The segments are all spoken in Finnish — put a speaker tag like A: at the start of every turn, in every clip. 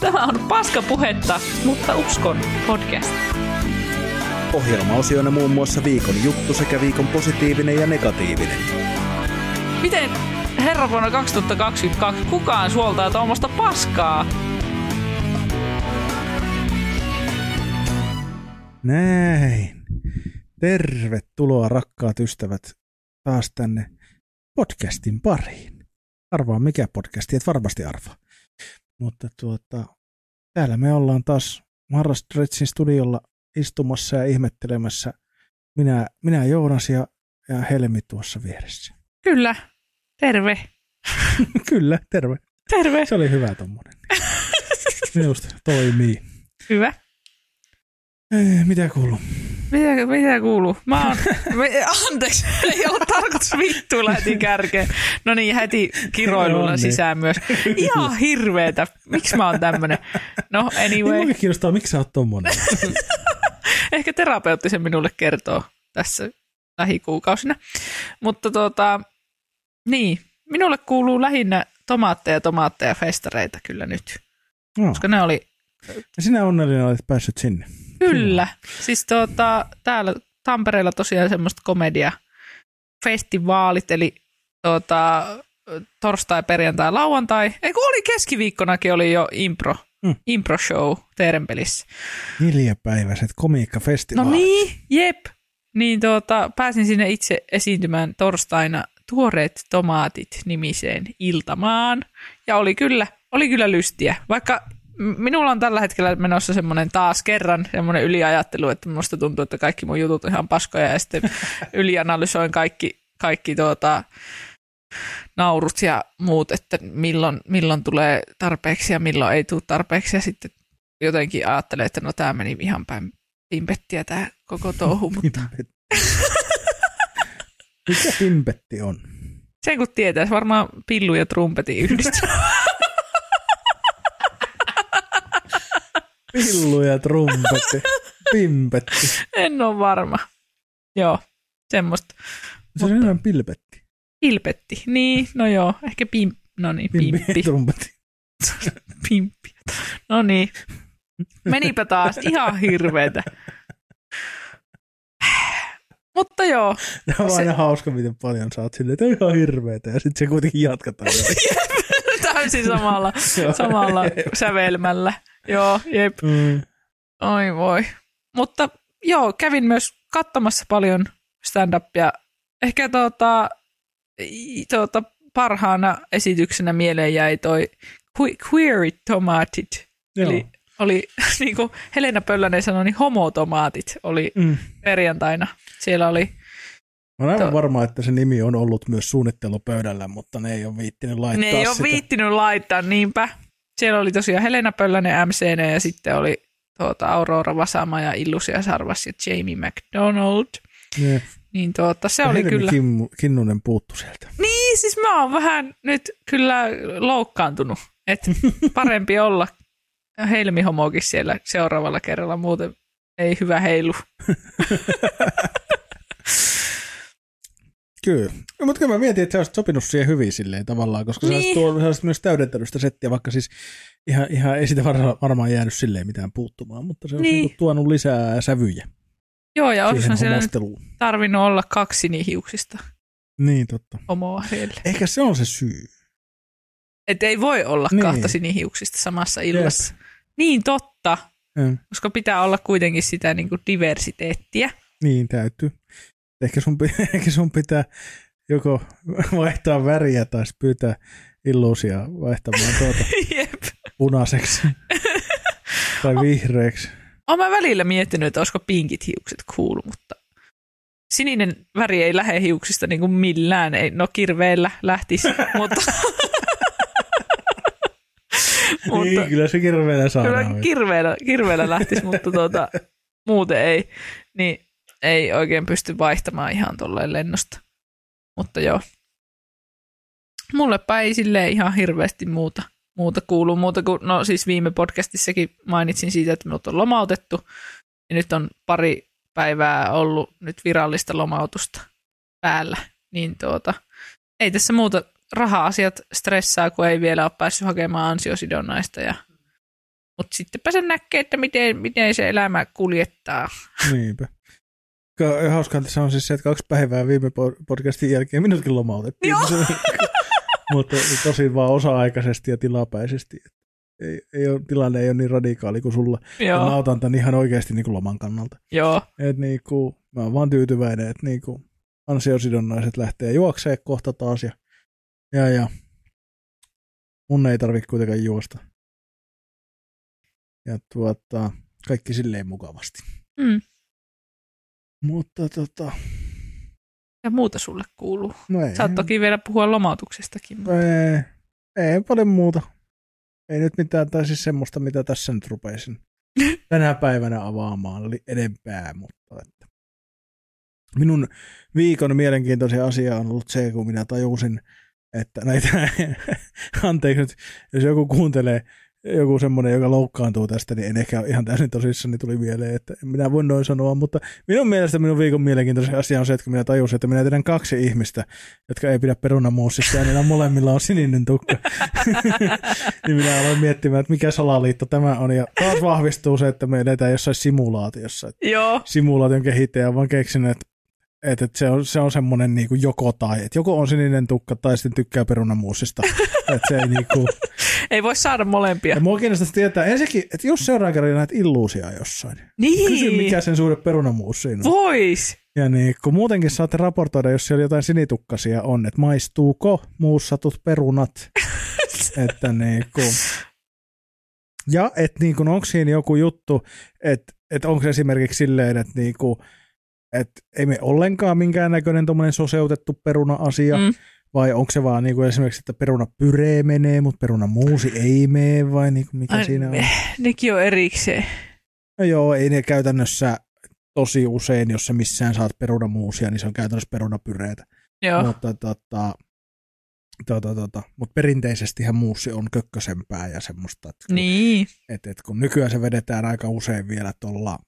A: Tämä on paskapuhetta, mutta uskon podcast.
B: Ohjelmaosioina muun muassa viikon juttu sekä viikon positiivinen ja negatiivinen.
A: Miten herra vuonna 2022 kukaan suoltaa tuommoista paskaa?
B: Näin. Tervetuloa rakkaat ystävät taas tänne podcastin pariin. Arvaa mikä podcasti, et varmasti arvaa. Mutta tuota, täällä me ollaan taas Marra Stretchin studiolla istumassa ja ihmettelemässä. Minä, minä Joonas ja, ja Helmi tuossa vieressä.
A: Kyllä. Terve.
B: Kyllä, terve.
A: Terve.
B: Se oli hyvä tommonen. Minusta toimii.
A: Hyvä.
B: Ei, mitä kuuluu?
A: Mitä, mitä kuuluu? Mä oon, me, anteeksi, ei ollut tarkoitus vittuilla heti kärkeen. No niin, heti kiroilulla
B: No niin.
A: sisään myös. Ihan hirveetä. Miksi mä oon tämmönen? No
B: Niin
A: anyway,
B: muakin kiinnostaa, miksi sä oot tommonen.
A: ehkä terapeutti sen minulle kertoo tässä lähikuukausina. Mutta tota, niin, minulle kuuluu lähinnä tomaatteja, tomaatteja, festareita kyllä nyt.
B: No.
A: Koska ne oli
B: Ja sinä onnellinen olet päässyt sinne.
A: Kyllä. Siis tuota, täällä Tampereella tosiaan semmoista komedia festivaalit, eli tuota, torstai, perjantai, lauantai. Ei kun oli keskiviikkonakin oli jo impro,
B: Mm.
A: impro show Teerenpelissä.
B: Neljäpäiväiset
A: No
B: komiikkafestivaalit.
A: niin, jep. Niin tuota, pääsin sinne itse esiintymään torstaina Tuoreet tomaatit nimiseen iltamaan. Ja oli kyllä, oli kyllä lystiä. Vaikka minulla on tällä hetkellä menossa semmoinen taas kerran semmoinen yliajattelu, että minusta tuntuu, että kaikki mun jutut on ihan paskoja ja sitten ylianalysoin kaikki, kaikki tuota, naurut ja muut, että milloin, milloin tulee tarpeeksi ja milloin ei tule tarpeeksi. Ja sitten jotenkin ajattelen, että no tämä meni ihan päin pimpettiä tämä koko touhu, mutta.
B: Mikä pimpetti on?
A: sen kun tietäisi, varmaan pillu ja trumpetin yhdistää.
B: Pillu ja trumpetti. Pimpetti.
A: en ole varma. Joo, semmoista.
B: Se on enemmän pilpetti.
A: Pilpetti. Niin, no joo, ehkä pim... No niin,
B: Pimpi
A: pimppi.
B: ja trumpetti.
A: Pimppi. No niin. Menipä taas ihan hirveetä. Mutta joo,
B: Tämä on
A: Se-
B: aina hauska, miten paljon sä oot silleen, että on ihan hirveetä. Ja sitten se kuitenkin jatketaan.
A: täysin samalla, samalla sävelmällä. Joo, jep.
B: Mm.
A: Oi voi. Mutta joo, kävin myös katsomassa paljon stand-upia. Ehkä tuota, tuota, parhaana esityksenä mieleen jäi toi que- Queerit tomaatit.
B: Joo.
A: Eli oli, niin kuin Helena Pöllänen sanoi, niin homotomaatit oli
B: Mm.
A: perjantaina. Siellä oli,
B: Mä olen aivan
A: To-
B: varma, että se nimi on ollut myös suunnittelupöydällä, mutta ne ei ole viittinyt laittaa
A: ne ei ole
B: sitä.
A: viittinyt laittaa, niinpä. Siellä oli tosiaan Helena Pöllänen MCN ja sitten oli tuota, Aurora Vasama ja Illusia Sarvas ja Jamie McDonald.
B: Ne.
A: Niin tuota, se
B: Ja
A: oli
B: Helmi
A: kyllä.
B: Kimmu, Kinnunen puuttu sieltä.
A: Niin, siis mä oon vähän nyt kyllä loukkaantunut. Että parempi olla helmihomokin siellä seuraavalla kerralla, muuten ei hyvä heilu.
B: Kyllä. No, mutta kyllä mä mietin, että sä olisit sopinut siihen hyvin silleen tavallaan, koska niin. sä, olisit
A: Niin.
B: tuo, sä olisit myös täydentänyt sitä settiä, vaikka siis ihan, ihan ei sitä varmaan, varmaan jäänyt silleen mitään puuttumaan, mutta se olisi
A: Niin.
B: niin. tuonut lisää sävyjä
A: Joo, ja olisihan siellä nyt tarvinnut olla kaksi nihiuksista
B: Niin, totta.
A: homoa siellä.
B: Ehkä se on se syy.
A: Että ei voi olla
B: Niin.
A: niin. kahta sinihiuksista samassa illassa. Niin totta,
B: Mm.
A: koska pitää olla kuitenkin sitä niin kuin diversiteettiä.
B: Niin, täytyy. Ehkä sun, ehkä sun pitää joko vaihtaa väriä tai pyytää illuusia vaihtamaan tuota
A: Jep.
B: punaiseksi tai vihreäksi.
A: Olen mä välillä miettinyt, että olisiko pinkit hiukset cool, mutta sininen väri ei lähde hiuksista niin kuin millään. Ei, no kirveellä lähtisi, mutta, mutta
B: niin, kyllä se kirveellä saadaan.
A: kyllä kirveellä, kirveellä lähtisi, mutta tuota, muuten ei. Niin ei oikein pysty vaihtamaan ihan tolleen lennosta. Mutta joo. Mullepä ei silleen ihan hirveästi muuta, muuta kuulu, muuta kuin, no siis viime podcastissakin mainitsin siitä, että minut on lomautettu. Ja nyt on pari päivää ollut nyt virallista lomautusta päällä. Niin tuota, ei tässä muuta raha-asiat stressaa, kun ei vielä ole päässyt hakemaan ansiosidonnaista ja Mutta sittenpä se näkee, että miten, miten se elämä kuljettaa.
B: Niinpä. Ka- Hauskaa tässä on siis se, että kaksi päivää viime po- podcastin jälkeen minutkin lomautettiin.
A: Joo.
B: Mutta tosin vaan osa-aikaisesti ja tilapäisesti. Ei, ei ole, tilanne ei ole niin radikaali kuin sulla. Ja mä
A: Joo,
B: otan tämän ihan oikeasti niin kuin loman kannalta.
A: joo.
B: Et niin kuin, mä oon vaan tyytyväinen, että niin kuin ansiosidonnaiset lähtee juokseen kohta taas. Ja, ja, ja mun ei tarvitse kuitenkaan juosta. Ja tuota, kaikki silleen mukavasti.
A: Mm.
B: Mutta tota,
A: Ja muuta sulle kuuluu.
B: no ei.
A: Saat toki vielä puhua lomautuksestakin. mutta-
B: Ei, ei paljon muuta. Ei nyt mitään, tai siis semmoista, mitä tässä nyt rupesin tänä päivänä avaamaan li- enempää, mutta että. Minun viikon mielenkiintoisin asia on ollut se, kun minä tajusin, että näitä, anteeksi nyt, jos joku kuuntelee, joku semmoinen, joka loukkaantuu tästä, niin en ehkä ihan täysin tosissani tuli mieleen, että minä voin noin sanoa, mutta minun mielestä minun viikon mielenkiintoisin asia on se, että kun minä tajusin, että minä tiedän kaksi ihmistä, jotka ei pidä perunamuusista ja niillä molemmilla on sininen tukka. niin minä aloin miettimään, että mikä salaliitto tämä on. Ja taas vahvistuu se, että me eletään jossain simulaatiossa.
A: Joo,
B: simulaation kehittäjä on vaan keksinyt, että että että se on, se on semmoinen niinku joko tai, että joko on sininen tukka tai sitten tykkää perunamuusista. että se ei niinku,
A: ei voi saada molempia.
B: ja mua kiinnostaisi tietää ensinnäkin, että jos seuraavan kerran näet illuusia jossain,
A: Niin,
B: kysy mikä sen suhde perunamuusiin on.
A: vois.
B: Ja niin, kun muutenkin saatte raportoida, jos siellä jotain sinitukkasia on, että maistuuko muussatut perunat. että niin. Ja että niin kun, onko siinä joku juttu, että, että onko esimerkiksi silleen, että niin että ei me ollenkaan minkäännäköinen tuommoinen soseutettu peruna-asia,
A: Mm.
B: vai onko se vaan niin kuin esimerkiksi, että perunapyree menee, mutta perunamuusi ei mene, vai niin kuin mikä
A: Ai,
B: siinä on?
A: Nekin on erikseen.
B: No joo, ei ne käytännössä tosi usein, jos sä missään saat perunamuusia, niin se on käytännössä perunapyreitä.
A: Joo,
B: Mutta, tota, tota, tota, mutta perinteisestihän muussi on kökkösempää ja semmoista, että kun,
A: niin.
B: et, et kun nykyään se vedetään aika usein vielä tuolla,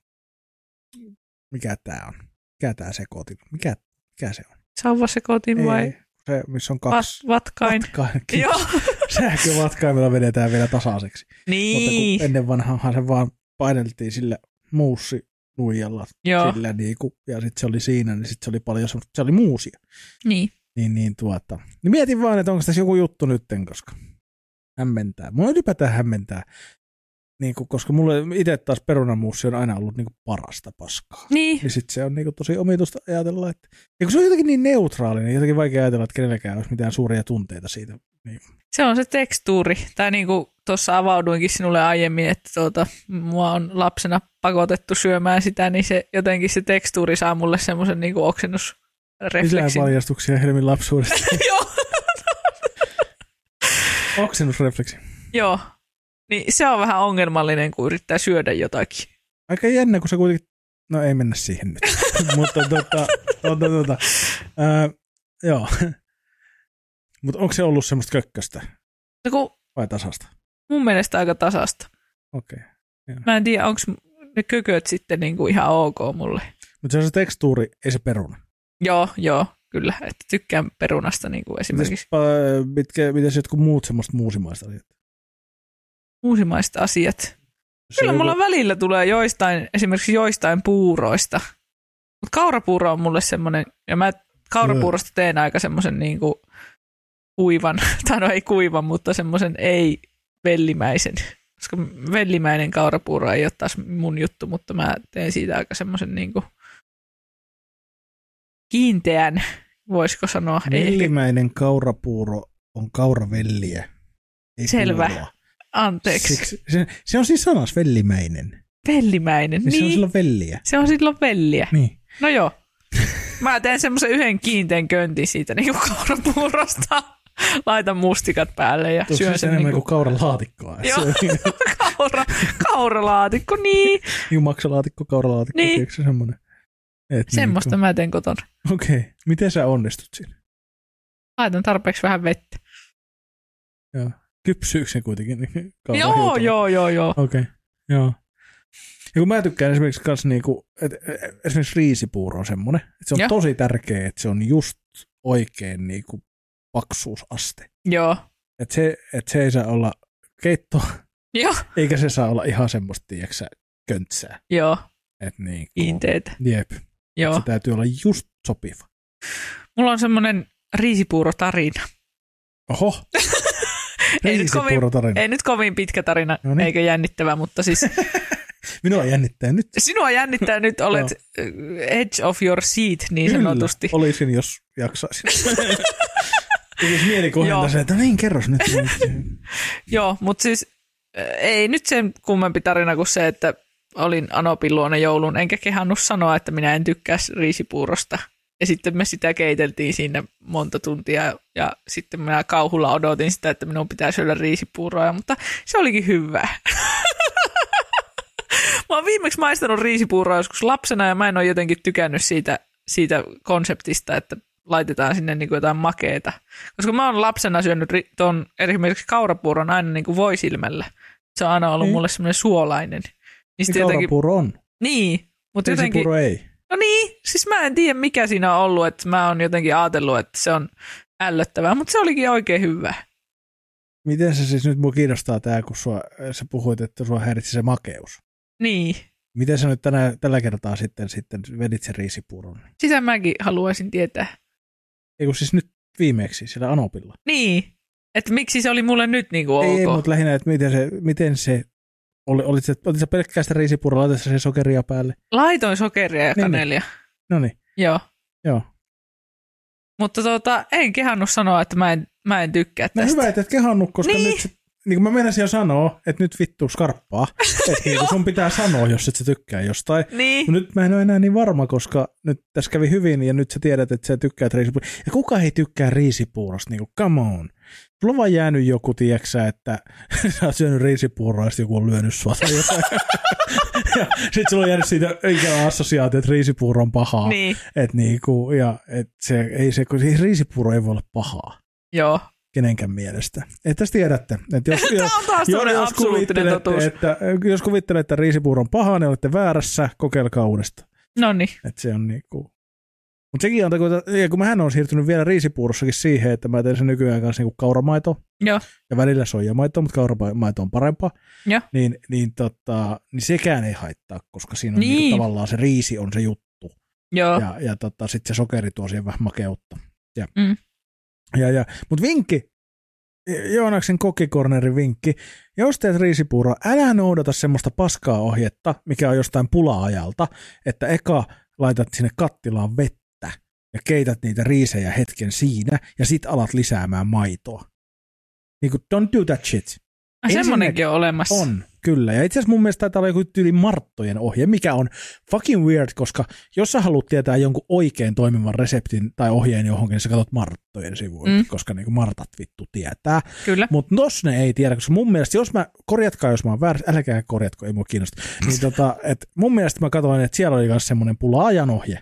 B: mikä tämä on? Mikä tämä sekoitin? Mikä, mikä se on?
A: Sauvasekotin vai
B: Ei, se, missä on
A: vat,
B: kaksi
A: vatkain?
B: vatkain.
A: Joo,
B: Sähkövatkaimella vedetään vielä tasaiseksi. Mutta
A: niin.
B: kun ennen vanhaan se vaan paineltiin sille muussi nuijalla
A: Joo,
B: sillä niinku, ja sitten se oli siinä, niin sitten se oli paljon se oli muusia.
A: niin.
B: Niin, niin tuota. Niin mietin vaan, että onko tässä joku juttu nytten, koska hämmentää. Mua ylipäätään hämmentää, niin kuin, koska mulle itse taas perunamuussi on aina ollut niin kuin parasta paskaa.
A: Niin,
B: Niin sitten se on niin kuin tosi omituista ajatella, että ja kun se on jotenkin niin neutraali, niin jotenkin vaikea ajatella, että kenelläkään olisi mitään suuria tunteita siitä. Niin.
A: se on se tekstuuri. Tai niin kuin tuossa avauduinkin sinulle aiemmin, että tuota, mua on lapsena pakotettu syömään sitä, niin se jotenkin se tekstuuri saa mulle semmoisen niin
B: Lisää
A: oksennusrefleksin.
B: paljastuksia Helmin lapsuudesta.
A: Joo,
B: Oksennusrefleksi.
A: joo. Niin se on vähän ongelmallinen, kun yrittää syödä jotakin.
B: Aika jännä, kun se kuitenkin... No ei mennä siihen nyt. Mutta tota, tota, tota, ää, joo. Mutta onko se ollut semmoista kökköstä
A: No kun
B: vai tasasta?
A: mun mielestä aika tasasta.
B: Okei.
A: Mä en tiedä, onko ne kököt sitten niin kuin ihan ok mulle.
B: Mutta se on se tekstuuri, ei se peruna.
A: Joo, joo, kyllä. Että tykkään perunasta niin kuin esimerkiksi
B: Mites, mitkä, mitäs jotkut muut semmoista muusimaista asiat?
A: Uusimaiset asiat.
B: Jos
A: Kyllä mulla
B: joku-
A: välillä tulee joistain, esimerkiksi joistain puuroista. Mutta kaurapuuro on mulle semmoinen, ja mä kaurapuurosta teen aika semmoisen niin kuin kuivan, tai no ei kuivan, mutta semmoisen ei vellimäisen. Koska vellimäinen kaurapuuro ei ole taas mun juttu, mutta mä teen siitä aika semmoisen niin kuin kiinteän, voisiko sanoa. Ei ehkä,
B: Vellimäinen kaurapuuro on kauravelliä. Ei
A: Selvä.
B: puuroa.
A: Anteeksi,
B: Siksi, se, se, on siis sanas vellimäinen.
A: vellimäinen.
B: Niin, Se on
A: Niin,
B: silloin velliä.
A: se on silloin velliä.
B: Niin.
A: No joo. Mä teen semmoisen yhden kiinteän köntin siitä niin kuin kaurapuurosta. Laitan mustikat päälle ja
B: Tuossa
A: syön
B: se
A: sen
B: enemmän
A: niin
B: kuin kauralaatikkoa.
A: Joo. Kaura, kauralaatikko, niin.
B: niin maksalaatikko, kauralaatikko,
A: Niin.
B: tiedätkö se semmoinen? Et
A: Semmoista
B: Niin
A: mä teen kotona.
B: kuin- Okei, okay. miten sä onnistut siinä?
A: Laitan tarpeeksi vähän vettä.
B: Joo. Kypsyykö se kuitenkin? Niin
A: Joo,
B: hiutalla?
A: joo, joo, joo.
B: Okei, okay. joo. Ja kun mä tykkään esimerkiksi kans niinku, et, et, esimerkiksi riisipuuro on semmoinen, että se on
A: Joo.
B: tosi tärkeä, että se on just oikein niinku paksuusaste.
A: Joo,
B: Että se, et se ei saa olla keitto,
A: Joo,
B: Eikä se saa olla ihan semmoista, tiedäksä, köntsää.
A: joo,
B: Et niin,
A: kiinteet.
B: Jep,
A: Joo.
B: se täytyy olla just sopiva.
A: Mulla on semmoinen riisipuurotarina.
B: Oho,
A: Ei nyt, kovin, ei nyt kovin pitkä tarina,
B: No niin.
A: eikä jännittävä, mutta siis
B: Minua jännittää nyt.
A: sinua jännittää nyt, olet äh, edge of your seat niin sanotusti.
B: Kyllä, olisin, jos jaksaisin. Tekisi mieli kohentaa se, että no niin, kerros nyt.
A: Joo, mutta siis äh, ei nyt sen kummempi tarina kuin se, että olin Anopin luona joulun, enkä kehannut sanoa, että minä en tykkää riisipuurosta. Ja sitten me sitä keiteltiin siinä monta tuntia ja sitten minä kauhulla odotin sitä, että minun pitää syödä riisipuuroa, mutta se olikin hyvää. mä oon viimeksi maistanut riisipuuroa joskus lapsena ja mä en ole jotenkin tykännyt siitä, siitä konseptista, että laitetaan sinne niin kuin jotain makeeta. Koska mä oon lapsena syönyt ri- ton esimerkiksi kaurapuuron aina niin kuin voisilmällä. Se on aina ollut
B: Niin.
A: mulle semmoinen suolainen. Niin,
B: Mikä
A: jotenkin,
B: kaurapuuro on?
A: niin, mutta jotenkin,
B: ei.
A: No niin, siis mä en tiedä mikä siinä on ollut, että mä oon jotenkin ajatellut, että se on ällöttävää, mutta se olikin oikein hyvä.
B: Miten se siis nyt mua kiinnostaa tää, kun sua, sä puhuit, että sua häiritsi se makeus.
A: Niin,
B: Miten sä nyt tänä, tällä kertaa sitten, sitten vedit sen riisipuuron?
A: sitä mäkin haluaisin tietää.
B: Ei kun siis nyt viimeksi siellä Anopilla.
A: Niin, että miksi se oli mulle nyt niin kuin
B: Ei,
A: ok.
B: mutta lähinnä, että miten se, miten se oli, olit sä, olit sä pelkkää sitä riisipuuroa, laitat sä sen sokeria päälle?
A: Laitoin sokeria ja
B: Niin,
A: kanelia.
B: No niin,
A: Joo.
B: joo.
A: Mutta tota, en kehannut sanoa, että mä en, mä en tykkää
B: No
A: tästä.
B: hyvä, että et kehannut, koska
A: Niin.
B: nyt se, niin kuin mä meinasin jo sanoa, että nyt vittu skarppaa. että niin sun pitää sanoa, jos et sä tykkää jostain.
A: Niin,
B: Mut Nyt mä en ole enää niin varma, koska nyt tässä kävi hyvin ja nyt sä tiedät, että sä tykkäät riisipuurosta. Ja kuka ei tykkää riisipuurosta, niin kuin come on. Sulla on vaan jäänyt joku, tiedäksä, että sä oot syönyt riisipuuroa ja joku on lyönyt sua tai jotain. ja sit sulla on jäänyt siitä ikävä assosiaatio, että riisipuuro on pahaa.
A: niin,
B: Et niinku, ja et se, ei se, kun riisipuuro ei voi olla pahaa
A: joo.
B: Kenenkään mielestä. Että tiedätte. Että jos, jos,
A: Tämä on taas semmoinen absoluuttinen
B: kuvittelette, että, jos kuvittelette, että riisipuuro on paha, niin olette väärässä, kokeilkaa uudestaan.
A: No niin,
B: Että se on niinku... Mutta sekin on, ja kun mähän on siirtynyt vielä riisipuurossakin siihen, että mä teen sen nykyään kanssa niinku kauramaito
A: joo.
B: ja välillä soijamaito, mutta kauramaito on parempaa.
A: Joo.
B: Niin, niin, tota, niin sekään ei haittaa, koska siinä on
A: Niin.
B: niinku tavallaan se riisi on se juttu.
A: Joo.
B: Ja, ja tota, sitten se sokeri tuo siihen vähän makeutta. Ja,
A: Mm.
B: Ja, ja, mutta vinkki, Joonaksen kokikornerin vinkki, jos teet riisipuuroa, älä noudata semmoista paskaa ohjetta, mikä on jostain pula-ajalta, että eka laitat sinne kattilaan vettä ja keität niitä riisejä hetken siinä ja sit alat lisäämään maitoa. Niin kuin, don't do that shit.
A: Semmoinenkin on olemassa.
B: On, kyllä. Ja itse asiassa mun mielestä taitaa olla joku tyyli Marttojen ohje, mikä on fucking weird, koska jos sä haluat tietää jonkun oikein toimivan reseptin tai ohjeen johonkin, niin sä katsot Marttojen sivuilta,
A: Mm.
B: mm. koska niin Martat vittu tietää.
A: Kyllä.
B: Mutta jos ne ei tiedä, koska mun mielestä, jos mä, korjatkaa jos mä oon väärässä, älkää korjatko, ei mua kiinnosta. Niin tota, et mun mielestä mä katsoin, että siellä oli myös semmoinen pula-ajan ohje.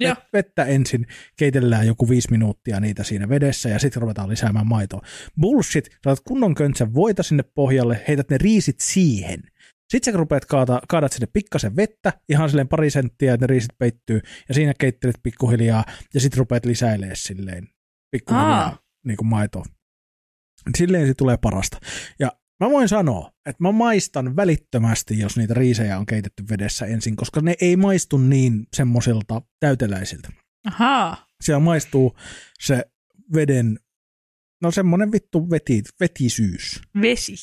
A: Joo.
B: vet, vettä ensin keitellään joku viisi minuuttia niitä siinä vedessä ja sitten ruvetaan lisäämään maitoa. Bullshit, saatat kunnon köntsän voita sinne pohjalle, heität ne riisit siihen. Sitten sä rupeat kaata, kaadat sinne pikkasen vettä, ihan silleen pari senttiä, että ne riisit peittyy, ja siinä keittelet pikkuhiljaa, ja sitten rupeat lisäilemään silleen pikkuhiljaa
A: Aa.
B: niin kuin maitoa. Silleen se tulee parasta. Ja mä voin sanoa, että mä maistan välittömästi, jos niitä riisejä on keitetty vedessä ensin, koska ne ei maistu niin semmoisilta täyteläisiltä.
A: Ahaa.
B: Siellä maistuu se veden, no semmoinen vittu veti, vetisyys.
A: Vesi.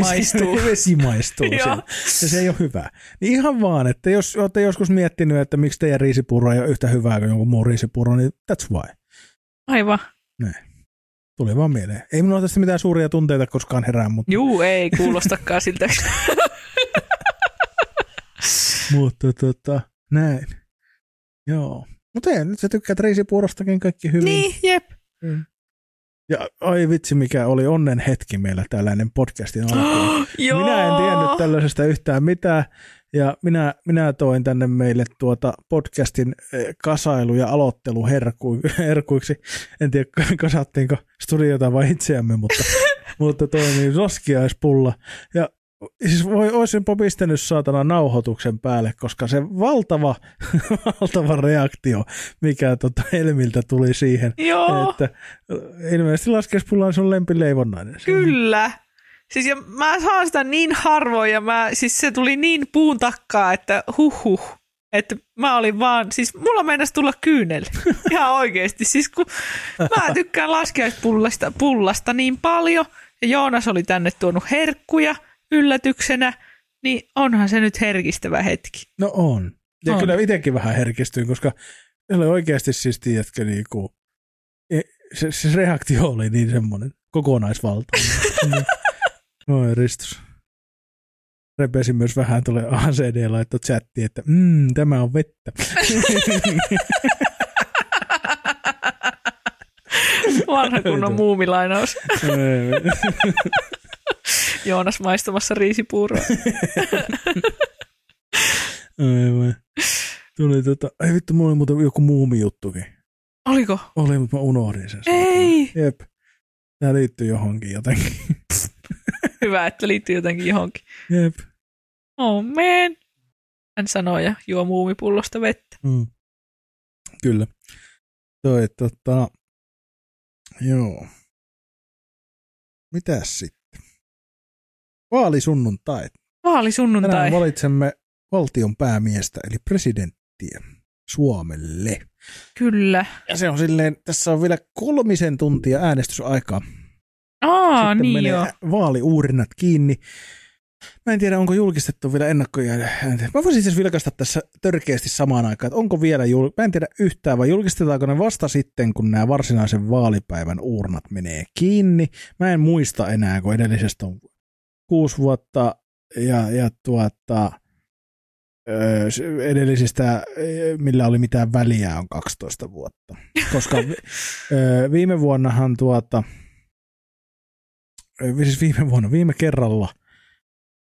A: Maistuu.
B: Vesi, maistuu siellä. Ja se ei ole hyvä. Niin ihan vaan, että jos olette joskus miettinyt, että miksi teidän riisipuuro ei ole yhtä hyvää kuin jonkun muun riisipuuro, niin that's why.
A: Aivan.
B: Tuli vaan mieleen. Ei minulla tästä mitään suuria tunteita koskaan herää, mutta,
A: Juu, ei kuulostakaan siltä.
B: mutta tota, näin. Joo. Mutta ei, nyt sä tykkäät riisipuurostakin kaikki hyvin.
A: niin, jep.
B: Mm. Ja ai vitsi, mikä oli onnen hetki meillä tällainen podcastin alkuun.
A: Joo.
B: Minä en tiennyt tällaisesta yhtään mitään. Ja minä, minä toin tänne meille tuota podcastin eh, kasailu- ja aloitteluherkuiksi. En tiedä, kasattiinko studiota vai itseämme, mutta, mutta toi niin roskiaispulla. Ja siis voi, olisinpa pistänyt saatana nauhoituksen päälle, koska se valtava, valtava reaktio, mikä tota Helmiltä tuli siihen,
A: Joo,
B: että ilmeisesti laskiaispulla on sun lempileivonnainen.
A: Kyllä. Siis ja mä saan sitä niin harvoin ja mä, siis se tuli niin puun takkaa, että huh Että mä olin vaan, siis mulla meinasi tulla kyynel. Ihan oikeasti. Siis kun mä tykkään laskiaispullasta pullasta niin paljon, ja Joonas oli tänne tuonut herkkuja yllätyksenä, niin onhan se nyt herkistävä hetki.
B: No on. Ja on. kyllä itsekin vähän herkistyin, koska se oli oikeasti siis, tiedätkö, niin kuin, e, se, se reaktio oli niin semmoinen kokonaisvaltainen. Oi ristus. Repesin myös vähän tulee ACD laitto chatti, että mm, tämä on vettä.
A: Vanha kunnon muumilainaus. Joonas maistamassa riisipuuroa.
B: Aivan. Tuli tota, ei vittu, mulla oli muuten joku muumi-juttukin.
A: Oliko?
B: Oli, mutta mä unohdin sen.
A: Ei!
B: Jep. Tämä liittyy johonkin jotenkin.
A: Hyvä, että liittyy jotenkin johonkin.
B: Jep.
A: Oh man. Hän sanoi ja juo muumipullosta vettä.
B: Mm. Kyllä. Toi, tota, joo. Mitäs sitten? Vaalisunnuntai.
A: Vaalisunnuntai.
B: Tänään valitsemme valtion päämiestä, eli presidenttiä Suomelle.
A: Kyllä.
B: Ja se on silleen, tässä on vielä kolmisen tuntia äänestysaikaa.
A: Aa,
B: Sitten
A: niin
B: menee vaaliuurinat kiinni. Mä en tiedä, onko julkistettu vielä ennakkoja. Mä voisin siis vilkaista tässä törkeästi samaan aikaan, että onko vielä, jul... mä en tiedä yhtään, vai julkistetaanko ne vasta sitten, kun nämä varsinaisen vaalipäivän uurnat menee kiinni. Mä en muista enää, kun edellisestä on kuusi vuotta ja, ja tuota, edellisistä, millä oli mitään väliä, on 12 vuotta. Koska viime vuonnahan tuota, siis viime vuonna, viime kerralla,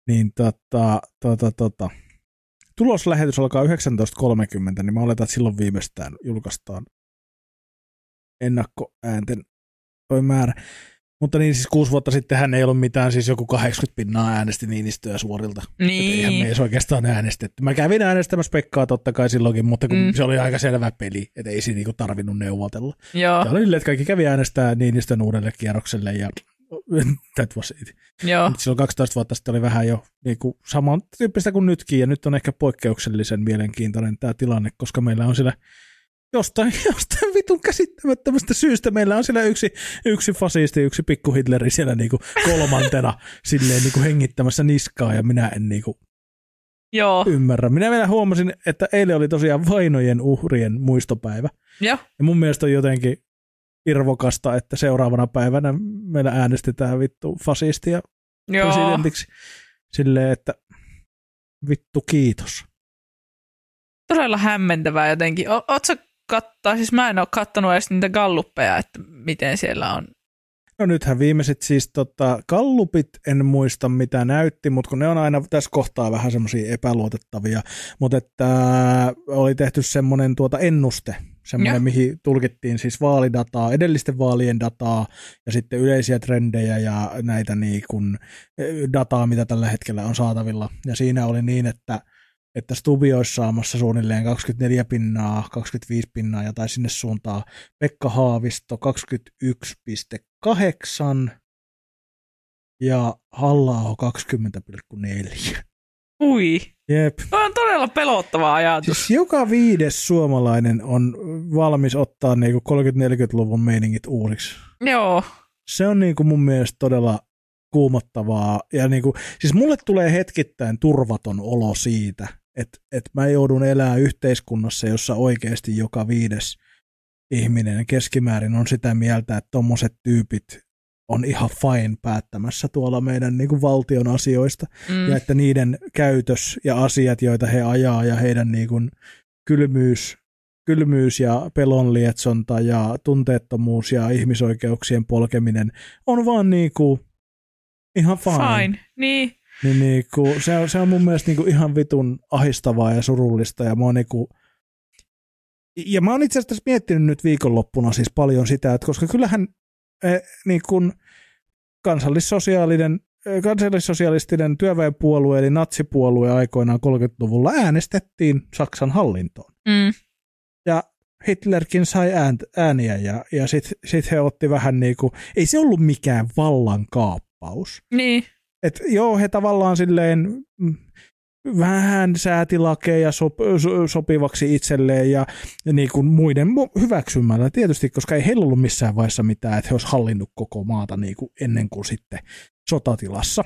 B: niin tota, tota, tota, tuloslähetys alkaa 19.30, niin mä oletan, että silloin viimeistään julkaistaan ennakkoäänten toi määrä. Mutta niin siis kuusi vuotta sitten hän ei ollut mitään, siis joku 80 pinnaa äänesti Niinistöä suorilta.
A: Niin.
B: Et eihän me edes oikeastaan äänestetty. Mä kävin äänestämässä Pekkaa totta kai silloinkin, mutta kun mm. se oli aika selvä peli, että ei siinä niinku tarvinnut neuvotella.
A: Joo.
B: Ja oli että kaikki kävi äänestää Niinistön uudelle kierrokselle ja that was it.
A: Joo.
B: Mutta silloin 12 vuotta sitten oli vähän jo niinku samantyyppistä kuin nytkin, ja nyt on ehkä poikkeuksellisen mielenkiintoinen tämä tilanne, koska meillä on siellä jostain, jostain vitun käsittämättömästä syystä meillä on siellä yksi, yksi fasisti, yksi pikku Hitleri siellä niinku kolmantena silleen niinku hengittämässä niskaa ja minä en niinku
A: Joo.
B: ymmärrä. Minä vielä huomasin, että eilen oli tosiaan vainojen uhrien muistopäivä.
A: Joo.
B: Ja mun mielestä on jotenkin irvokasta, että seuraavana päivänä meillä äänestetään vittu fasistia
A: Joo.
B: presidentiksi silleen, että vittu kiitos.
A: Todella hämmentävää jotenkin. O- Ootko kattaa, siis mä en ole kattonut edes niitä galluppeja, että miten siellä on.
B: No nythän viimeiset siis tota, kallupit, en muista mitä näytti, mutta kun ne on aina tässä kohtaa vähän semmoisia epäluotettavia, mutta että oli tehty semmoinen tuota ennuste, semmoinen,
A: Joo.
B: mihin tulkittiin siis vaalidataa, edellisten vaalien dataa ja sitten yleisiä trendejä ja näitä niin kuin, eh, dataa, mitä tällä hetkellä on saatavilla. Ja siinä oli niin, että että Stubi olisi saamassa suunnilleen 24 pinnaa, 25 pinnaa ja tai sinne suuntaan. Pekka Haavisto 21,8 ja halla 20,4.
A: Ui,
B: Jep.
A: Tuo on todella pelottava ajatus.
B: Siis joka viides suomalainen on valmis ottaa niinku 30-40-luvun meiningit uusiksi.
A: Joo,
B: Se on niinku mun mielestä todella kuumottavaa. Ja niinku, siis mulle tulee hetkittäin turvaton olo siitä, että et mä joudun elää yhteiskunnassa, jossa oikeasti joka viides ihminen keskimäärin on sitä mieltä, että tommoset tyypit on ihan fine päättämässä tuolla meidän niin kuin valtion asioista,
A: mm.
B: ja että niiden käytös ja asiat, joita he ajaa, ja heidän niin kuin kylmyys, kylmyys ja pelonlietsonta ja tunteettomuus ja ihmisoikeuksien polkeminen on vaan niin kuin ihan fine.
A: fine. Niin,
B: Niin, niin kuin, se, on, se on mun mielestä niin kuin ihan vitun ahistavaa ja surullista, ja mä oon niin kuin, ja mä oon itse asiassa miettinyt nyt viikonloppuna siis paljon sitä, että koska kyllähän eh, niin kuin kansallissosiaalinen eh, kansallissosialistinen työväenpuolue eli natsipuolue aikoinaan 30-luvulla äänestettiin Saksan hallintoon.
A: mm.
B: Ja Hitlerkin sai ääniä ja, ja sitten sit he otti vähän niin kuin, ei se ollut mikään vallankaappi. vapaus.
A: Niin.
B: Et joo, he tavallaan silleen vähän säätilakeja sop, so, sopivaksi itselleen ja, niin kuin muiden hyväksymällä tietysti, koska ei heillä ollut missään vaiheessa mitään, että he olisivat hallinnut koko maata niin kuin ennen kuin sitten sotatilassa.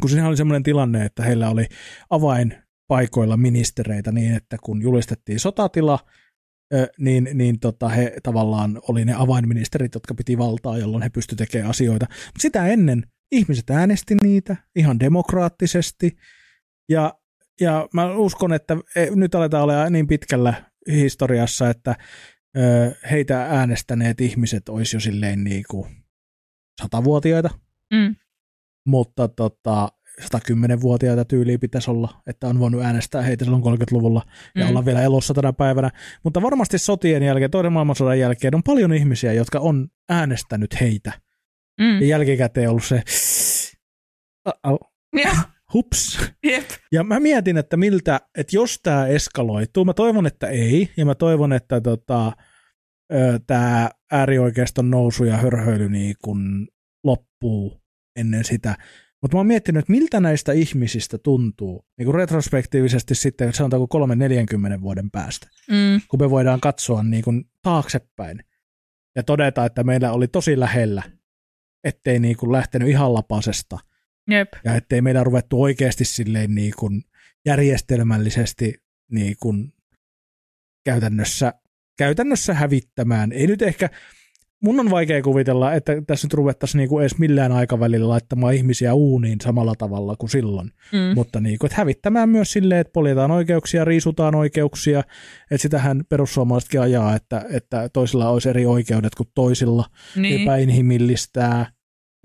B: Kun siinä oli sellainen tilanne, että heillä oli avainpaikoilla ministereitä niin, että kun julistettiin sotatila, niin, niin tota, he tavallaan oli ne avainministerit, jotka piti valtaa, jolloin he pystyivät tekemään asioita. Sitä ennen ihmiset äänesti niitä ihan demokraattisesti, ja, ja mä uskon, että e, nyt aletaan olla niin pitkällä historiassa, että heitä äänestäneet ihmiset olisi jo silleen niin kuin satavuotiaita,
A: mm.
B: mutta tota, 110-vuotiaita tyyliä pitäisi olla, että on voinut äänestää heitä silloin 30-luvulla ja mm. olla vielä elossa tänä päivänä. Mutta varmasti sotien jälkeen, toinen maailmansodan jälkeen on paljon ihmisiä, jotka on äänestänyt heitä. Mm. Ja jälkikäteen ollut se,
A: ja.
B: Hups.
A: Jep.
B: Ja mä mietin, että miltä, että jos tämä eskaloituu, mä toivon, että ei, ja mä toivon, että tota, tämä äärioikeiston nousu ja hörhöily niin kun loppuu ennen sitä. Mutta mä oon miettinyt, että miltä näistä ihmisistä tuntuu, niin kuin retrospektiivisesti sitten, sanotaanko 3-40 vuoden päästä,
A: mm.
B: kun me voidaan katsoa niin kuin taaksepäin ja todeta, että meillä oli tosi lähellä, ettei niin kuin lähtenyt ihan lapasesta –
A: Jep.
B: Ja ettei meidän ruvettu oikeasti silleen niin kuin järjestelmällisesti niin kuin käytännössä, käytännössä hävittämään. Ei nyt ehkä, mun on vaikea kuvitella, että tässä nyt ruvettaisiin niin kuin edes millään aikavälillä laittamaan ihmisiä uuniin samalla tavalla kuin silloin.
A: Mm.
B: Mutta niin kuin, että hävittämään myös silleen, että poljetaan oikeuksia, riisutaan oikeuksia, että sitähän perussuomalaisetkin ajaa, että, että toisilla olisi eri oikeudet kuin toisilla,
A: Niin.
B: epäinhimillistää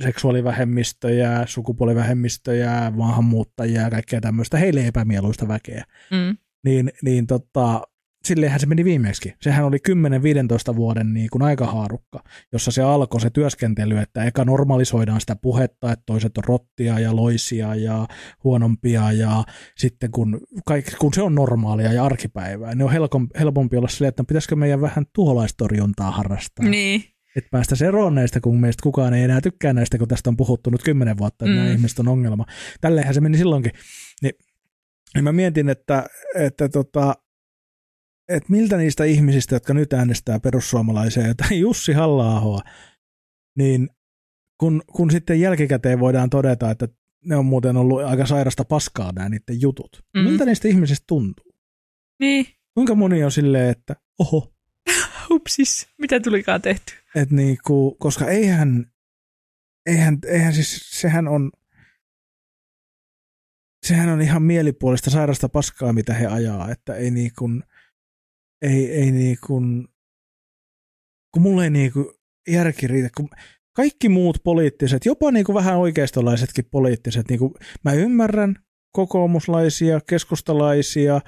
B: seksuaalivähemmistöjä, sukupuolivähemmistöjä, maahanmuuttajia ja kaikkea tämmöistä, heille epämieluista väkeä.
A: Mm.
B: Niin, niin tota, silleenhän se meni viimeksi. Sehän oli 10-15 vuoden niin kuin aikahaarukka, jossa se alkoi se työskentely, että eka normalisoidaan sitä puhetta, että toiset on rottia ja loisia ja huonompia ja sitten kun, kaikki, kun se on normaalia ja arkipäivää, niin on helpompi, helpompi olla silleen, että pitäisikö meidän vähän tuholaistorjuntaa harrastaa.
A: Niin.
B: Että päästä eroon näistä, kun meistä kukaan ei enää tykkää näistä, kun tästä on puhuttu nyt kymmenen vuotta, että mm. nämä ihmiset on ongelma. Tälleenhän se meni silloinkin. Niin, niin mä mietin, että, että, tota, että miltä niistä ihmisistä, jotka nyt äänestää perussuomalaisia tai Jussi halla niin kun, kun sitten jälkikäteen voidaan todeta, että ne on muuten ollut aika sairasta paskaa nämä niiden jutut. Mm. Miltä niistä ihmisistä tuntuu?
A: Niin.
B: Kuinka moni on silleen, että oho,
A: Hupsis, mitä tulikaan tehty?
B: Et niinku, koska eihän, eihän, eihän siis, sehän on, sehän on ihan mielipuolista sairasta paskaa, mitä he ajaa, että ei niinku, ei, ei niinku, kun mulle ei niinku järki riitä, kun kaikki muut poliittiset, jopa niinku vähän oikeistolaisetkin poliittiset, niinku, mä ymmärrän kokoomuslaisia, keskustalaisia,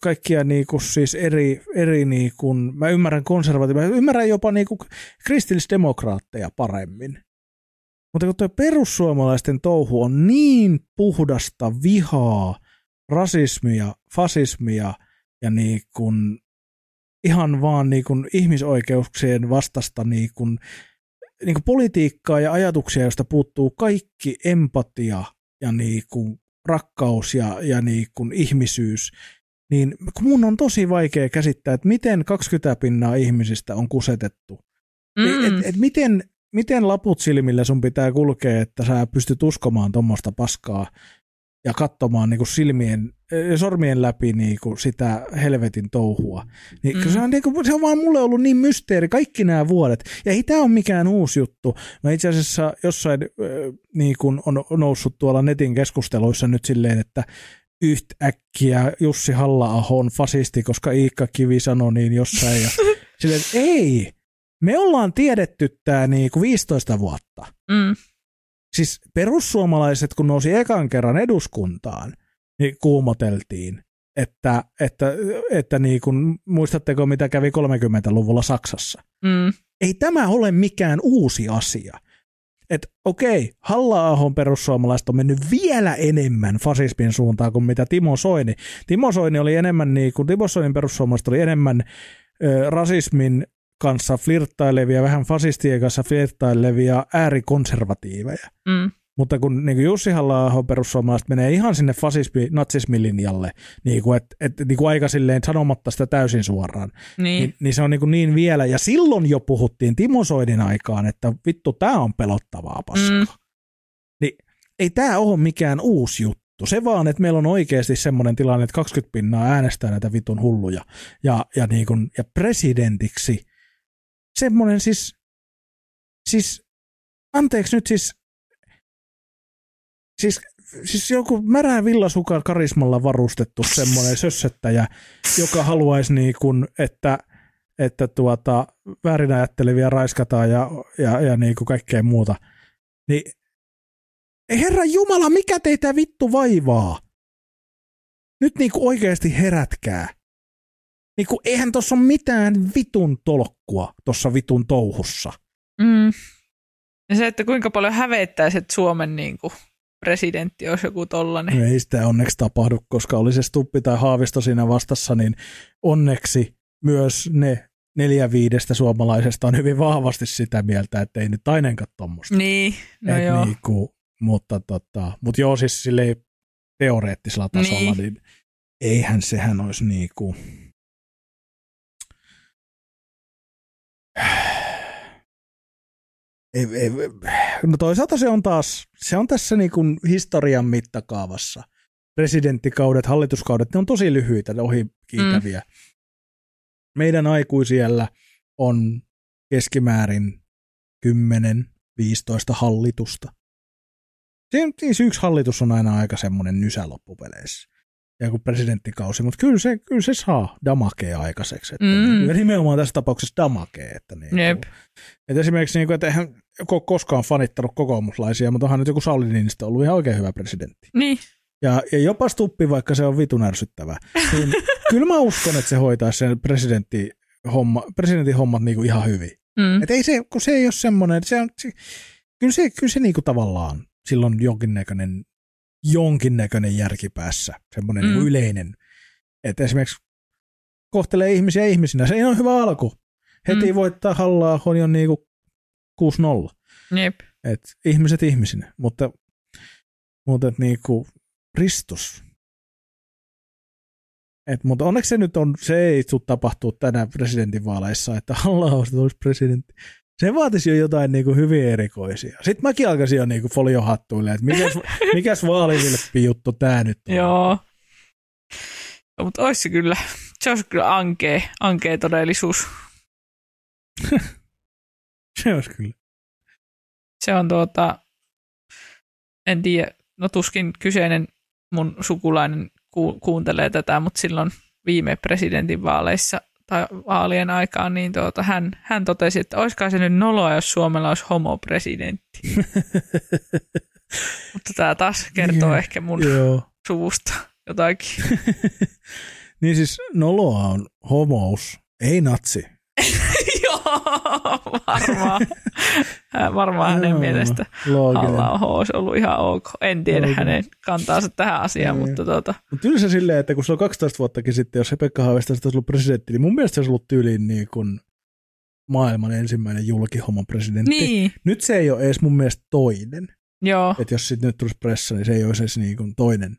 B: kaikkia niinku siis eri, eri niinku, mä ymmärrän konservatiivia, mä ymmärrän jopa niinku kristillisdemokraatteja paremmin. Mutta kun tuo perussuomalaisten touhu on niin puhdasta vihaa, rasismia, fasismia ja niinku ihan vaan niinku ihmisoikeuksien vastasta niinku, niinku politiikkaa ja ajatuksia, joista puuttuu kaikki empatia ja niinku rakkaus ja, ja niinku ihmisyys, niin mun on tosi vaikea käsittää, että miten 20 pinnaa ihmisistä on kusetettu. Mm. Et, et miten, miten laput silmillä sun pitää kulkea, että sä pystyt uskomaan tuommoista paskaa ja katsomaan niin kuin silmien, sormien läpi niin kuin sitä helvetin touhua. Niin, mm. se, on, niin kuin, se on vaan mulle ollut niin mysteeri kaikki nämä vuodet. Ja ei tämä ole mikään uusi juttu. Mä itse asiassa jossain niin kuin on noussut tuolla netin keskusteluissa nyt silleen, että yhtäkkiä Jussi halla on fasisti, koska Iikka Kivi sanoi niin jossain. Ja silleen, ei, me ollaan tiedetty tämä niinku 15 vuotta.
A: Mm.
B: Siis perussuomalaiset, kun nousi ekan kerran eduskuntaan, niin kuumoteltiin, että, että, että niin kuin, muistatteko mitä kävi 30-luvulla Saksassa.
A: Mm.
B: Ei tämä ole mikään uusi asia että okei, halla perussuomalaiset on mennyt vielä enemmän fasismin suuntaan kuin mitä Timo Soini. Timo Soini oli enemmän niin kuin, Timo Soinin perussuomalaiset oli enemmän ö, rasismin kanssa flirttailevia, vähän fasistien kanssa flirttailevia äärikonservatiiveja.
A: Mm.
B: Mutta kun niin kuin Jussi halla perussuomalaiset menee ihan sinne fasismi, natsismilinjalle, niin kuin, et, et, niin kuin aika silleen sanomatta sitä täysin suoraan,
A: Niin.
B: niin, niin se on niin, kuin niin vielä. Ja silloin jo puhuttiin Timo Soidin aikaan, että vittu, tämä on pelottavaa paskaa.
A: Mm.
B: Niin ei tämä ole mikään uusi juttu. Se vaan, että meillä on oikeasti semmoinen tilanne, että 20 pinnaa äänestää näitä vitun hulluja. Ja, ja, niin kuin, ja presidentiksi semmoinen siis, siis, anteeksi nyt siis, siis, siis joku märän villasukan karismalla varustettu semmoinen sössöttäjä, joka haluaisi niin kuin, että, että tuota, väärin ajattelevia raiskataan ja, ja, ja niin kuin kaikkea muuta. Niin herra Jumala, mikä teitä vittu vaivaa? Nyt niinku oikeasti herätkää. Niinku eihän tuossa ole mitään vitun tolkkua tuossa vitun touhussa.
A: Mm. Ja se, että kuinka paljon hävettäisi, että Suomen niin kuin, presidentti olisi joku tollanen.
B: No ei sitä onneksi tapahdu, koska oli se Stuppi tai Haavisto siinä vastassa, niin onneksi myös ne neljä viidestä suomalaisesta on hyvin vahvasti sitä mieltä, että ei nyt ainakaan tuommoista.
A: Niin, no
B: Et
A: joo.
B: Niinku, mutta, tota, mutta joo, siis silleen teoreettisella tasolla,
A: Niin.
B: niin, niin eihän sehän olisi niinku... Ei, ei, no toisaalta se on taas, se on tässä niinku historian mittakaavassa. Presidenttikaudet, hallituskaudet, ne on tosi lyhyitä, ne ohi kiitäviä. Mm. Meidän aikuisiellä on keskimäärin 10-15 hallitusta. Siis yksi hallitus on aina aika semmoinen nysä loppupeleissä. Ja kuin presidenttikausi, mutta kyllä se, kyllä se saa damakea aikaiseksi. Että
A: Mm.
B: Ja nimenomaan tässä tapauksessa damakea. Että, niin,
A: Jep.
B: että esimerkiksi, niin kuin, että eihän ko- koskaan fanittanut kokoomuslaisia, mutta onhan nyt joku Sauli Niinistö ollut ihan oikein hyvä presidentti.
A: Niin,
B: Ja, ja jopa Stuppi, vaikka se on vitun ärsyttävä. Niin kyllä mä uskon, että se hoitaisi sen presidentti homma, presidentin hommat niin kuin ihan hyvin.
A: mm.
B: Et ei se, kun se ei ole semmoinen, se on, se, kyllä se, kyllä se niinku tavallaan silloin jonkinnäköinen, jonkinnäköinen järki päässä, semmoinen
A: Mm.
B: mm. niinku yleinen. Että esimerkiksi kohtelee ihmisiä ihmisinä, se on hyvä alku. Heti
A: Mm.
B: voittaa hallaa on jo niinku 6-0.
A: Jep.
B: Et ihmiset ihmisinä, mutta, mutta et niinku Ristus. Et, mutta onneksi se nyt on, se ei tule tapahtua tänään presidentinvaaleissa, että halla olisi presidentti. Se vaatisi jo jotain niin kuin hyvin erikoisia. Sitten mäkin alkaisin jo niin kuin foliohattuille, että mikäs, mikäs vaalivilppi juttu tämä nyt on.
A: Joo. No, mutta olisi se kyllä, se olisi kyllä ankea, ankea todellisuus.
B: Se olisi kyllä.
A: Se on tuota, en tiedä, no tuskin kyseinen mun sukulainen ku, kuuntelee tätä, mutta silloin viime presidentinvaaleissa tai vaalien aikaan, niin tuota, hän, hän totesi, että olisiko se nyt noloa, jos Suomella olisi homopresidentti. mutta tämä taas kertoo
B: Joo.
A: ehkä mun
B: Joo.
A: suvusta jotakin.
B: niin siis noloa on homous, ei natsi.
A: Varmaan. Hän varmaan hänen
B: Joo,
A: mielestä halla olisi ollut ihan ok. En tiedä
B: Looginen.
A: hänen kantaansa tähän asiaan,
B: Ei.
A: mutta tuota,
B: Mutta kyllä se silleen, että kun se on 12 vuottakin sitten, jos se Pekka Haavisto olisi ollut presidentti, niin mun mielestä se olisi ollut tyyliin niin kuin maailman ensimmäinen julkihomman presidentti.
A: niin,
B: Nyt se ei ole edes mun mielestä toinen.
A: joo,
B: Että jos sitten nyt tulisi pressa, niin se ei olisi edes niin kuin toinen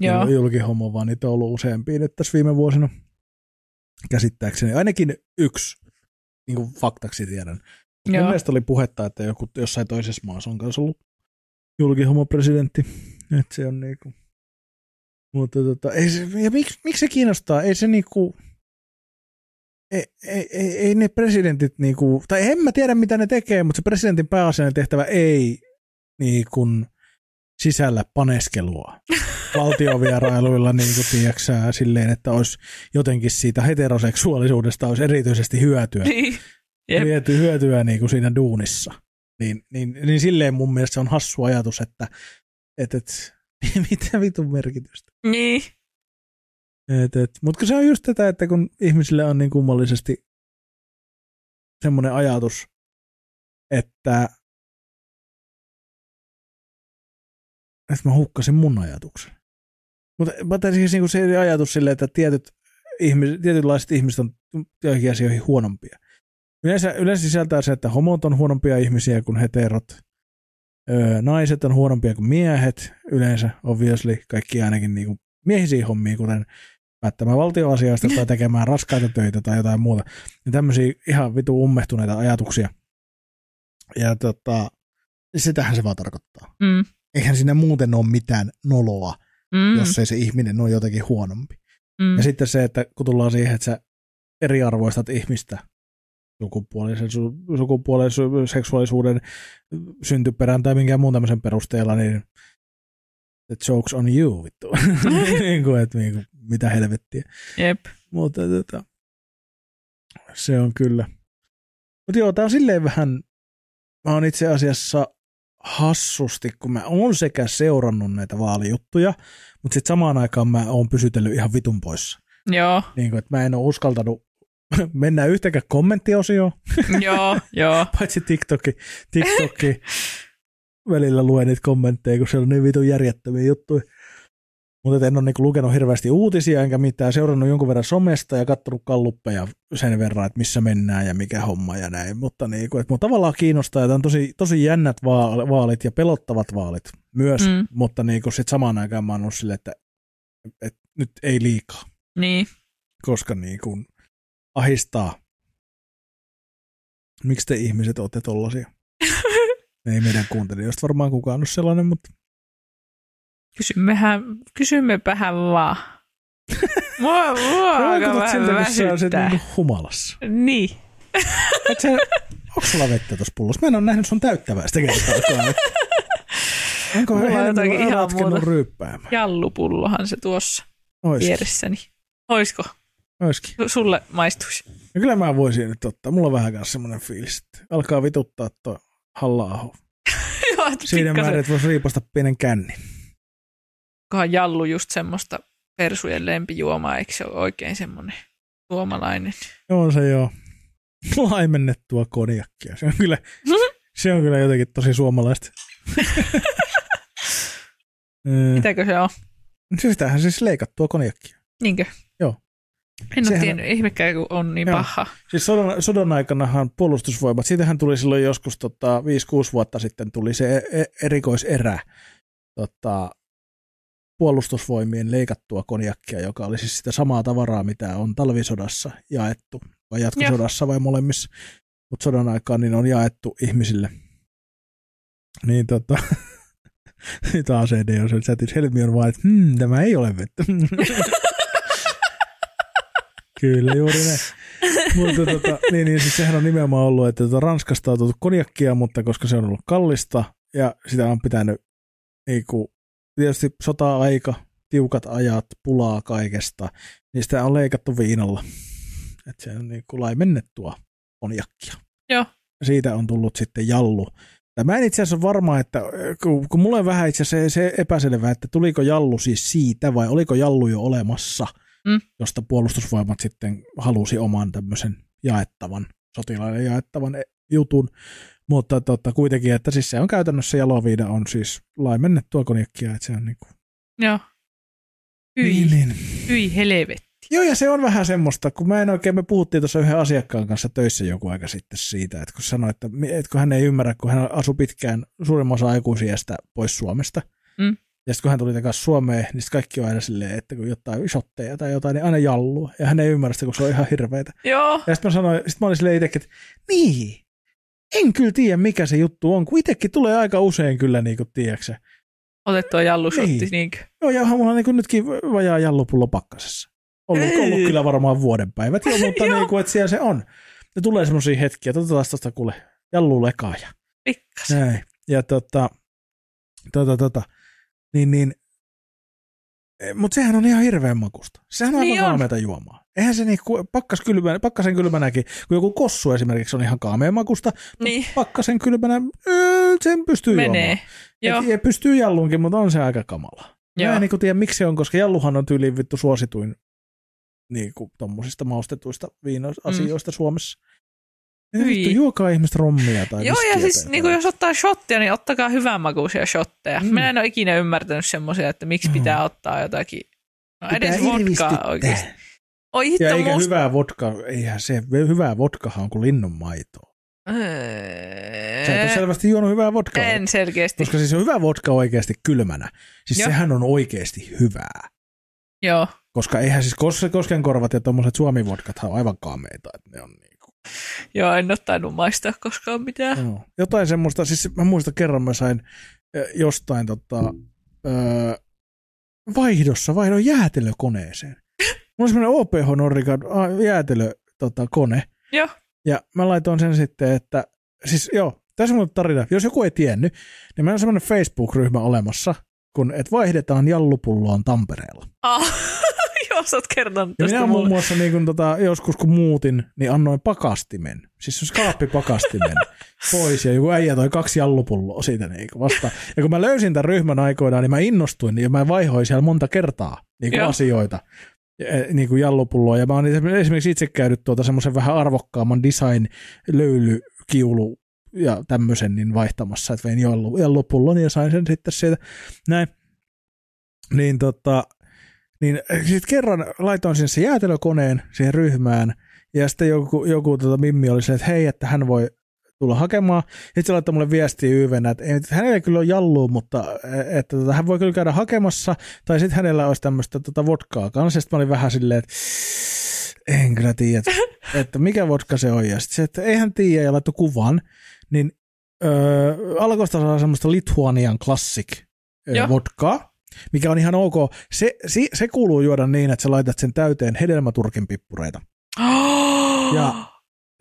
A: joo,
B: julkihomma, vaan niitä on ollut useampia nyt tässä viime vuosina. Käsittääkseni. Ainakin yksi niin kuin faktaksi tiedän.
A: Joo.
B: mielestä oli puhetta, että joku jossain toisessa maassa on kanssa ollut julkihomma presidentti. Että se on niinku... Mutta tota, ei se, ja miksi, miksi se kiinnostaa? Ei se niinku... Ei, ei, ei, ei ne presidentit niinku, tai en mä tiedä mitä ne tekee, mutta se presidentin pääasiallinen tehtävä ei niinku sisällä paneskelua valtiovierailuilla, niin kuin tiedäksä, silleen, että olisi jotenkin siitä heteroseksuaalisuudesta olisi erityisesti hyötyä
A: Niin, Jep.
B: hyötyä, hyötyä niin kuin siinä duunissa. Niin, niin, niin silleen mun mielestä se on hassu ajatus, että et, et, mitä vitun merkitystä.
A: niin,
B: Et, et, mutta se on just tätä, että kun ihmisille on niin kummallisesti semmoinen ajatus, että että mä hukkasin mun ajatuksen. Mutta mutta siis niin se ajatus silleen, että tietyt ihmis, tietynlaiset ihmiset on joihinkin asioihin huonompia. Yleensä, yleensä sisältää se, että homot on huonompia ihmisiä kuin heterot. Öö, naiset on huonompia kuin miehet. Yleensä, obviously, kaikki ainakin niin kuin miehisiä hommia, kuten päättämään valtioasioista tai tekemään raskaita töitä tai jotain muuta. Ja tämmöisiä ihan vitu ummehtuneita ajatuksia. Ja tota, sitähän se vaan tarkoittaa.
A: Mm.
B: Eihän siinä muuten ole mitään noloa,
A: Mm.
B: jos ei se ihminen ole jotenkin huonompi.
A: mm.
B: Ja sitten se, että kun tullaan siihen, että sä eriarvoistat ihmistä sukupuolisen, su- sukupuolen, su- seksuaalisuuden, syntyperän tai minkään muun tämmöisen perusteella, niin the joke's on you, vittu. niin kuin, että niin kuin, mitä helvettiä.
A: Jep.
B: Mutta tota, se on kyllä. Mutta joo, tää on silleen vähän, mä oon itse asiassa hassusti, kun mä oon sekä seurannut näitä vaalijuttuja, mutta sitten samaan aikaan mä oon pysytellyt ihan vitun poissa.
A: Joo,
B: Niin kuin, että mä en ole uskaltanut mennä yhtäkään kommenttiosioon,
A: joo, joo.
B: paitsi TikTokki. TikTokki välillä luen niitä kommentteja, kun siellä on niin vitun järjettömiä juttuja. Mutta en ole niinku lukenut hirveästi uutisia enkä mitään, seurannut jonkun verran somesta ja katsonut kalluppeja sen verran, että missä mennään ja mikä homma ja näin. Mutta niinku, että mua tavallaan kiinnostaa, että on tosi, tosi jännät va- vaalit ja pelottavat vaalit myös,
A: Mm.
B: mutta niinku sit samaan aikaan mä oon silleen, että, että nyt ei liikaa
A: Niin.
B: koska niin kuin ahistaa. Miksi te ihmiset olette tollasia? Ei meidän kuuntelijoista varmaan kukaan ole sellainen, mutta
A: Kysymmehän, kysymmepähän vaan. Mua, mua alkaa
B: vaikutat siltä,
A: vähän
B: kun sä olisit
A: väsyttää.
B: niin humalassa.
A: Niin.
B: Et sä, onko sulla vettä tuossa pullossa? Mä en ole nähnyt sun täyttävää sitä kertaa. Onko
A: Mulla on jotakin ihan
B: ratkennut
A: muuta.
B: ryyppäämään?
A: Jallupullohan se tuossa
B: Oiski.
A: vieressäni. Oisko?
B: Oiski.
A: Su- Sulle maistuisi.
B: Ja kyllä mä voisin nyt ottaa. Mulla on vähän kanssa semmoinen fiilis, että alkaa vituttaa tuo halla Siinä määrin, että voisi riipasta pienen kännin.
A: Onkohan jallu just semmoista persujen lempijuomaa, eikö se ole oikein semmoinen suomalainen?
B: On se joo. Laimennettua konjakkia. Se on kyllä, se on kyllä jotenkin tosi suomalaista.
A: Mitäkö se on?
B: Sitähän siis leikattua konjakkia.
A: Niinkö?
B: Joo.
A: En ole tiennyt, ihmekään kun on niin
B: Joo.
A: paha.
B: Siis sodan, sodan aikanahan puolustusvoimat, siitähän tuli silloin joskus tota, 5-6 vuotta sitten tuli se e- e- erikoiserä tota, puolustusvoimien leikattua konjakkia, joka oli siis sitä samaa tavaraa, mitä on talvisodassa jaettu, vai jatkosodassa vai molemmissa, mutta sodan aikaan niin on jaettu ihmisille. Niin tota, taas CD on se chatissa, Helmi on vaan, että hmm, tämä ei ole vettä. Kyllä, juuri näin. Mutta tota, niin, niin siis sehän on nimenomaan ollut, että tota Ranskasta on tuotu konjakkia, mutta koska se on ollut kallista ja sitä on pitänyt niin kuin, tietysti sota-aika, tiukat ajat, pulaa kaikesta, niin sitä on leikattu viinalla. Että se on niin kuin laimennettua konjakkia.
A: Joo.
B: Siitä on tullut sitten jallu. Ja mä en itse asiassa varma, että kun, kun mulle vähän itse asiassa se, se epäselvää, että tuliko jallu siis siitä vai oliko jallu jo olemassa,
A: Mm.
B: josta puolustusvoimat sitten halusi oman tämmöisen jaettavan, sotilaille jaettavan jutun. Mutta tota, kuitenkin, että siis se on käytännössä jaloviina on siis laimennettua konjakkia, että se on niinku...
A: Joo. Hyi,
B: Niin, niin.
A: hyi helvetti.
B: Joo, ja se on vähän semmoista, kun mä en oikein, me puhuttiin tuossa yhden asiakkaan kanssa töissä joku aika sitten siitä, että kun sanoi, että, että kun hän ei ymmärrä, kun hän asui pitkään suurimman osa aikuisiästä pois Suomesta,
A: Mm.
B: ja sitten kun hän tuli takaisin Suomeen, niin kaikki on aina silleen, että kun jotain shotteja tai jotain, niin aina jallua, ja hän ei ymmärrä sitä, kun se on ihan hirveetä.
A: Joo.
B: Ja sitten mä sanoin, sit mä olin silleen itsekin, että niin, en kyllä tiedä mikä se juttu on, kun itsekin tulee aika usein kyllä niin kuin tiedäksä.
A: Otettua jallusotti,
B: Niin.
A: niinkö?
B: Joo, ja mulla niin nytkin vajaa jallupullo pakkasessa. Ollut,
A: Ei.
B: ollut kyllä varmaan vuoden päivät, jo, mutta
A: Joo.
B: niin kuin, että siellä se on. Ja tulee semmoisia hetkiä, että otetaan tuosta kuule jallu lekaa ja
A: Pikkasen.
B: näin. Ja tota, tota, tota, niin, niin, mutta sehän on ihan hirveän makusta. Sehän on
A: Niin
B: aivan
A: on.
B: juomaa. Eihän se niinku, pakkas kylmänä, pakkasen kylmänäkin, kun joku kossu esimerkiksi on ihan kaameen makusta,
A: Niin,
B: pakkasen kylmänä, öö, sen pystyy
A: menee.
B: juomaan.
A: Joo,
B: Et, pystyy jallunkin, mutta on se aika kamala. Mä
A: joo.
B: en niin tiedä, miksi se on, koska jalluhan on tyyliin vittu suosituin niin kuin tommosista maustetuista viinoasioista mm. Suomessa. Vittu, juokaa ihmiset rommia tai
A: Joo, ja siis niin kuin jos ottaa shottia, niin ottakaa hyvänmakuisia shotteja.
B: Mm.
A: Mm. Minä en ole ikinä ymmärtänyt semmoisia, että miksi
B: Mm.
A: pitää ottaa jotakin, no
B: Pitää
A: edes vodkaa oikeasti. Oi hitto,
B: Ja eikä
A: must...
B: hyvää vodka, eihän se, hyvää vodkahan on kuin linnun maitoa. Sä et ole selvästi juonut hyvää vodkaa.
A: En selkeästi.
B: Koska siis on hyvä vodka oikeasti kylmänä. Siis
A: Joo.
B: sehän on oikeasti hyvää.
A: Joo.
B: Koska eihän siis kos- koskenkorvat ja tommoset suomi-vodkathan on aivan kaameita. Että ne on niinku.
A: Joo, en ole tainnut maistaa koskaan mitään.
B: Joo. Jotain semmoista, siis mä muistan kerran mä sain ö, jostain tota, ö, vaihdossa, vaihdon jäätelökoneeseen. Mulla on semmoinen OPH Norrikan a, jäätelö tota, kone.
A: Joo.
B: Ja mä laitoin sen sitten, että siis joo, tässä on tarina. Jos joku ei tiennyt, niin meillä on semmoinen Facebook-ryhmä olemassa, kun et vaihdetaan jallupulloon Tampereella.
A: Ah, joo, sä oot kertonut
B: Ja minä muun muassa niin kun, tota, joskus kun muutin, niin annoin pakastimen, siis se skaappipakastimen pois ja joku äijä toi kaksi jallupulloa siitä niin vasta. Ja kun mä löysin tämän ryhmän aikoinaan, niin mä innostuin niin mä vaihoin siellä monta kertaa niin asioita niin kuin jallupulloa. Ja mä oon esimerkiksi itse käynyt tuota semmoisen vähän arvokkaamman design löylykiulu ja tämmöisen niin vaihtamassa, että vein jallu, jallupullon ja sain sen sitten sieltä näin. Niin tota, niin sitten kerran laitoin sinne se jäätelökoneen siihen ryhmään, ja sitten joku, joku tota, Mimmi oli se, että hei, että hän voi tulla hakemaan. Sitten se laittoi mulle viestiä yvenä, että, että hänellä kyllä ole jallua, mutta että tota, hän voi kyllä käydä hakemassa, tai sitten hänellä olisi tämmöistä tota, vodkaa kanssa. Sitten mä olin vähän silleen, että en kyllä tiedä, että, että mikä vodka se on. Ja sitten se, että eihän tiedä, ja laittoi kuvan, niin öö, alkoista saa semmoista Lithuanian Classic öö, vodkaa, mikä on ihan ok. Se, se, se kuuluu juoda niin, että sä laitat sen täyteen hedelmäturkin pippureita. Ja-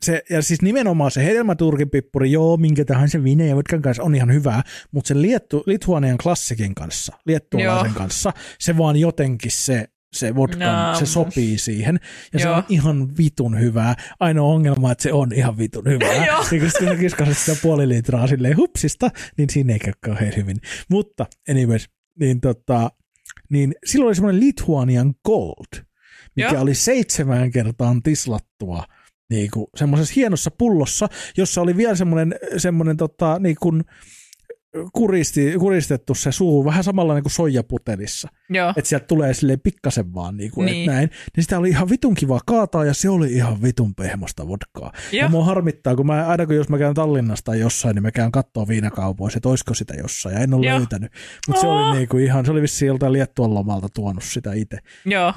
B: Se, ja siis nimenomaan se hedelmäturkin pippuri, joo, minkä tahansa vine ja vodkan kanssa on ihan hyvä, mutta sen Liettu, Lithuanian klassikin kanssa, liettualaisen kanssa, se vaan jotenkin se, se vodkan,
A: No.
B: se sopii siihen. Ja se
A: Joo.
B: on ihan vitun hyvää. Ainoa ongelma, että se on ihan vitun hyvää. Niin kun sä kiskasit sitä puoli litraa silleen hupsista, niin siinä ei käy kauhean hyvin. Mutta anyways, niin, tota, niin silloin oli semmoinen Lithuanian Gold, mikä
A: Joo.
B: oli seitsemän kertaan tislattua niin kuin semmoisessa hienossa pullossa, jossa oli vielä semmoinen, semmoinen tota, niin kuin kuristi, kuristettu se suu vähän samalla niin kuin soijaputelissa. Että sieltä tulee silleen pikkasen vaan niin kuin,
A: Niin.
B: niin. näin. Niin sitä oli ihan vitun kiva kaataa ja se oli ihan vitun pehmosta vodkaa. Ja,
A: Joo.
B: mua harmittaa, kun mä, aina kun jos mä käyn Tallinnasta jossain, niin mä käyn kattoo viinakaupoissa, että olisiko sitä jossain. Ja en ole
A: Joo.
B: löytänyt. Mutta se oli niinku ihan, se oli vissiin joltain Liettuan lomalta tuonut sitä itse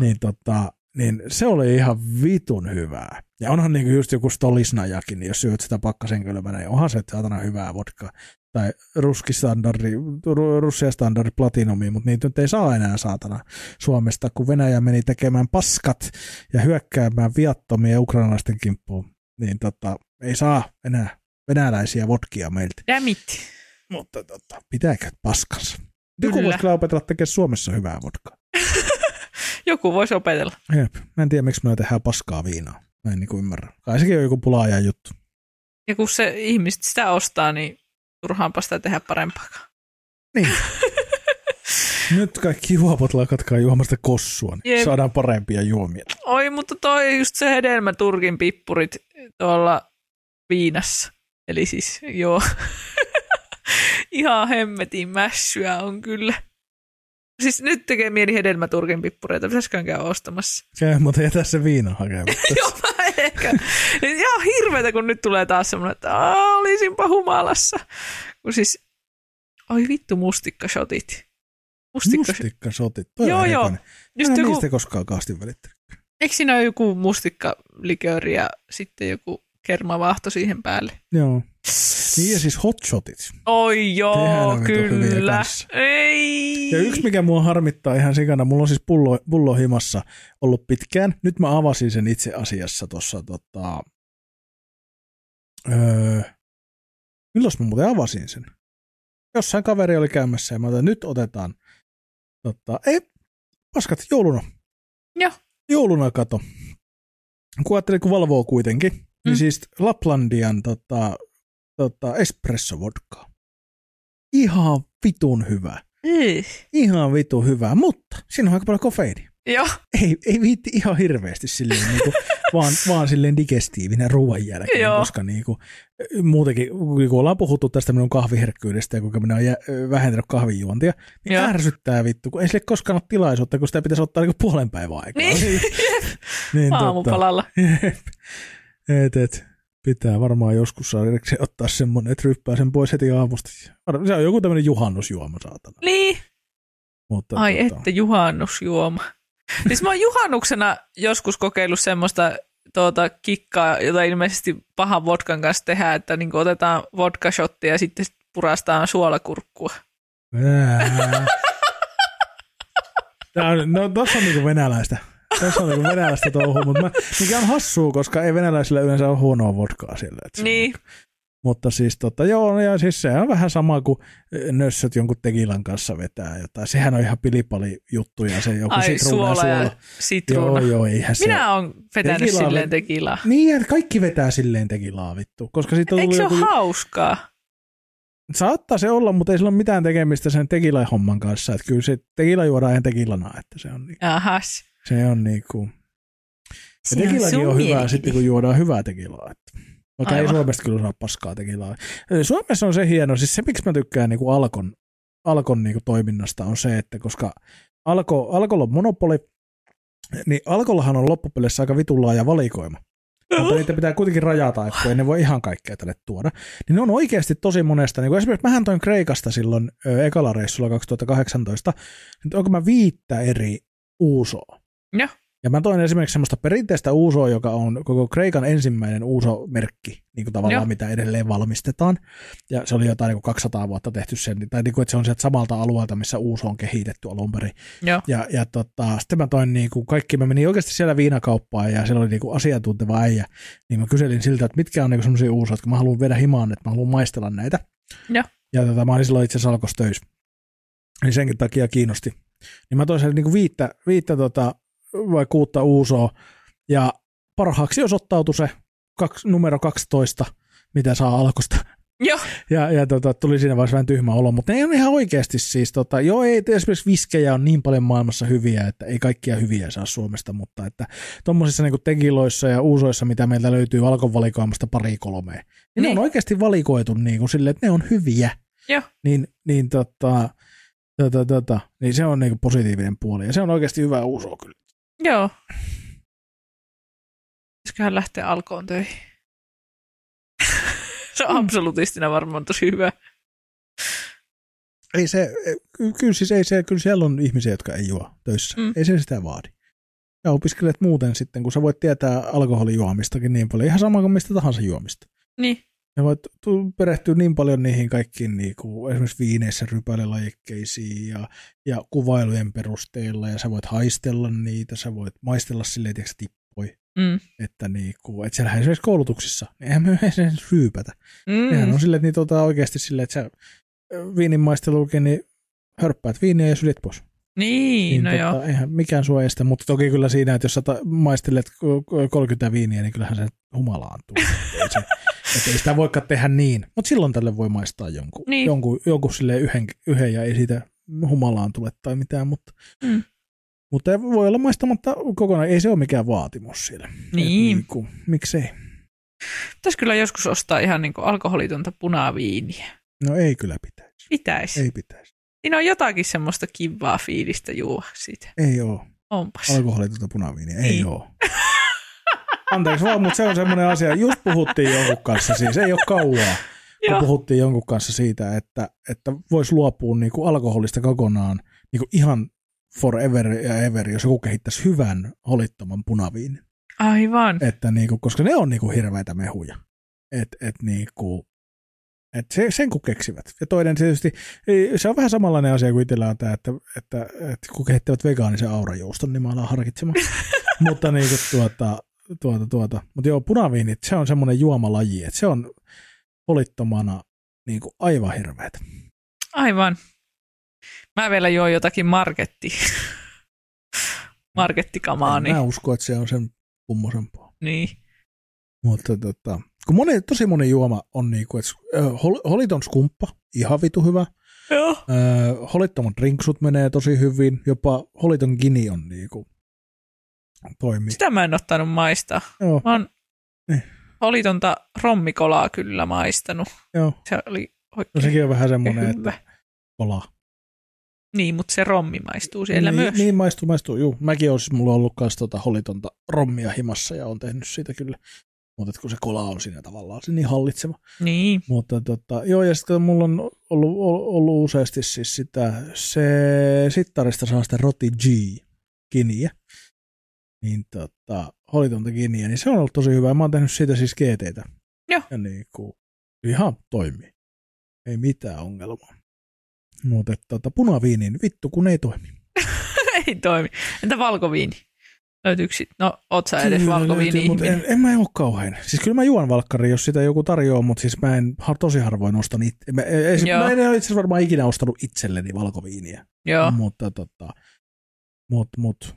B: niin, tota, niin se oli ihan vitun hyvää. Ja onhan niinku just joku stolisnajakin, niin jos syöt sitä pakkasen kylmänä, niin onhan se saatana hyvää vodkaa. Tai ruskistandardi, ru- russiastandardi platinumi, mutta niitä nyt ei saa enää saatana Suomesta, kun Venäjä meni tekemään paskat ja hyökkäämään viattomia ukrainalaisten kimppuun. Niin tota, ei saa enää venäläisiä vodkia meiltä.
A: Dammit.
B: Mutta tota, pitääkö paskansa? Joku
A: Kyllä.
B: voisi kyllä opetella tekemään Suomessa hyvää vodkaa.
A: Joku voisi opetella.
B: Jep. Mä en tiedä, miksi me tehdään paskaa viinaa. Mä en niinku ymmärrä. Kai sekin on joku pulaaja juttu.
A: Ja kun se ihmiset sitä ostaa, niin turhaanpa sitä tehdä parempaakaan.
B: Niin. Nyt kaikki juopot lakatkaa juomasta kossua, niin
A: Jep.
B: saadaan parempia juomia.
A: Oi, mutta toi just se hedelmäturkin pippurit tuolla viinassa. Eli siis, joo. Ihan hemmetin mässyä on kyllä. Siis nyt tekee mieli hedelmäturkin pippureita. Pitäisikö käydä ostamassa?
B: Käy, mutta jätä se viina hakematta.
A: Joo, mä ehkä. Ihan hirveetä, kun nyt tulee taas semmoinen, että "Aa, olisinpa humalassa. Kun siis, oi vittu mustikkashotit. Mustikka,
B: Mustikkasotit. Toi
A: Joo, joo. just joku,
B: niistä koskaan kaastin välittänyt.
A: eikö siinä ole joku mustikkalikööri ja sitten joku kermavaahto siihen päälle?
B: Joo. Niin ja siis hotshotit.
A: Oi joo, kyllä. Ei.
B: Ja yksi, mikä mua harmittaa ihan sikana, mulla on siis pullo, pullo himassa ollut pitkään. Nyt mä avasin sen itse asiassa tuossa tota, öö, milloin mä muuten avasin sen? Jossain kaveri oli käymässä ja mä otan, nyt otetaan, tota, ei, paskat, jouluna.
A: Joo.
B: Jouluna kato. Kun ajattelin, kun valvoo kuitenkin, mm. niin
A: Mm.
B: siis Laplandian tota, tota, espresso vodka. Ihan vitun hyvä.
A: Ei.
B: Ihan vitu hyvää, mutta siinä on aika paljon kofeiinia.
A: Joo,
B: ei, ei viitti ihan hirveästi silleen, niin kuin, vaan, vaan silleen digestiivinen ruoan jälkeen,
A: Joo.
B: koska niin kuin, muutenkin, kun ollaan puhuttu tästä minun kahviherkkyydestä ja kuinka minä olen jä- vähentänyt kahvijuontia, niin
A: Joo.
B: ärsyttää vittu, kun ei sille koskaan ole tilaisuutta, kun sitä pitäisi ottaa niin kuin puolen päivän aikaa.
A: Niin.
B: niin
A: aamupalalla.
B: Jep. Et, et, pitää varmaan joskus saada erikseen ottaa semmoinen, että ryppää sen pois heti aamusta. Se on joku tämmöinen juhannusjuoma, saatana.
A: Niin,
B: Mutta,
A: ai
B: tota,
A: että juhannusjuoma. Siis mä oon juhannuksena joskus kokeillut semmoista tuota, kikkaa, jota ilmeisesti pahan vodkan kanssa tehdään, että niin otetaan vodka-shotti ja sitten purastaan suolakurkkua.
B: Ää. Tää on, no tossa on niinku venäläistä. Tässä on niinku venäläistä touhua, mutta mä, mikä on hassua, koska ei venäläisillä yleensä ole huonoa vodkaa sillä. Että se-
A: Niin,
B: Mutta siis tota, joo, ja siis se on vähän sama kuin nössöt jonkun tekilan kanssa vetää jotain. Sehän on ihan pilipali juttu ja se joku
A: ai
B: sitruuna
A: suola ja
B: suola.
A: sitruuna.
B: Joo, joo, eihän se.
A: Minä oon vetänyt
B: Tekilaa
A: silleen tekilaa.
B: Niin, että kaikki vetää silleen tekilaa vittu. Koska siitä on
A: Eikö se
B: joku...
A: ole hauskaa?
B: Saattaa se olla, mutta ei sillä ole mitään tekemistä sen tekila-homman kanssa. Että kyllä se tekila juodaan ihan tekilana, että se on, niin,
A: Ahas.
B: Se on niinku... Ja tekilakin on, hyvä
A: mielipide.
B: sitten, kun juodaan hyvää tekilaa. Että. Vaikka ei. Suomesta kyllä saa paskaa tekilaa. Suomessa on se hieno, siis se miksi mä tykkään niinku Alkon, Alkon niinku toiminnasta on se, että koska Alko, Alkolla on monopoli, niin Alkollahan on loppupeleissä aika vitun laaja valikoima. Mutta niitä pitää kuitenkin rajata, että ei ne voi ihan kaikkea tänne tuoda. Niin ne on oikeasti tosi monesta. Niin esimerkiksi mähän toin Kreikasta silloin ö, ekalla reissulla 2018, niin onko mä viittä eri uusoa.
A: Joo.
B: Ja mä toin esimerkiksi semmoista perinteistä uusoa, joka on koko Kreikan ensimmäinen uuso-merkki, niin kuin tavallaan
A: Joo.
B: mitä edelleen valmistetaan. Ja se oli jotain niin kuin 200 vuotta tehty sen, tai niin kuin, että se on sieltä samalta alueelta, missä uuso on kehitetty alun perin.
A: Joo.
B: Ja, ja tota, sitten mä toin niin kuin kaikki, mä menin oikeasti siellä viinakauppaan ja siellä oli niin kuin asiantunteva äijä, niin mä kyselin siltä, että mitkä on niin semmoisia uusia, että mä haluan vedä himaan, että mä haluan maistella näitä.
A: Joo.
B: Ja tota, mä olin silloin itse asiassa töissä. Niin senkin takia kiinnosti. Niin mä toin siellä niin kuin viittä, viittä tota, vai kuutta uusoa ja parhaaksi osoittautui se kaksi, numero 12, mitä saa alkosta.
A: Joo,
B: Ja, ja tota, tuli siinä vaiheessa vähän tyhmä olo, mutta ne on ihan oikeasti siis, tota, joo ei esimerkiksi viskejä on niin paljon maailmassa hyviä, että ei kaikkia hyviä saa Suomesta, mutta että tuommoisissa niin tekiloissa ja uusoissa, mitä meiltä löytyy alkon valikoimasta pari kolmea, niin, niin. ne
A: Niin.
B: on oikeasti valikoitu niin kuin silleen, että ne on hyviä.
A: Joo.
B: Niin, niin, tota, tota, tota, niin se on niin kuin positiivinen puoli ja se on oikeasti hyvä uuso kyllä.
A: Joo. Pitäisiköhän lähteä alkoon töihin? se on absolutistina varmaan tosi hyvä.
B: Ei se, ky- kyllä siis ei se, kyllä siellä on ihmisiä, jotka ei juo töissä.
A: Mm.
B: Ei se sitä vaadi. Ja opiskelet muuten sitten, kun sä voit tietää alkoholijuomistakin niin paljon, ihan sama kuin mistä tahansa juomista.
A: Niin,
B: Ja voit perehtyä niin paljon niihin kaikkiin niin kuin esimerkiksi viineissä rypäilelajikkeisiin ja, ja kuvailujen perusteella, ja sä voit haistella niitä, sä voit maistella silleen, tiedätkö, tippoi,
A: mm.
B: että niin kuin, että siellähän esimerkiksi koulutuksissa, niin eihän me sen ryypätä. Nehän
A: Mm.
B: on silleen, että niitä otetaan oikeasti silleen, että sä viinin maistelukin, niin hörppäät viiniä ja sylit pois.
A: Niin, no
B: tota,
A: joo.
B: eihän mikään sua estä, mutta toki kyllä siinä, että jos sä ta- maistelet ko- ko- 30 viiniä, niin kyllähän se humalaantuu. että ei sitä voikaan tehdä niin, mutta silloin tälle voi maistaa jonkun,
A: Niin.
B: jonkun, jonkun silleen yhden, yhden ja ei siitä humalaan tule tai mitään, mutta,
A: Mm.
B: mutta voi olla maistamatta kokonaan, ei se ole mikään vaatimus siellä.
A: Niin.
B: niin kuin, miksei?
A: Pitäisi kyllä joskus ostaa ihan niin kuin alkoholitonta punaviiniä.
B: No ei kyllä pitäisi.
A: Pitäisi.
B: Ei pitäisi.
A: Siinä on jotakin semmoista kivaa fiilistä juo siitä.
B: Ei ole.
A: Onpas.
B: Alkoholitonta punaviiniä. Ei
A: Niin.
B: ole. Anteeksi vaan, mutta se on semmoinen asia. Just puhuttiin jonkun kanssa, siis ei ole kauaa, kun puhuttiin jonkun kanssa siitä, että, että voisi luopua niin kuin alkoholista kokonaan niin kuin ihan forever ja ever, jos joku kehittäisi hyvän holittoman punaviinin.
A: Aivan.
B: Että niin kuin, koska ne on niin kuin hirveitä mehuja. Et, et niin kuin, et se, sen kun keksivät. Ja toinen tietysti, se on vähän samanlainen asia kuin itsellä on tämä, että, että, että kun kehittävät vegaanisen aurajuuston, niin mä alan harkitsemaan. Mutta niin kuin tuota, tuota, tuota. Mutta joo, punaviinit, se on semmoinen juomalaji, että se on polittomana niin kuin aivan hirveätä.
A: Aivan. Mä vielä juon jotakin marketti. Markettikamaa,
B: En
A: niin,
B: Mä usko, että se on sen kummosempaa.
A: niin.
B: Mutta tota, kun moni, tosi moni juoma on niin kuin, että hol- holiton skumppa, ihan vitu hyvä.
A: Joo.
B: Öö, holittomat drinksut menee tosi hyvin, jopa holiton gini on niinku toimii.
A: Sitä mä en ottanut maistaa.
B: Joo,
A: Mä oon
B: Niin.
A: holitonta rommikolaa kyllä maistanut.
B: joo.
A: Se oli
B: No
A: oikein
B: sekin on vähän semmoinen,
A: hyvä.
B: että kola.
A: Niin, mutta se rommi maistuu siellä
B: niin,
A: myös.
B: Niin maistuu, maistuu. Juu. Mäkin on siis, mulla ollut kans tota holitonta rommia himassa ja on tehnyt siitä kyllä. Mutta kun se kola on siinä tavallaan se niin hallitseva.
A: Niin,
B: Mutta tota, joo, ja sitten mulla on ollut, ollut useasti siis sitä, se sittarista saa sitä Roti G kiniä. Niin tota, holitonta kiniä, niin se on ollut tosi hyvä. Mä oon tehnyt siitä siis GTtä.
A: Joo.
B: Ja niin kuin, ihan toimii. Ei mitään ongelmaa. Mutta tota, punaviini, vittu kun ei toimi.
A: ei toimi. Entä valkoviini? Löytyykö sit? No, oot sä edes valkoviini ihminen?
B: en, en, mä ole kauhean. Siis kyllä mä juon valkkari, jos sitä joku tarjoaa, mutta siis mä en tosi harvoin ostan itse. Mä, ei,
A: Joo.
B: mä en ole itse asiassa varmaan ikinä ostanut itselleni valkoviiniä.
A: Joo,
B: Mutta tota, mut, mut,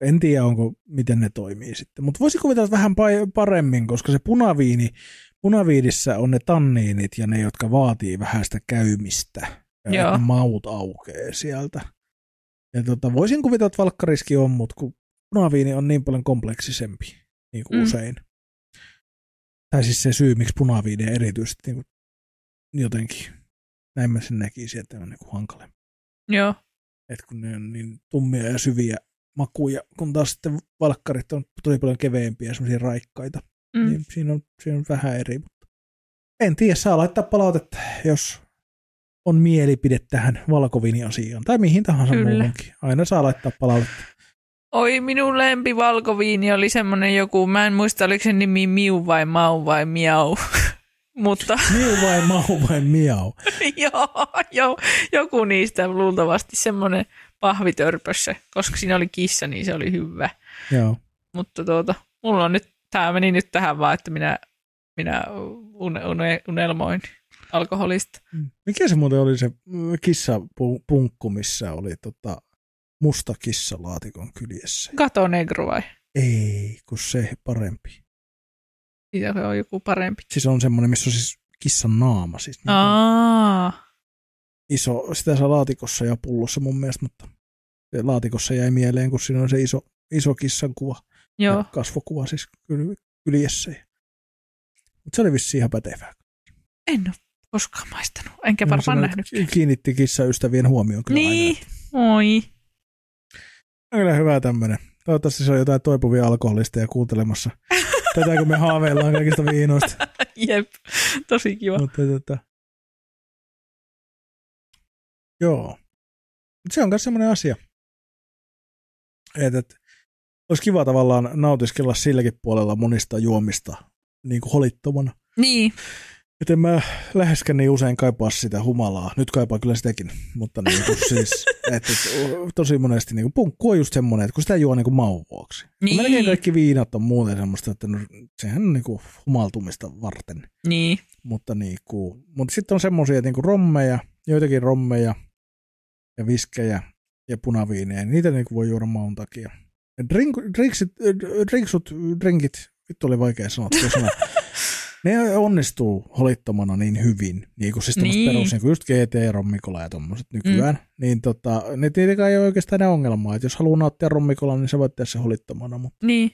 B: en tiedä, onko, miten ne toimii sitten. Mutta voisi kuvitella vähän pa- paremmin, koska se punaviini, punaviinissä on ne tanniinit ja ne, jotka vaatii vähän sitä käymistä. Ja
A: Joo.
B: maut aukeaa sieltä. Ja tota, voisin kuvitella, että valkkariski on, mutta kun punaviini on niin paljon kompleksisempi, niin kuin
A: Mm.
B: usein. Tai siis se syy, miksi punaviini erityisesti niin kuin, jotenkin, näin mä sen näkisin, että on niin kuin hankala
A: joo.
B: että kun ne on niin tummia ja syviä makuja, kun taas sitten valkkarit on tosi paljon keveempiä ja semmoisia raikkaita, mm.
A: Mm.
B: niin siinä on, siinä on vähän eri. Mutta en tiedä, saa laittaa palautetta, jos on mielipide tähän valkovini-asiaan, tai mihin tahansa
A: Kyllä.
B: muuhunkin. Aina saa laittaa palautetta.
A: Oi, minun lempi valkoviini oli semmonen joku, mä en muista oliko se nimi Miu vai Mau vai Miau. Mutta
B: Miu vai mau vai miau?
A: joo, joo, joku niistä luultavasti semmoinen pahvitörpössä, koska siinä oli kissa, niin se oli hyvä.
B: Joo.
A: Mutta tuota, mulla on nyt, tämä meni nyt tähän vaan, että minä, minä une, une, unelmoin alkoholista.
B: Mikä se muuten oli se kissapunkku, missä oli tota musta kissa laatikon kyljessä?
A: Gato Negro vai?
B: Ei, kun se parempi.
A: Siitä on joku parempi.
B: Siis on semmoinen, missä on siis kissan naama. Siis niin kuin
A: Aa,
B: iso, sitä saa laatikossa ja pullossa mun mielestä, mutta laatikossa jäi mieleen, kun siinä on se iso, iso kissan kuva.
A: joo.
B: Ja kasvokuva siis kyl, kyljessä. Mutta se oli vissi ihan pätevää.
A: En ole koskaan maistanut, enkä varmaan nähnyt.
B: nyt Kiinnitti kissaystävien huomioon kyllä
A: Niin,
B: aina.
A: oi.
B: On kyllä hyvä tämmöinen. Toivottavasti se on jotain toipuvia alkoholisteja kuuntelemassa. Tätä kun me haaveillaan kaikista viinoista.
A: Jep, tosi kiva.
B: Mutta tota, joo. Se on myös semmoinen asia, että et, olisi kiva tavallaan nautiskella silläkin puolella monista juomista niin kuin holittomana.
A: Niin,
B: Et en mä läheskään niin usein kaipaa sitä humalaa. Nyt kaipaa kyllä sitäkin, mutta niin kuin siis, et, et, tosi monesti niin kuin punkku on just semmoinen, että kun sitä juo niin kuin maun vuoksi.
A: Niin.
B: Melkein kaikki viinat on muuten semmoista, että no, sehän on niin kuin humaltumista varten.
A: niin,
B: Mutta, niinku, mutta sitten on semmoisia niinku rommeja, joitakin rommeja ja viskejä ja punaviineja. niin Niitä niinku voi juoda maun takia. Drink, drinksit, drinksut, drinkit, vittu oli vaikea sanoa. Ne onnistuu holittomana niin hyvin, niin kuin siis
A: Niin.
B: niin. perus, niin kuin just GT, rommikola ja tommoset nykyään, mm. niin tota, ne tietenkään ei ole oikeastaan ne ongelmaa, että jos haluaa nauttia rommikola, niin sä voit tehdä se holittomana, mutta
A: niin.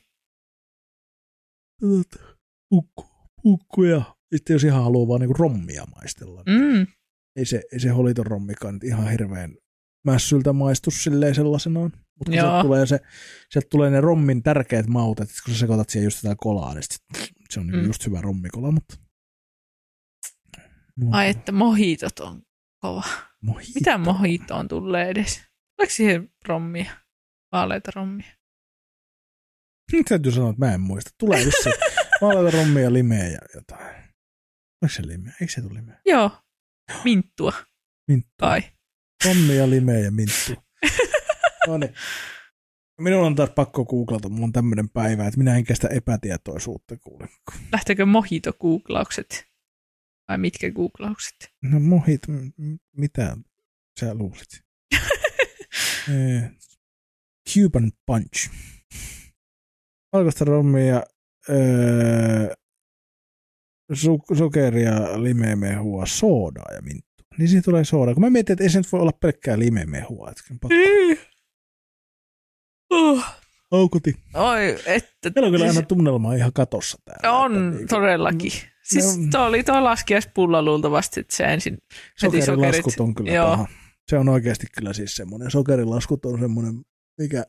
B: tota, pukku, pukku ja sitten jos ihan haluaa vaan niinku rommia maistella, niin
A: Mm,
B: ei se, ei se holiton rommikaan nyt ihan hirveän mässyltä maistu silleen sellaisenaan. Mutta sieltä tulee, se, sieltä tulee ne rommin tärkeät maut, että kun sä sekoitat siihen just tätä kolaa, niin sit, se on
A: Mm.
B: mm. just hyvä rommikola, mutta... mutta
A: ai että mohitot on kova.
B: mojito.
A: Mitä mohitoon tulee edes? Oliko siihen rommia? Vaaleita rommia?
B: Nyt täytyy sanoa, että mä en muista. Tulee vissiin maalaita rommia, ja limeä ja jotain. Onko se limeä? Eikö se tule limeä?
A: Joo, minttua
B: Minttu.
A: kai.
B: Rommia, limeä ja minttu. no niin. Minun on taas pakko googlata, mulla on tämmöinen päivä, että minä en kestä epätietoisuutta kuule.
A: Lähteekö mojito-googlaukset? Vai mitkä googlaukset?
B: No mohit, mitä sä luulit? Eh, Cuban Punch. Valkoista rommia, öö, su- sokeria, limeemehua, soodaa ja minttua. Niin siitä tulee sooda. Kun mä mietin, että ei se nyt voi olla pelkkää limeemehua. Että pakko-
A: Uh.
B: Houkutin.
A: Oi, että...
B: Meillä on kyllä aina tunnelma ihan katossa täällä.
A: On,
B: Että niinku-
A: todellakin. Siis
B: No.
A: tuo oli tuo laskiaispulla luultavasti, että se ensin
B: Sokerilaskut on kyllä
A: Joo.
B: paha. Se on oikeasti kyllä siis semmoinen, sokerilaskut on semmoinen, mikä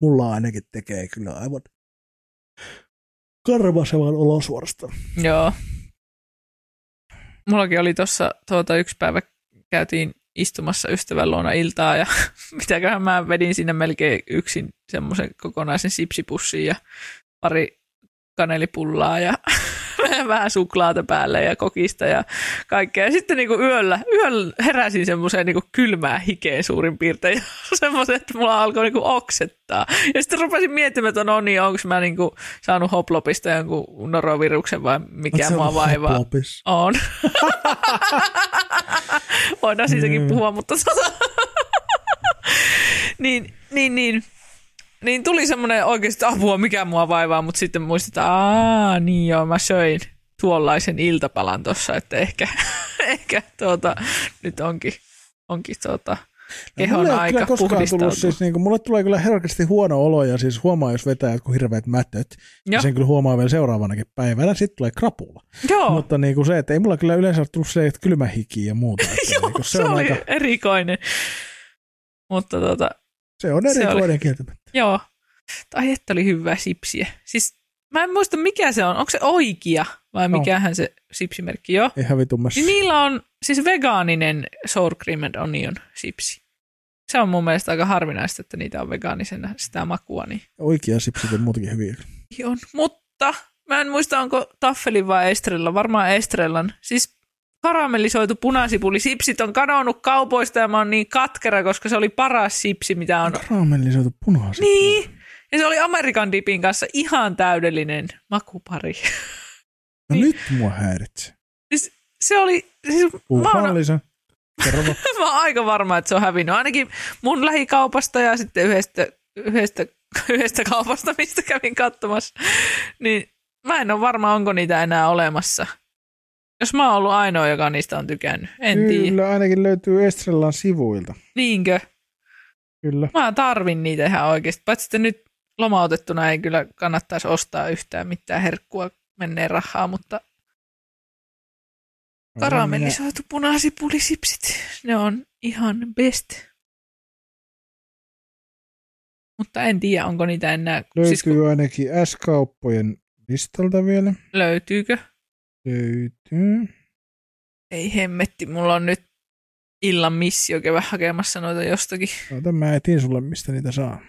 B: mulla ainakin tekee kyllä aivan karvasevan olo suorastaan.
A: Joo. Mullakin oli tuossa tuota, yksi päivä käytiin istumassa ystävän luona iltaa ja mitäköhän mä vedin sinne melkein yksin semmoisen kokonaisen sipsipussin ja pari kanelipullaa ja vähän suklaata päälle ja kokista ja kaikkea. Ja sitten niinku yöllä, yöllä heräsin semmoiseen niinku kylmää hikeen suurin piirtein ja semmoisen, että mulla alkoi niinku oksettaa. Ja sitten rupesin miettimään, että no niin, onko mä niinku saanut hoplopista jonkun noroviruksen vai mikä mua vaivaa.
B: hoplopis?
A: On. Voidaan siitäkin
B: Mm.
A: puhua, mutta tota... niin, niin, niin. Niin tuli semmoinen oikeasti apua, mikä mua vaivaa, mutta sitten muistetaan, aa, niin joo, mä söin tuollaisen iltapalan tuossa, että ehkä, ehkä tuota, nyt onkin, onkin tuota, kehon
B: mulle ei ole
A: aika
B: koskaan tullut, siis niin kuin, mulle tulee kyllä herkästi huono olo ja siis huomaa, jos vetää jotkut hirveät mätöt. Ja
A: Joo.
B: sen kyllä huomaa vielä seuraavanakin päivänä, sitten tulee krapula.
A: Joo,
B: Mutta niin kuin se, että ei mulla kyllä yleensä ole tullut se, että kylmä hiki ja muuta. Että
A: joo
B: niin kuin
A: se, oli
B: aika,
A: erikoinen. Mutta tota,
B: se on erikoinen kieltämättä.
A: Joo. Tai että oli hyvää sipsiä. Siis mä en muista mikä se on. Onko se oikea vai
B: On.
A: mikähän se sipsimerkki joo?
B: Ihan vitummassa.
A: Niin niillä on siis vegaaninen sour cream and onion sipsi. Se on mun mielestä aika harvinaista, että niitä on vegaanisena sitä makua. Niin
B: Oikea sipsit on muutenkin hyviä.
A: on. Mutta mä en muista, onko Taffelin vai Estrella. Varmaan Estrellan. Siis karamellisoitu punasipuli. Sipsit on kadonnut kaupoista ja mä oon niin katkera, koska se oli paras sipsi, mitä on
B: Karamellisoitu punaisen.
A: Niin. Ja se oli Amerikan dipin kanssa ihan täydellinen makupari.
B: No
A: Niin.
B: nyt mua häiritsee.
A: Siis se oli, siis mä
B: Puhutaan
A: oon, mä oon aika varma, että se on hävinnyt. Ainakin mun lähikaupasta ja sitten yhdestä, yhdestä, yhdestä kaupasta, mistä kävin katsomassa. Niin mä en ole varma, onko niitä enää olemassa. Jos mä oon ollut ainoa, joka niistä on tykännyt. En tiedä.
B: Kyllä, ainakin löytyy Estrellan sivuilta.
A: Niinkö?
B: Kyllä.
A: Mä tarvin niitä ihan oikeasti. Paitsi että nyt lomautettuna ei kyllä kannattaisi ostaa yhtään mitään herkkua menee rahaa, mutta Karamellisoitu punasipulisipsit. Ne on ihan best. Mutta en tiedä, onko niitä enää.
B: Löytyy
A: Siis kun,
B: ainakin S-kauppojen listalta vielä.
A: löytyykö?
B: Löytyy.
A: Ei hemmetti, mulla on nyt illan missio käydä hakemassa noita jostakin.
B: Ota mä etin sulle, mistä niitä saa.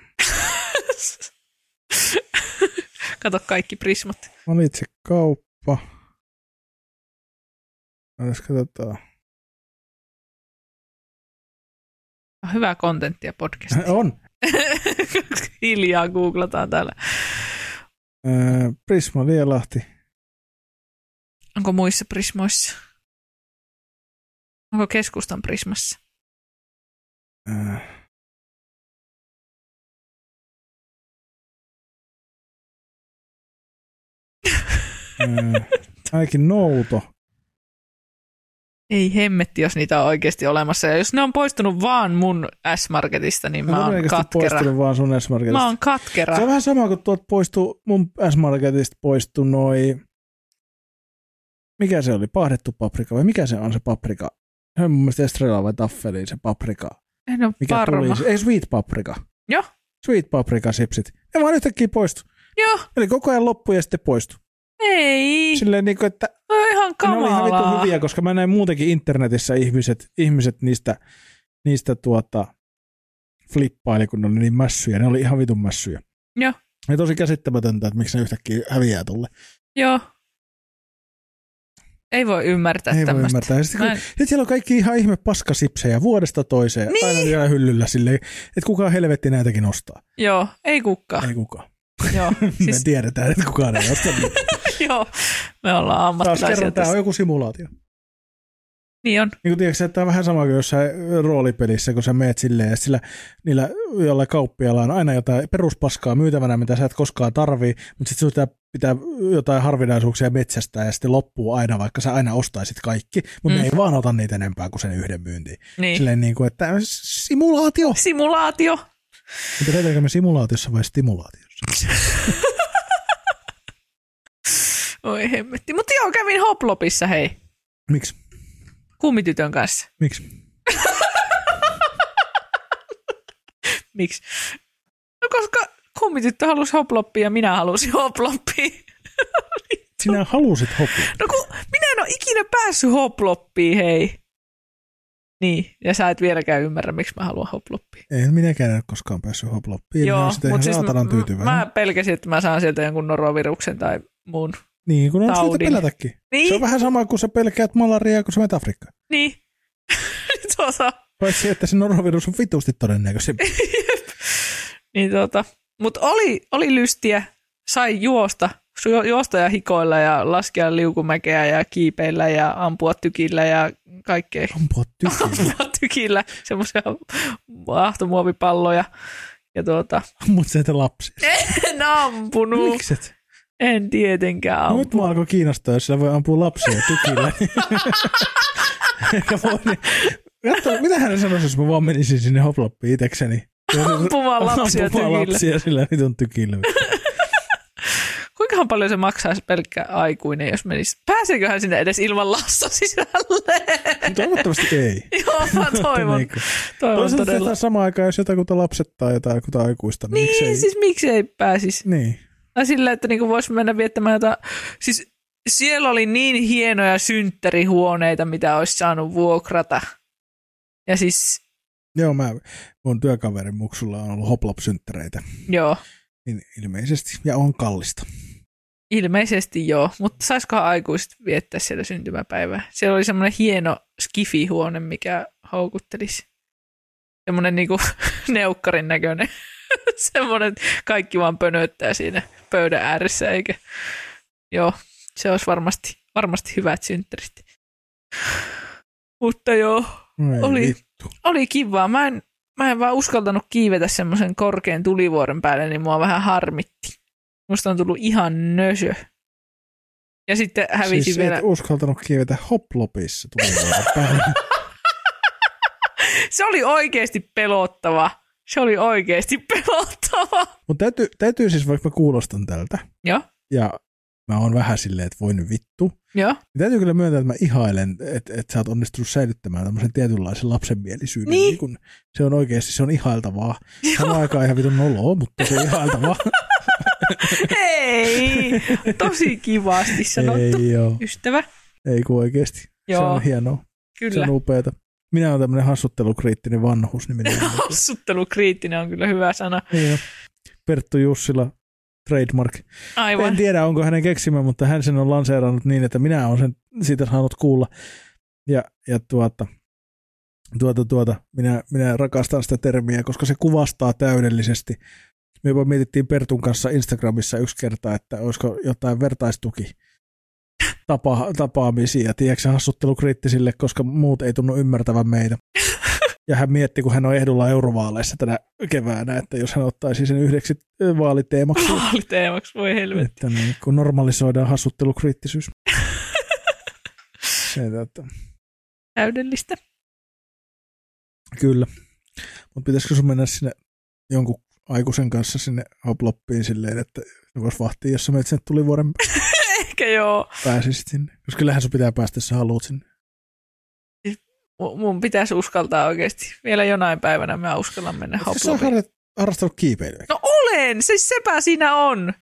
A: Kato kaikki prismat.
B: Valitse kauppa. Otas katsotaan.
A: Hyvää kontenttia podcast.
B: On.
A: Hiljaa googlataan täällä.
B: Prisma Lielahti.
A: Onko muissa prismoissa? Onko keskustan prismassa?
B: Öö. Öö, ainakin Nouto.
A: Ei hemmetti, jos niitä on oikeasti olemassa. Ja jos ne on poistunut vaan mun S-Marketista, niin mä
B: on
A: oon katkera.
B: poistunut vaan sun S-Marketista.
A: Mä oon katkera.
B: Se on vähän sama kuin tuolta poistuu, mun S-Marketista poistui noi, mikä se oli, paahdettu paprika vai mikä se on se paprika? Se on mun mielestä Estrella vai Taffeli se paprika.
A: En ole
B: Mikä
A: varma.
B: tuli, ei sweet paprika.
A: Joo.
B: Sweet paprika sipsit. Ne vaan yhtäkkiä poistu.
A: Joo,
B: Eli koko ajan loppu ja sitten poistu.
A: ei.
B: Silleen niin kuin, että
A: on ihan
B: ne oli ihan vittu
A: kamalaa.
B: hyviä, koska mä näin muutenkin internetissä ihmiset, ihmiset niistä, niistä tuota, flippaili, kun ne oli niin mässyjä. Ne oli ihan vitun mässyjä.
A: Joo.
B: Ja tosi käsittämätöntä, että miksi ne yhtäkkiä häviää tulle.
A: Joo. Ei voi ymmärtää
B: Ei voi
A: tämmöistä.
B: ymmärtää. Sitten, kun,
A: en-
B: sitten siellä on kaikki ihan ihme paskasipsejä vuodesta toiseen.
A: Niin.
B: Aina siellä hyllyllä silleen, että kuka helvetti näitäkin ostaa.
A: Joo, ei kukaan.
B: Ei kukaan.
A: Joo,
B: Me
A: siis,
B: tiedetään, että kukaan ei osta
A: joo, me ollaan
B: Taas
A: ammattilaisia
B: kerran, tämä on joku simulaatio.
A: Niin on.
B: Niin tiedätkö, että tämä on vähän sama kuin jossain roolipelissä, kun sä meet silleen, ja sillä, niillä jollain kauppialla on aina jotain peruspaskaa myytävänä, mitä sä et koskaan tarvii, mutta sitten pitää, pitää jotain harvinaisuuksia metsästää, ja sitten loppuu aina, vaikka sä aina ostaisit kaikki, mutta
A: Mm.
B: ne ei vaan ota niitä enempää kuin sen yhden myyntiin.
A: Niin.
B: Silleen niin kuin, että simulaatio.
A: Simulaatio.
B: Mutta eletäänkö me simulaatiossa vai stimulaatiossa?
A: Oi hemmetti. Mutta joo, kävin Hoplopissa, hei.
B: Miksi?
A: Kummitytön kanssa.
B: Miksi?
A: Miksi? No koska kummityttö halusi hoploppia ja minä halusin hoploppia.
B: Sinä halusit hoploppia.
A: No kun minä en ole ikinä päässyt hoploppiin, hei. Niin, ja sä et vieläkään ymmärrä, miksi mä haluan hoploppia.
B: En minäkään ole koskaan päässyt hoploppiin. Joo, mutta siis
A: mä, mä pelkäsin, että mä saan sieltä jonkun noroviruksen tai muun.
B: Niin, kun on syytä
A: taudin.
B: pelätäkin.
A: Niin,
B: Se on vähän sama kuin sä pelkäät malariaa, kun sä menet Afrikkaan.
A: niin. tuota,
B: Paitsi, että se norovirus on vitusti todennäköisempi.
A: niin tuota. Mutta oli, oli lystiä, sai juosta, ju- juosta ja hikoilla ja laskea liukumäkeä ja kiipeillä ja ampua tykillä ja kaikkea.
B: Ampua tykillä.
A: Ampua tykillä, semmoisia ahtomuovipalloja. Ja tuota,
B: Ammut sieltä lapsi.
A: en ampunut.
B: Mikset?
A: En tietenkään
B: No, nyt mua alkoi kiinnostaa, jos sillä voi ampua lapsia tykillä. Voi, niin. Katso, mitä hän sanoisi, jos mä vaan menisin sinne hoploppiin itekseni?
A: Ampumaan lapsia
B: Ampumaan
A: tykillä.
B: lapsia sillä vitun tykillä.
A: Kuinkahan paljon se maksaisi pelkkä aikuinen, jos menisi? Pääseeköhän sinne edes ilman lasta sisälle?
B: Toivottavasti ei.
A: Joo, mä toivon.
B: Niin kuin-
A: toivon
B: Toisaalta
A: todella.
B: samaan aikaan, jos jotakuta lapset tai jotakuta aikuista, niin,
A: Niin,
B: miksei?
A: siis miksi ei pääsisi?
B: Niin.
A: Sillä, että niinku voisi mennä viettämään jotain... Siis siellä oli niin hienoja synttärihuoneita, mitä olisi saanut vuokrata. Ja siis,
B: Joo, mä, mun työkaverin muksulla on ollut hoplop-synttereitä,
A: joo,
B: niin ilmeisesti, ja on kallista.
A: ilmeisesti joo. Mutta saisikohan aikuiset viettää siellä syntymäpäivää? Siellä oli semmoinen hieno skifihuone, mikä houkuttelisi. Semmoinen niinku neukkarin näköinen. semmoinen, kaikki vaan pönöttää siinä pöydän ääressä, eikä... Joo, se olisi varmasti, varmasti hyvät synttärit. Mutta joo,
B: No Ei
A: Oli.
B: vittu.
A: oli kivaa. Mä en, mä en vaan uskaltanut kiivetä semmoisen korkean tulivuoren päälle, niin mua vähän harmitti. Musta on tullut ihan nösö. Ja sitten hävisi
B: siis
A: vielä.
B: uskaltanut kiivetä hoplopissa tulivuoren päälle.
A: Se oli oikeasti pelottava. Se oli oikeasti pelottava.
B: Mutta täytyy, täytyy siis, vaikka mä kuulostan tältä,
A: Joo,
B: ja mä oon vähän silleen, että voi nyt vittu,
A: joo.
B: niin täytyy kyllä myöntää, että mä ihailen, että, että sä oot onnistunut säilyttämään tämmöisen tietynlaisen lapsenmielisyyden.
A: Niin.
B: kun se on oikeasti, se on ihailtavaa. Samaan aikaan ihan vitun noloa, mutta se on ihailtavaa.
A: Hei, tosi kivasti sanottu.
B: Ei joo,
A: Ystävä,
B: ei kun oikeasti. Se
A: Joo.
B: on hienoa, se
A: kyllä.
B: on upeata. Minä olen tämmöinen hassuttelukriittinen vanhus. Niin minä
A: Hassuttelukriittinen on kyllä hyvä sana.
B: Niin. Perttu Jussila, trademark.
A: Aivan.
B: En tiedä, onko hänen keksimä, mutta hän sen on lanseerannut niin, että minä olen sen siitä saanut kuulla. Ja, ja tuota, tuota, tuota, minä, minä rakastan sitä termiä, koska se kuvastaa täydellisesti. Me jopa mietittiin Pertun kanssa Instagramissa yksi kerta, että olisiko jotain vertaistuki tapa, tapaamisia, tiedätkö, hassuttelukriittisille, koska muut ei tunnu ymmärtävän meitä. Ja hän mietti, kun hän on ehdolla eurovaaleissa tänä keväänä, että jos hän ottaisi sen yhdeksi vaaliteemaksi,
A: Vaaliteemaksi, voi helvetti.
B: että niin, kun normalisoidaan hassuttelukriittisyys. Se, että,
A: Täydellistä.
B: kyllä. Mutta pitäisikö sun mennä sinne jonkun aikuisen kanssa sinne hoploppiin silleen, että se voisi vahtia, jos sä menet sinne tulivuoren
A: Ehkä joo.
B: pääsisit sinne. Koska kyllähän sun pitää päästä, jos sä haluat sinne.
A: Mu- Mun pitäisi uskaltaa oikeasti. Vielä jonain päivänä mä uskallan mennä
B: Oletko sä
A: hoplopiin.
B: harra- harrastanut kiipeilyä?
A: No olen, siis sepä siinä on.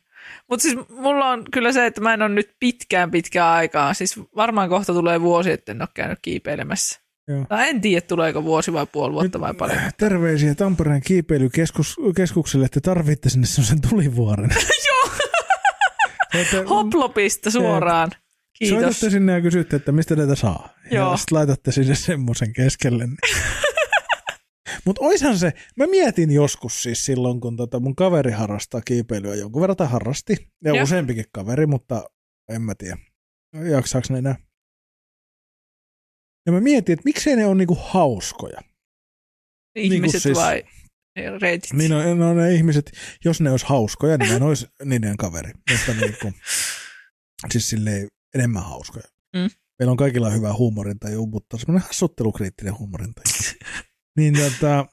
A: Mutta siis mulla on kyllä se, että mä en ole nyt pitkään pitkään aikaa. Siis varmaan kohta tulee vuosi, että en ole käynyt kiipeilemässä.
B: Joo.
A: Tai en tiedä, tuleeko vuosi vai puoli vuotta vai paljon.
B: Terveisiä Tampereen kiipeilykeskukselle, että tarvitte sinne sellaisen tulivuoren.
A: Joo, hoplopista suoraan. Kiitos.
B: Soitatte sinne ja kysytte, että mistä näitä saa.
A: Joo.
B: Ja sitten laitatte sinne semmoisen keskelle. Niin. Mutta oishan se, mä mietin joskus siis silloin, kun tota mun kaveri harrastaa kiipeilyä jonkun verran, tai harrasti, ja
A: Joo.
B: useampikin kaveri, mutta en mä tiedä, jaksaako ne enää. Ja mä mietin, että miksei ne ole niinku hauskoja.
A: Ihmiset
B: niinku siis-
A: vai reitit?
B: Niin no, no ne ihmiset, jos ne olisi hauskoja, niin en olisi niiden kaveri. Mutta niinku, siis silleen enemmän hauskoja.
A: Mm.
B: Meillä on kaikilla hyvä huumorintaju, mutta semmoinen hassuttelukriittinen huumorintaju. niin tota,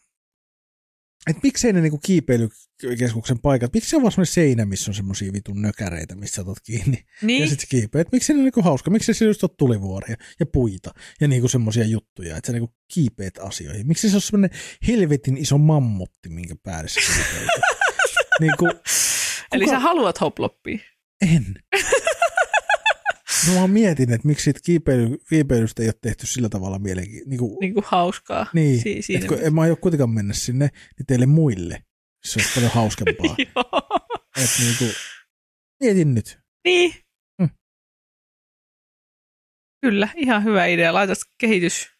B: että miksei ne niinku kiipeilykeskuksen paikat, miksi se on vaan semmoinen seinä, missä on semmoisia vitun nökäreitä, missä otat kiinni.
A: Niin,
B: Ja sitten kiipeä. Että miksi se on niinku hauska, miksi se just on tulivuoria ja puita ja niinku semmoisia juttuja, että sä niinku kiipeät asioihin. Miksi se on semmoinen helvetin iso mammutti, minkä päälle sä niinku,
A: eli
B: kuka-
A: sä haluat hoploppia.
B: En. No mä mietin, että miksi siitä kiipeily, kiipeilystä ei ole tehty sillä tavalla mielenkiintoista. Niin, kuin,
A: Niin kuin hauskaa.
B: niin
A: Si- siinä
B: että kun en mä aio kuitenkaan mennä sinne, niin teille muille se olisi paljon hauskempaa.
A: Joo.
B: että niin kuin, mietin nyt.
A: Niin.
B: Mm.
A: Kyllä, ihan hyvä idea. Laitat kehitys,
B: Seinä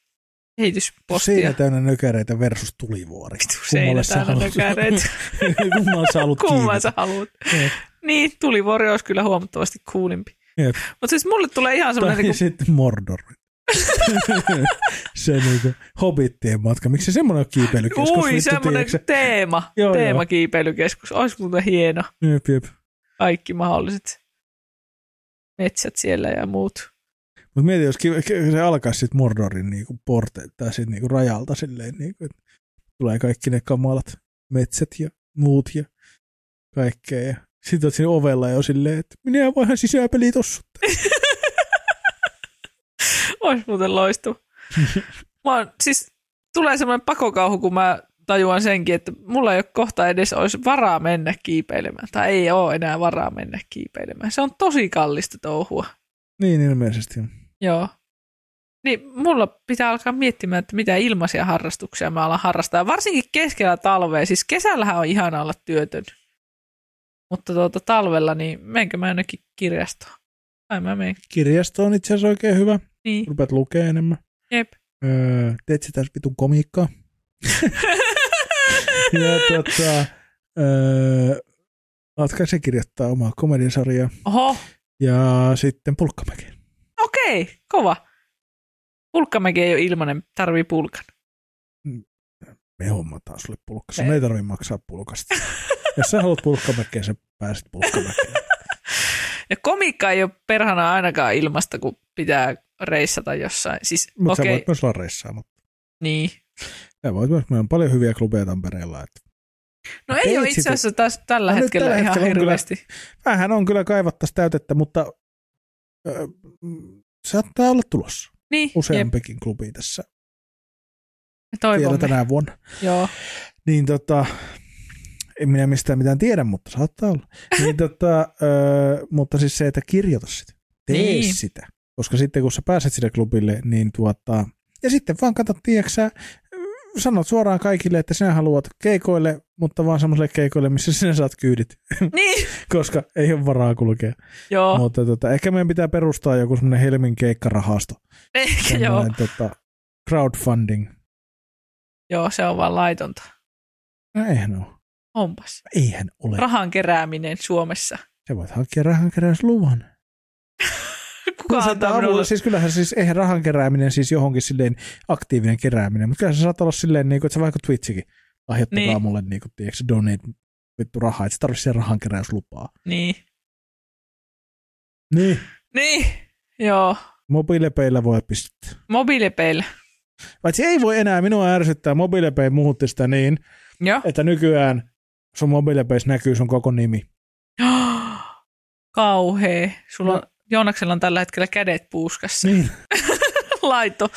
A: kehityspostia.
B: täynnä nökäreitä versus tulivuori.
A: Seinä täynnä nökäreitä.
B: Kumman sä haluat
A: Kumman sä haluat.
B: Jep.
A: Niin, tulivuori olisi kyllä huomattavasti kuulimpi. Mutta siis mulle tulee ihan semmoinen,
B: Tai
A: niin
B: sitten Mordor. se niinku hobittien matka. Miksi se semmoinen on kiipeilykeskus?
A: ui,
B: vittu,
A: semmoinen
B: tiedätkö
A: teema,
B: Joo, joo.
A: teemakiipeilykeskus. Olisi muuten hieno.
B: Jep, jep.
A: Kaikki mahdolliset metsät siellä ja muut.
B: Mutta mieti, jos se alkaisi sitten Mordorin niinku porte, tai sitten niinku rajalta silleen, niinku, että tulee kaikki ne kamalat metsät ja muut ja kaikkea. Ja sitten oot siinä ovella jo silleen, että minä vaihan sisäpeli tossa.
A: Olisi muuten loistu. Mä oon, siis tulee semmoinen pakokauhu, kun mä tajuan senkin, että mulla ei ole kohta edes olisi varaa mennä kiipeilemään. Tai ei ole enää varaa mennä kiipeilemään. Se on tosi kallista touhua.
B: Niin ilmeisesti.
A: Joo. Niin mulla pitää alkaa miettimään, että mitä ilmaisia harrastuksia mä alan harrastaa. Varsinkin keskellä talvea. Siis kesällähän on ihana olla työtön. Mutta tuota, talvella, niin menkö mä ainakin kirjastoon? Tai mä menen.
B: Kirjasto on itse asiassa oikein hyvä.
A: Niin.
B: Rupeat lukemaan enemmän.
A: Jep.
B: Öö, teet sitä vitun komiikkaa. ja tota, öö, Atka se kirjoittaa omaa komediasarjaa.
A: Oho,
B: Ja sitten Pulkkamäki.
A: okei, kova. Pulkkamäki ei ole ilmanen, tarvii pulkan.
B: Me hommataan sulle pulkka. Sun
A: Me-
B: ei tarvitse maksaa pulkasta. Jos sä haluat pulkkamäkeen, sä pääset pulkkamäkeen.
A: Ja komiikka ei ole perhana ainakaan ilmasta, kun pitää reissata jossain. Siis
B: Mutta
A: okei,
B: sä voit myös olla reissaamatta.
A: niin.
B: Sä voit myös, meillä on paljon hyviä klubeja Tampereella. Että
A: No ei ole itse
B: sitä-
A: asiassa täs, tällä
B: No
A: hetkellä
B: tällä
A: ihan
B: hetkellä on kyllä-
A: hirveästi.
B: vähän on kyllä kaivattaisi täytettä, mutta öö, saattaa olla tulossa
A: Niin, jep,
B: useampikin klubi tässä
A: me
B: vielä
A: toivomme.
B: tänä vuonna.
A: Joo.
B: Niin tota, en minä mistään mitään tiedä, mutta saattaa olla. Niin tota, öö, mutta siis se, että kirjoita sitä. Tee
A: Niin.
B: sitä. Koska sitten kun sä pääset sinne klubille, niin tuota, ja sitten vaan katsot, tiedätkö sanot suoraan kaikille, että sinä haluat keikoille, mutta vaan semmoiselle keikoille, missä sinä saat kyydit,
A: Niin,
B: koska ei ole varaa kulkea.
A: joo.
B: Mutta tota, ehkä meidän pitää perustaa joku semmoinen Helmin keikkarahasto.
A: Ehkä joo.
B: Tota, crowdfunding.
A: Joo, se on vaan laitonta.
B: No eihän ole.
A: Onpas.
B: Eihän ole.
A: Rahan kerääminen Suomessa.
B: Sä voit hankkia rahankeräysluvan.
A: Kuka
B: No,
A: antaa
B: avulla, siis kyllähän siis, eihän rahan kerääminen siis johonkin silleen aktiivinen kerääminen, mutta kyllä se saattaa olla silleen, niin kuin, että se vaikka Twitchikin lahjoittakaa
A: Niin.
B: mulle, niin kuin, tiedätkö, donate vittu rahaa, että se tarvitsee siihen rahankeräyslupaa.
A: Niin.
B: Niin.
A: Niin, joo.
B: Mobiilepeillä voi pistää.
A: Mobiilipeillä.
B: Paitsi ei voi enää, minua ärsyttää, mobiilepei muutti sitä niin,
A: Joo.
B: että nykyään sun mobiilepeissä näkyy sun koko nimi.
A: Kauhea. Sulla on,
B: No.
A: Joonaksella on tällä hetkellä kädet puuskassa.
B: Niin.
A: Laitto,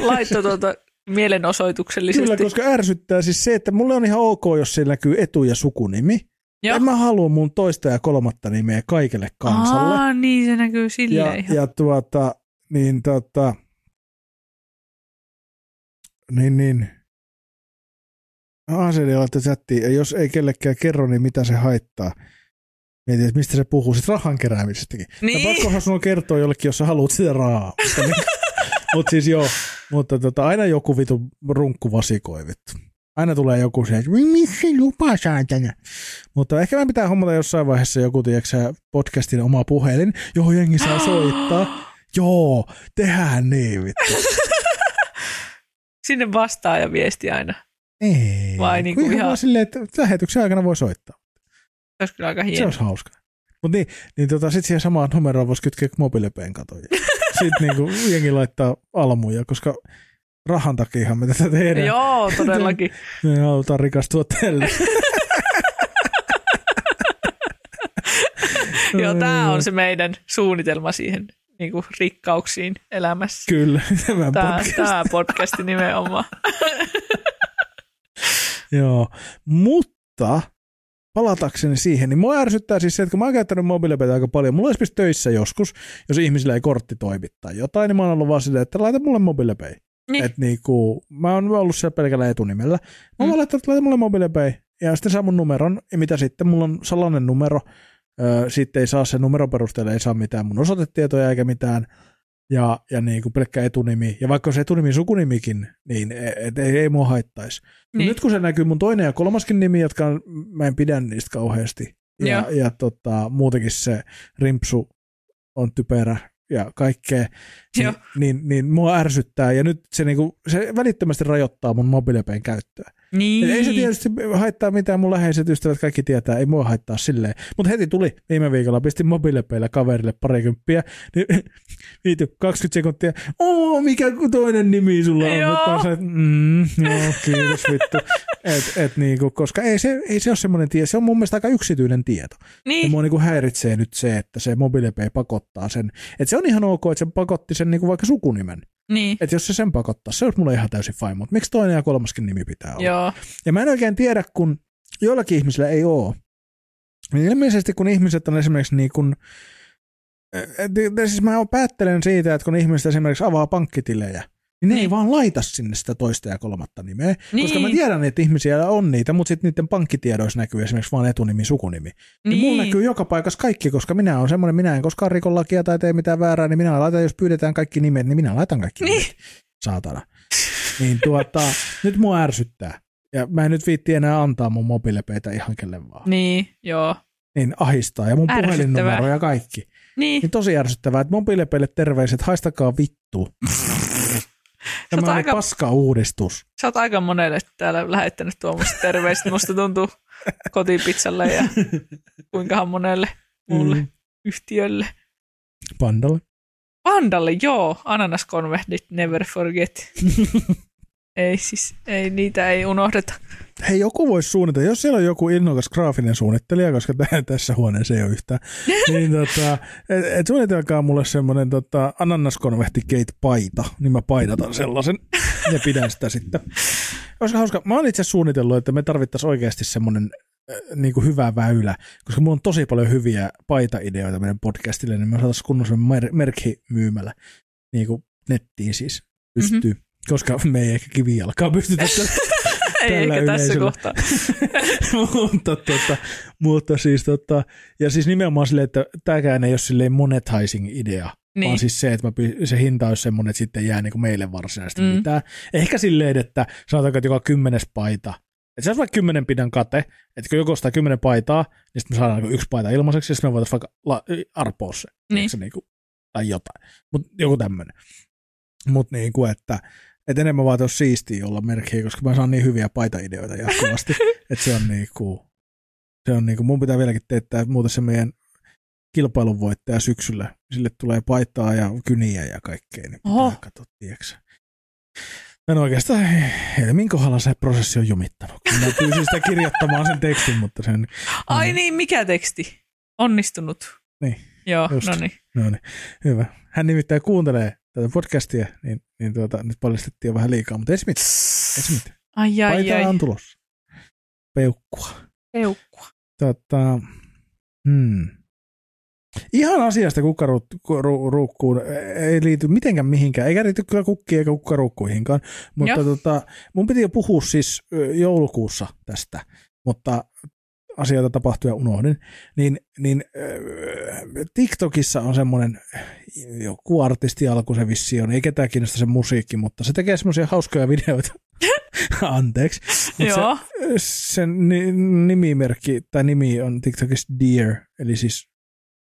A: laitto tuota mielenosoituksellisesti.
B: Kyllä, koska ärsyttää siis se, että mulle on ihan ok, jos siellä näkyy etu- ja sukunimi.
A: Joo.
B: En mä halua mun toista ja kolmatta nimeä kaikelle kansalle.
A: Aa, niin se näkyy silleen
B: ja,
A: ihan.
B: ja tuota, niin tota, niin, niin. ACD laittoi chattiin, ja jos ei kellekään kerro, niin mitä se haittaa. Mietin, että mistä se puhuu, sitten rahan keräämisestäkin.
A: Niin.
B: No pakkohan sun on kertoa jollekin, jos sä haluat sitä rahaa. Mutta niin, mut siis joo, mutta tota, aina joku vitu runkku vasikoi vittu. Aina tulee joku se, että missä lupa saatana. Mutta ehkä mä pitää hommata jossain vaiheessa joku, tiedätkö, podcastin oma puhelin, johon jengi saa soittaa. Joo, tehdään niin vittu.
A: Sinne vastaa ja viesti aina.
B: Ei.
A: Vai niinku
B: kun
A: ihan-
B: vaan silleen, että lähetyksen aikana voi soittaa.
A: Se olisi kyllä aika
B: Se
A: hieno.
B: olisi hauska. Mutta niin, niin tota, sitten siihen samaan numeroon voisi kytkeä mobiilepeen katoja. sitten niinku jengi laittaa almuja, koska rahan takiahan me tätä tehdään.
A: Joo, todellakin.
B: Me halutaan rikastua tälle.
A: Joo, tämä on se meidän suunnitelma siihen niin kuin rikkauksiin elämässä.
B: Kyllä, tämä
A: Tämä,
B: podcast.
A: tämä podcasti nimenomaan.
B: Joo, mutta palatakseni siihen, niin mua ärsyttää siis se, että kun mä oon käyttänyt mobiilepeitä aika paljon, mulla on esimerkiksi töissä joskus, jos ihmisillä ei kortti toimi tai jotain, niin mä oon ollut vaan silleen, että laita mulle mobiilepei.
A: Niin.
B: Että niinku, mä oon ollut siellä pelkällä etunimellä. Mä oon
A: Mm.
B: laittanut, että laita mulle mobiilepei. Ja sitten saa mun numeron, ja mitä sitten, mulla on salainen numero, sitten ei saa sen numeron perusteella, ei saa mitään mun osoitetietoja eikä mitään, ja, ja niin kuin pelkkä etunimi. Ja vaikka se etunimi sukunimikin, niin et, et, ei, ei mua haittaisi. Niin.
A: Niin.
B: Nyt kun se näkyy mun toinen ja kolmaskin nimi, jotka on, mä en pidä niistä kauheasti. Ja,
A: Joo.
B: ja tota, muutenkin se rimpsu on typerä ja kaikkea, niin,
A: Joo.
B: niin, niin mua ärsyttää. Ja nyt se, niinku, se välittömästi rajoittaa mun mobiilepeen käyttöä.
A: Niin.
B: Ei se tietysti haittaa mitään, mun läheiset ystävät kaikki tietää, ei mua haittaa silleen. Mutta heti tuli viime viikolla, pistin mobiilepeillä kaverille parikymppiä, niin viity 20 sekuntia, oo, mikä toinen nimi sulla on?
A: Joo.
B: Mä sanoin, mm, joo, kiitos vittu. Et, et niinku, koska ei se, ei se ole semmoinen tieto, se on mun mielestä aika yksityinen tieto. Ja
A: Niin.
B: mua niinku häiritsee nyt se, että se mobiilepe pakottaa sen. Että se on ihan ok, että se pakotti sen niinku vaikka sukunimen.
A: Niin.
B: Että jos se sen pakottaa, se olisi mulle ihan täysin fine, mutta miksi toinen ja kolmaskin nimi pitää olla?
A: Joo.
B: Ja mä en oikein tiedä, kun joillakin ihmisillä ei ole. Niin ilmeisesti kun ihmiset on esimerkiksi niin kuin, et, et, siis mä päättelen siitä, että kun ihmiset esimerkiksi avaa pankkitilejä, niin ne
A: Niin.
B: ei vaan laita sinne sitä toista ja kolmatta nimeä. Niin. Koska mä
A: Niin.
B: tiedän, että ihmisiä on niitä, mutta sitten niiden pankkitiedoissa näkyy esimerkiksi vain etunimi, sukunimi. Niin.
A: Niin.
B: Mulla näkyy joka paikassa kaikki, koska minä olen semmoinen, minä en koskaan rikon lakia tai tee mitään väärää, niin minä laitan, jos pyydetään kaikki nimet, niin minä laitan kaikki
A: Niin.
B: nimet. Saatana. Niin tuota, nyt mua ärsyttää. Ja mä en nyt viitti enää antaa mun mobiilepeitä ihan kelle vaan.
A: Niin, joo.
B: Niin ahistaa. Ja mun puhelinnumero ja kaikki.
A: Niin.
B: Niin tosi ärsyttävää, että mobiilepeille terveiset, haistakaa vittu. Tämä on
A: aika-
B: paska uudistus.
A: Sä oot aika monelle täällä lähettänyt tuommoista terveistä. Musta tuntuu kotipizzalle ja kuinkahan monelle muulle
B: Mm.
A: yhtiölle.
B: Pandalle.
A: Pandalle, joo. Ananaskonvehdit, never forget. ei siis, ei, niitä ei unohdeta.
B: Hei, joku voisi suunnitella, jos siellä on joku innokas graafinen suunnittelija, koska tä- tässä huoneessa ei ole yhtään, niin tota, et, et suunnitelkaa mulle semmoinen tota, ananaskonvehti gate paita, niin mä painatan sellaisen ja pidän sitä sitten. Koska hauska, mä oon itse suunnitellut, että me tarvittaisiin oikeasti semmoinen äh, niin kuin hyvä väylä, koska mulla on tosi paljon hyviä paita-ideoita meidän podcastille, niin me saataisiin kunnon semmoinen mer- merkkimyymälä niin kuin nettiin siis pystyy, mm-hmm. Koska me ei ehkä kivijalkaa pystytä
A: ei
B: Tällä
A: ehkä tässä kohtaa.
B: mutta, tota, mutta siis tota, ja siis nimenomaan silleen, että tämäkään ei ole silleen monetizing-idea, niin. vaan siis se, että mä, se hinta olisi semmoinen, että sitten ei jää niinku meille varsinaisesti mm. Mitään. Ehkä silleen, että sanotaanko, että joka kymmenes paita, että se olisi vaikka kymmenen pidän kate, että kun joku ostaa kymmenen paitaa, niin sitten me saadaan niinku yksi paita ilmaiseksi, ja sitten me voitaisiin vaikka la- arpoa se,
A: Niin.
B: se niinku, tai jotain, mutta joku tämmöinen. Mutta niinku, että et enemmän vaan olisi siistiä olla merkkiä, koska mä saan niin hyviä paitaideoita jatkuvasti, että se on niinku, se on niinku, mun pitää vieläkin teettää muuten se meidän kilpailun voittaja syksyllä. Sille tulee paitaa ja kyniä ja kaikkea, niin pitää
A: Oho.
B: katsoa, Mä en oikeastaan, Helmin kohdalla se prosessi on jumittanut. Mä pyysin sitä kirjoittamaan sen tekstin, mutta sen,
A: Ai niin, mikä teksti? Onnistunut.
B: Niin,
A: Joo, no niin.
B: no niin, hyvä. Hän nimittäin kuuntelee tätä podcastia, niin, niin tuota, nyt paljastettiin vähän liikaa, mutta ei se mitään. Ei se mitään.
A: Ai ai ai.
B: on tulossa. Peukkua.
A: Peukkua.
B: Tota, hmm. Ihan asiasta kukkaruukkuun ei liity mitenkään mihinkään, eikä liity kyllä kukkiin eikä kukkaruukkuihinkaan, mutta
A: Joo.
B: tota, mun piti jo puhua siis joulukuussa tästä, mutta asioita tapahtui ja unohdin, niin, niin äh, TikTokissa on semmoinen joku artisti alku se vissi on, ei ketään kiinnosta se musiikki, mutta se tekee semmoisia hauskoja videoita. Anteeksi. Mut se,
A: Joo.
B: sen ni- nimimerkki tai nimi on TikTokissa Deer, eli siis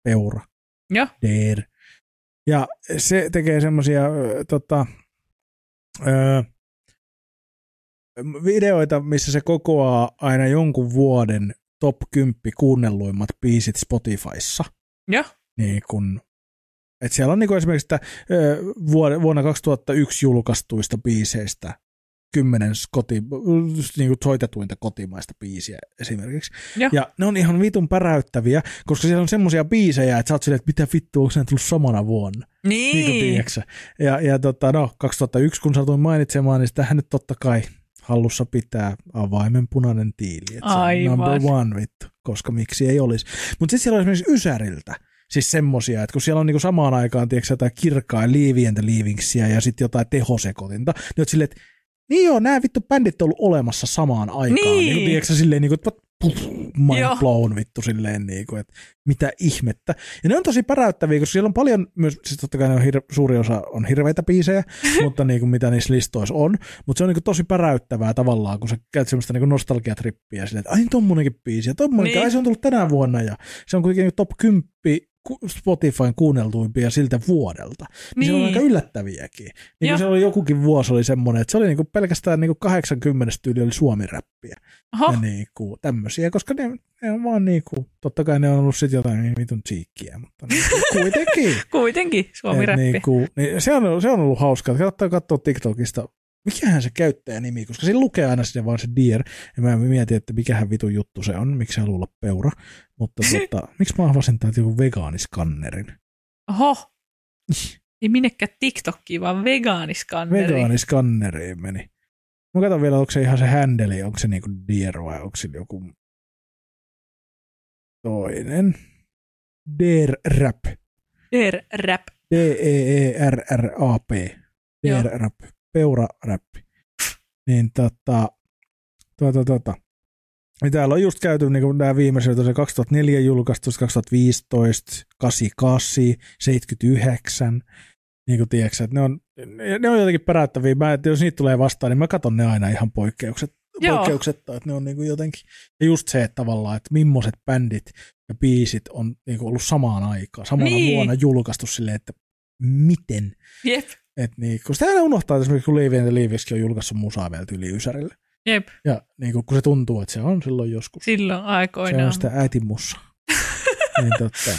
B: peura.
A: Joo.
B: Deer. Ja se tekee semmoisia tota, videoita, missä se kokoaa aina jonkun vuoden top 10 kuunnelluimmat biisit Spotifyssa.
A: Joo.
B: Niin kun Et siellä on niinku esimerkiksi että, vuonna 2001 julkaistuista biiseistä kymmenen koti, niinku soitetuinta kotimaista biisiä esimerkiksi.
A: Joo.
B: Ja ne on ihan vitun päräyttäviä, koska siellä on semmoisia biisejä, että sä oot silleen, että mitä vittu, onko ne tullut samana vuonna?
A: Niin.
B: Niin kuin tiedätkö? Ja, ja tota, no, 2001, kun satuin mainitsemaan, niin sitähän nyt totta kai hallussa pitää avaimen punainen tiili. Että se on
A: Aivan.
B: number one vittu, koska miksi ei olisi. Mutta sitten siellä on esimerkiksi Ysäriltä, siis semmosia, että kun siellä on niinku samaan aikaan tiedätkö, jotain kirkkaa liivientä liivinksiä ja sitten jotain tehosekotinta, niin oot silleen, että niin joo, nämä vittu bändit on ollut olemassa samaan aikaan.
A: Niin.
B: Niin, tiedätkö, silleen, niin kuin, että puff, mind
A: Joo.
B: blown vittu silleen, niin kuin, että mitä ihmettä. Ja ne on tosi päräyttäviä, koska siellä on paljon myös, siis totta kai ne on hir- suuri osa on hirveitä biisejä, mutta niin kuin mitä niissä listoissa on. Mutta se on niin kuin tosi päräyttävää tavallaan, kun sä käyt semmoista niin kuin nostalgiatrippiä silleen, että ai tommonenkin biisi ja tommonenkin,
A: Niin.
B: ai se on tullut tänä vuonna ja se on kuitenkin top 10 ku- Spotifyn kuunneltuimpia siltä vuodelta. Niin, niin. se on aika yllättäviäkin. Niin se oli jokukin vuosi oli semmoinen, että se oli niin kuin pelkästään niin kuin 80 tyyli oli suomiräppiä
A: Oho,
B: ja niin kuin tämmöisiä, koska ne, ne on vaan niin kuin, totta kai ne on ollut sitten jotain niin vitun cheekkiä, mutta niin kuin, kuitenkin.
A: kuitenkin Suomi
B: Et
A: räppi.
B: niin kuin, niin se, on, se on ollut hauskaa. Kannattaa katsoa TikTokista, mikähän se käyttäjänimi, koska siinä lukee aina sinne vaan se Deer, ja mä mietin, että mikähän vitun juttu se on, miksi se haluaa olla peura. Mutta tota, miksi mä avasin täältä joku vegaaniskannerin?
A: Oho, ei minnekään TikTokkiin, vaan vegaaniskanneri.
B: Vegaaniskanneriin meni. Mä katson vielä, onko se ihan se handle, onko se niinku Deer vai onko se joku toinen. Deer Rap.
A: Der rap.
B: E D-E-E-R-R-A-P.
A: Joo.
B: Deer Rap. Peura Rappi. Niin tota, tota, tota. Ja täällä on just käyty niin nämä viimeiset, tosiaan 2004 julkaistu, 2015, 88, 79, niin kuin tiedätkö, että ne on, ne on jotenkin päräyttäviä. Mä, että jos niitä tulee vastaan, niin mä katson ne aina ihan poikkeukset,
A: Joo.
B: poikkeuksetta, että ne on niin kuin jotenkin, ja just se, että tavallaan, että millaiset bändit ja biisit on niin kuin ollut samaan aikaan, samana
A: Niin.
B: vuonna julkaistu silleen, että miten,
A: Jep,
B: et niin, kun sitä aina unohtaa, että esimerkiksi kun Leaving the Leavieskin on julkaissut musaa vielä tyyli Ysärille.
A: jep.
B: Ja niin kun, kun se tuntuu, että se on silloin joskus.
A: Silloin
B: Se
A: aikoinaan.
B: on sitä äitin mussa. niin totta.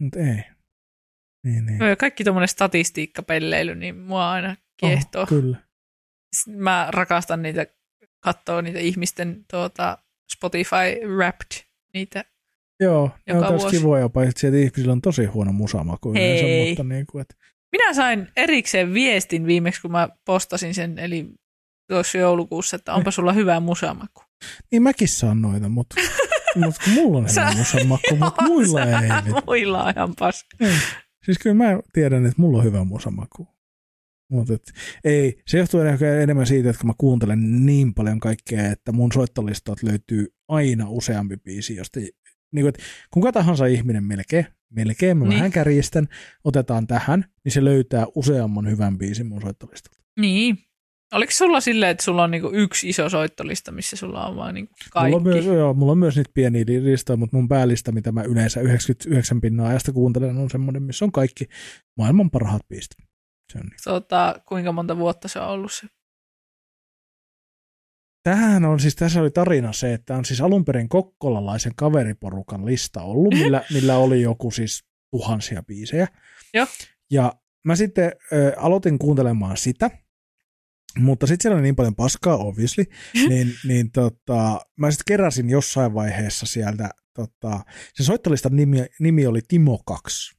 B: Mutta ei. Niin, niin.
A: Joo, Kaikki tuommoinen statistiikkapelleily, niin mua aina kiehtoo.
B: Oh, kyllä.
A: Mä rakastan niitä, katsoa niitä ihmisten tuota, Spotify Wrapped, niitä.
B: Joo, ne on taas kivoja, paitsi että ihmisillä on tosi huono musamaku yleensä,
A: Hei.
B: mutta niin kuin, että
A: Minä sain erikseen viestin viimeksi, kun mä postasin sen, eli tuossa joulukuussa, että onpa sulla hyvä musamaku.
B: niin mäkin saan noita, mutta, kun mulla on hyvä musamaku, mutta muilla ei.
A: Muilla on ihan paska.
B: Ei. Siis kyllä mä tiedän, että mulla on hyvä musamaku. Mutta ei, se johtuu enemmän siitä, että kun mä kuuntelen niin paljon kaikkea, että mun soittolistat löytyy aina useampi biisi, josta niin kuin, että kuka tahansa ihminen melkein, melkein mä
A: Niin.
B: vähän kärjistän, otetaan tähän, niin se löytää useamman hyvän biisin mun soittolistalta.
A: Niin. Oliko sulla silleen, että sulla on niinku yksi iso soittolista, missä sulla on vaan niinku kaikki?
B: Mulla on, myös, joo, mulla on myös niitä pieniä listoja, mutta mun päälistä, mitä mä yleensä 99 pinnaa ajasta kuuntelen, on semmoinen, missä on kaikki maailman parhaat biisit. Se on niin.
A: tota, kuinka monta vuotta se on ollut se?
B: Tämähän on siis, tässä oli tarina se, että on siis alun perin kokkolalaisen kaveriporukan lista ollut, millä, millä oli joku siis tuhansia biisejä.
A: Joo.
B: Ja mä sitten ö, aloitin kuuntelemaan sitä, mutta sitten siellä oli niin paljon paskaa, obviously, niin, niin tota, mä sitten keräsin jossain vaiheessa sieltä, tota, se soittolistan nimi, nimi oli Timo 2.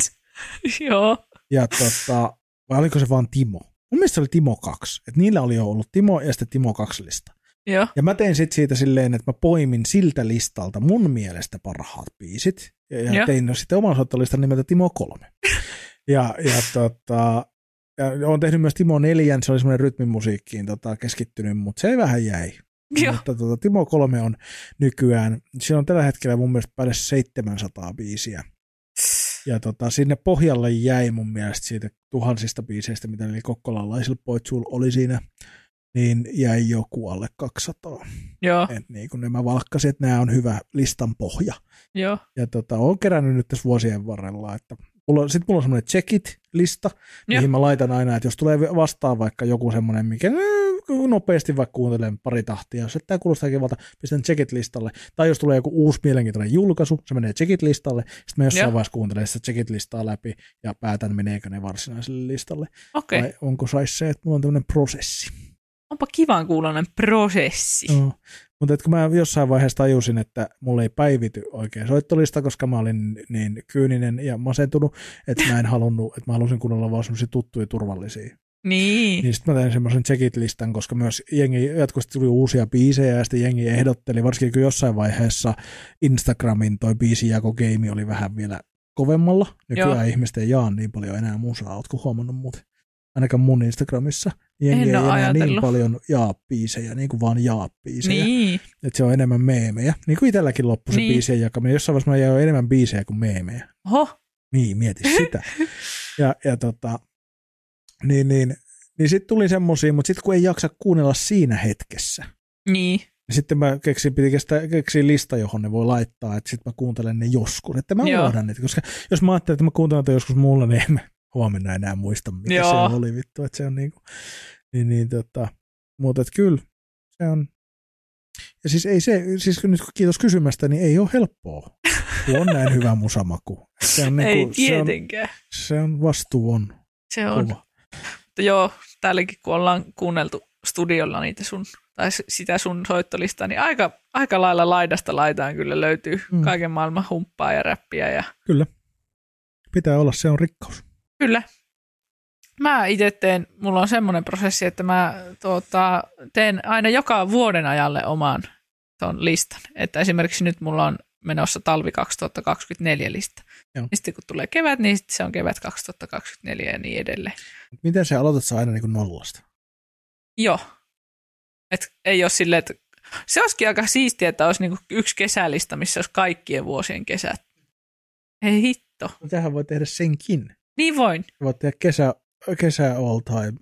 A: Joo.
B: Ja tota, vai oliko se vaan Timo? Mun mielestä se oli Timo 2. Et niillä oli jo ollut Timo ja sitten Timo 2 lista.
A: Joo.
B: Ja mä tein sitten siitä silleen, että mä poimin siltä listalta mun mielestä parhaat biisit. Ja, ja tein sitten oman soittolistan nimeltä Timo 3. ja, ja tota, ja olen tehnyt myös Timo 4, se oli semmoinen rytmimusiikkiin tota, keskittynyt, mutta se vähän jäi.
A: Joo.
B: Mutta tota, Timo 3 on nykyään, siinä on tällä hetkellä mun mielestä päälle 700 biisiä. Ja tota, sinne pohjalle jäi mun mielestä siitä tuhansista biiseistä, mitä eli kokkolalaisilla poitsuilla oli siinä, niin jäi joku alle 200.
A: Joo.
B: Et niin kun mä valkkasin, että nämä on hyvä listan pohja.
A: Joo.
B: Ja tota, olen kerännyt nyt tässä vuosien varrella, että mulla, sit mulla on semmoinen check it-lista,
A: Joo.
B: mihin mä laitan aina, että jos tulee vastaan vaikka joku semmoinen, mikä "Eh, nopeasti vaikka kuuntelen pari tahtia. Jos tämä kuulostaa kivalta, pistän checkit listalle. Tai jos tulee joku uusi mielenkiintoinen julkaisu, se menee checkit listalle. Sitten mä jossain
A: Joo.
B: vaiheessa kuuntelen sitä checkit listaa läpi ja päätän, meneekö ne varsinaiselle listalle.
A: Okay.
B: Vai onko sais se, että mulla on tämmöinen prosessi.
A: onpa kivan kuulonen prosessi.
B: No. Mutta kun mä jossain vaiheessa tajusin, että mulla ei päivity oikein soittolista, koska mä olin niin kyyninen ja masentunut, että mä en halunnut, että mä halusin kuunnella vaan semmoisia tuttuja turvallisia.
A: Niin.
B: Niin sitten mä tein semmoisen checkit-listan, koska myös jengi jatkuvasti tuli uusia biisejä ja sitten jengi ehdotteli, varsinkin kun jossain vaiheessa Instagramin toi biisijakogeimi oli vähän vielä kovemmalla. Nykyään
A: Joo.
B: ihmiset ei jaa niin paljon enää musaa, ootko huomannut muuten? Ainakaan mun Instagramissa. Jengi
A: En
B: ei enää niin
A: ajatellut.
B: paljon jaa biisejä, niin kuin vaan jaa biisejä.
A: Niin.
B: Että se on enemmän meemejä. Niin kuin itselläkin loppui se
A: Niin.
B: biisien jakaminen. Jossain vaiheessa mä jäin enemmän biisejä kuin meemejä.
A: Oho.
B: Niin, mieti sitä. ja, ja tota, niin, niin, niin sitten tuli semmosia, mutta sitten kun ei jaksa kuunnella siinä hetkessä,
A: Niin.
B: niin sitten mä keksin, piti kestä, keksin lista, johon ne voi laittaa, että sitten mä kuuntelen ne joskus. Että mä
A: Joo.
B: unohdan niitä, koska jos mä ajattelen, että mä kuuntelen tätä joskus mulla, niin en mä huomenna enää muista, mikä
A: Joo.
B: se oli vittu. Että se on niinku, niin, niin tota, mutta että kyllä, se on, ja siis ei se, siis nyt kun kiitos kysymästä, niin ei ole helppoa, kun on näin hyvä musamaku. Se on,
A: Ei
B: niinku, se on,
A: tietenkään.
B: se on, vastuu on
A: Se on.
B: kova.
A: Joo, täälläkin kun ollaan kuunneltu studiolla niitä sun, tai sitä sun soittolistaa, niin aika, aika lailla laidasta laitaan kyllä löytyy
B: mm.
A: kaiken maailman humppaa ja räppiä. Ja
B: Kyllä. Pitää olla, se on rikkaus.
A: kyllä. Mä itse teen, mulla on semmoinen prosessi, että mä tuota, teen aina joka vuoden ajalle oman ton listan. Että esimerkiksi nyt mulla on menossa talvi 2024 lista.
B: Joo.
A: Ja sitten kun tulee kevät, niin sitten se on kevät 2024 ja niin edelleen.
B: Miten se aloitat sä aina niin kuin nollasta?
A: Joo. Et ei ole silleen, että se olisikin aika siistiä, että olisi niinku yksi kesälista, missä olisi kaikkien vuosien kesät. Ei hitto.
B: No, Tähän voi tehdä senkin.
A: Niin voin.
B: Sä voit tehdä kesä, kesä all time,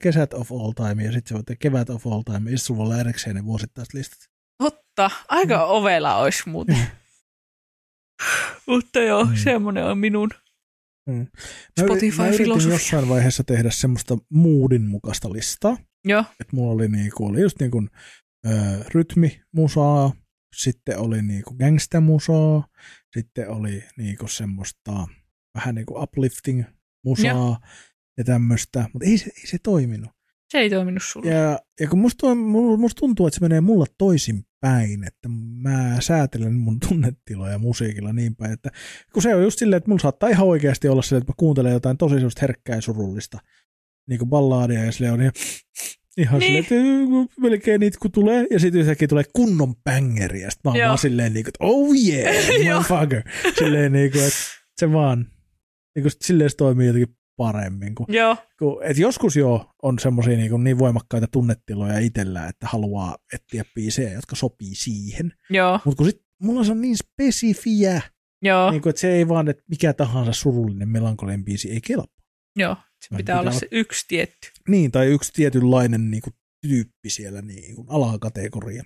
B: kesät of all time ja sitten sä voit tehdä kevät of all time ja sitten sulla voi olla erikseen ne vuosittaiset listat.
A: Totta. Aika mm. ovela olisi muuten. Mutta joo,
B: Mm.
A: mm. semmoinen on minun.
B: Mm. Mä, yri-
A: Spotify
B: mä yritin
A: filosofia.
B: jossain vaiheessa tehdä semmoista moodin mukaista listaa.
A: Joo,
B: että mulla oli, niinku, oli just niinku, ö, rytmimusaa, sitten oli niinku gangstamusaa, sitten oli niinku semmoista vähän niinku uplifting musaa ja, ja tämmöistä, mutta ei se, ei se toiminut.
A: Se ei toiminut sulle.
B: Ja, ja kun musta, musta tuntuu, että se menee mulla toisin päin, että mä säätelen mun tunnetiloja musiikilla niin päin, että kun se on just silleen, että mulla saattaa ihan oikeasti olla silleen, että mä kuuntelen jotain tosi semmoista herkkää ja surullista, niin kuin ballaadia, ja sille on ihan, ihan
A: Niin.
B: silleen, että melkein niitä kun tulee, ja sitten yhtäkkiä tulee kunnon bängeri, ja sitten mä oon
A: Joo.
B: vaan silleen, niin kuin, että oh yeah, motherfucker, silleen niin kuin, että se vaan, niin kuin, silleen se toimii jotenkin paremmin, kun
A: Joo,
B: kun, et joskus jo on semmoisia niin, niin voimakkaita tunnetiloja itsellä, että haluaa etsiä biisejä, jotka sopii siihen.
A: joo,
B: Mutta kun sit mulla se on niin spesifiä,
A: joo,
B: niin kuin, että se ei vaan, että mikä tahansa surullinen melankolinen biisi ei kelpaa.
A: joo. Se
B: Vaan
A: pitää olla se yksi tietty.
B: Niin, tai yksi tietynlainen niin kuin, tyyppi siellä niin kuin, alakategoria.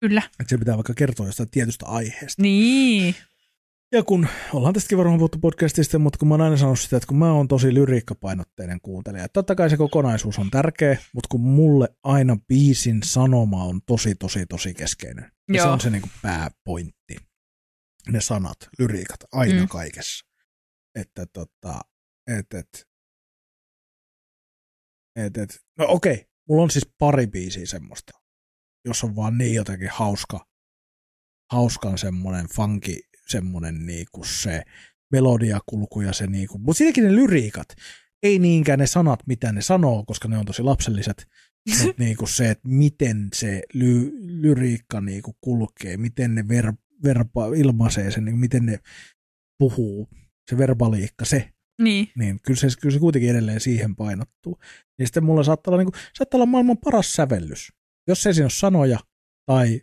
A: Kyllä.
B: Että se pitää vaikka kertoa jostain tietystä aiheesta.
A: Niin.
B: Ja kun, ollaan tästäkin varmaan puhuttu podcastista, mutta kun mä oon aina sanonut sitä, että kun mä oon tosi lyriikkapainotteinen kuuntelija, että totta kai se kokonaisuus on tärkeä, mutta kun mulle aina biisin sanoma on tosi, tosi, tosi keskeinen. Ja se
A: Joo.
B: on se niin kuin pääpointti. Ne sanat, lyriikat, aina mm. Kaikessa. Että tota, et, et, et, et, no okei, mulla on siis pari biisiä semmoista, jos on vaan niin jotenkin hauska, hauskan semmoinen funky, semmoinen niinku se melodiakulku ja se niinku, mutta siinäkin ne lyriikat, ei niinkään ne sanat, mitä ne sanoo, koska ne on tosi lapselliset, mutta niinku se, että miten se ly, lyriikka niinku kulkee, miten ne ver, verba, ilmaisee sen, niinku miten ne puhuu, se verbaliikka, se,
A: Niin.
B: niin kyllä se, kyllä se kuitenkin edelleen siihen painottuu. Niin sitten mulla saattaa olla, niin kuin, saattaa olla maailman paras sävellys. Jos ei siinä ole sanoja tai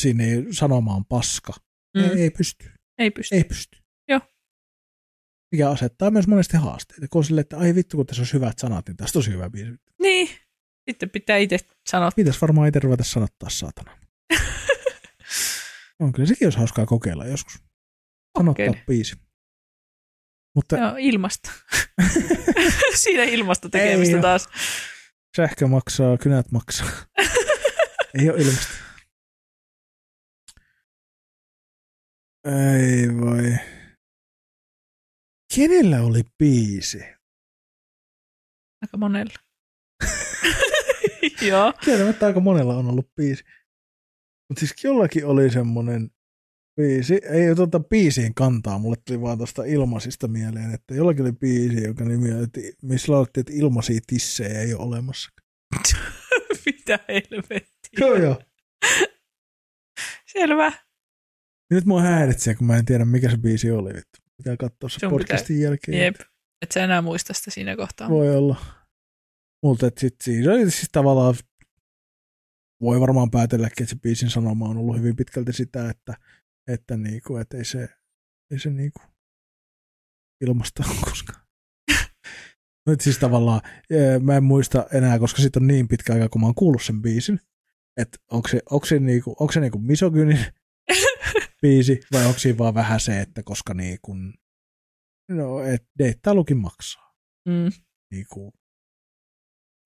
B: siinä ei sanoma on paska, mm. ei, ei pysty.
A: Ei pysty.
B: Ei pysty.
A: Joo.
B: Mikä asettaa myös monesti haasteita. Kun on silleen, että ai vittu, kun tässä olisi hyvät sanat, niin tässä on tosi hyvä biisi.
A: Niin. Sitten pitää itse sanoa.
B: Pitäisi varmaan itse ruveta sanottaa saatana. on kyllä sekin olisi hauskaa kokeilla joskus. Sanottaa
A: Kokeile.
B: biisi. Mutta
A: Joo, ilmasta. Siinä ilmasta tekemistä
B: Ei
A: taas.
B: Sähkö maksaa, kynät maksaa. Ei ole ilmasta. Ei voi. Kenellä oli biisi?
A: Aika monella. Joo.
B: Tiedän, että aika monella on ollut biisi. Mutta siis jollakin oli semmoinen biisi, ei tuota biisiin kantaa, mulle tuli vaan tuosta ilmaisista mieleen, että jollakin oli biisi, joka nimi oli, missä laulettiin, että ilmaisia tissejä ei ole olemassa.
A: Mitä helvettiä.
B: Joo, joo.
A: Selvä.
B: Nyt mua häiritsee, kun mä en tiedä, mikä se biisi oli. Vittu. Pitää katsoa se
A: Sun
B: podcastin
A: pitää-
B: jälkeen.
A: Jep. Et sä enää muista sitä siinä kohtaa.
B: Voi olla. Mutta et sit siinä oli siis tavallaan, voi varmaan päätelläkin, että se biisin sanoma on ollut hyvin pitkälti sitä, että, että, niinku, et ei se, ei se niinku ilmasta koskaan. Nyt siis tavallaan, ee, mä en muista enää, koska siitä on niin pitkä aika, kun mä oon kuullut sen biisin, että onko se, onko se, niinku, onko se niinku misogynin biisi vai onko siinä vaan vähän se, että koska niinku, no, et deittailukin maksaa
A: Mm.
B: niinku,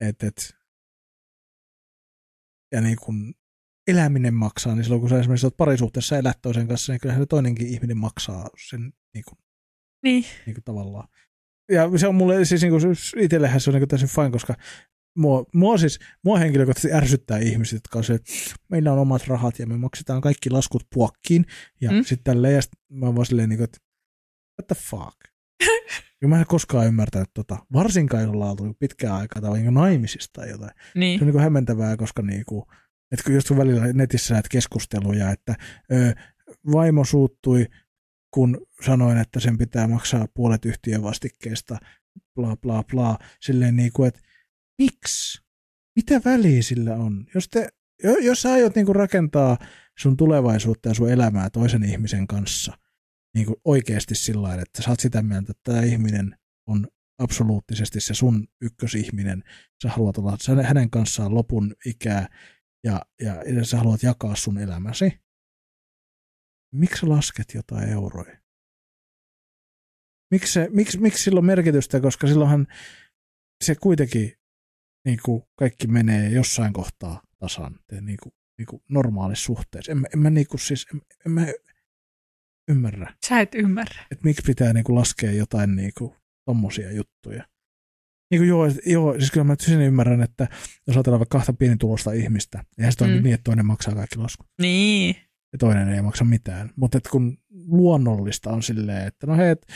B: et, et, ja niin kun eläminen maksaa, niin silloin kun sä esimerkiksi olet parisuhteessa elät toisen kanssa, niin kyllähän se toinenkin ihminen maksaa sen niin kuin,
A: Niin.
B: niin kuin tavallaan. Ja se on mulle siis niin kuin, itsellehän se on niin täysin fine, koska mua, mua, siis, mua henkilökohtaisesti ärsyttää ihmiset, jotka on se, että meillä on omat rahat ja me maksetaan kaikki laskut puokkiin. Ja
A: Mm.
B: sitten tälleen, ja sit mä oon vaan silleen, niin kuin, että what the fuck? ja mä en koskaan ymmärtänyt tota, varsinkaan jos ollaan oltu pitkään aikaa tai niin naimisista tai jotain.
A: Niin.
B: Se on niin hämmentävää, koska niinku, että kun just välillä netissä näet keskusteluja, että ö, vaimo suuttui, kun sanoin, että sen pitää maksaa puolet yhtiön vastikkeesta, bla bla bla, silleen niinku, että miksi? Mitä väliä sillä on? Jos, te, jo- jos sä aiot niinku rakentaa sun tulevaisuutta ja sun elämää toisen ihmisen kanssa niinku oikeasti sillä lailla, että sä oot sitä mieltä, että tämä ihminen on absoluuttisesti se sun ykkösihminen, sä haluat olla hänen kanssaan lopun ikää ja, ja, ja sä haluat jakaa sun elämäsi, miksi lasket jotain euroja? Miksi, miksi, miksi sillä on merkitystä, koska silloinhan se kuitenkin niin kuin kaikki menee jossain kohtaa tasan niin kuin, niin kuin normaalissa suhteessa. En, mä- en mä, niin kuin, siis, en, en mä ymmärrä,
A: Sä et ymmärrä.
B: että miksi pitää niin kuin laskea jotain niin kuin, tommosia juttuja. Niin kuin joo, joo, siis kyllä mä sen ymmärrän, että jos ajatellaan vaikka kahta pienitulosta ihmistä, eihän se
A: Mm.
B: niin, että toinen maksaa kaikki laskut
A: Niin.
B: ja toinen ei maksa mitään. Mutta kun luonnollista on silleen, että no hei, et,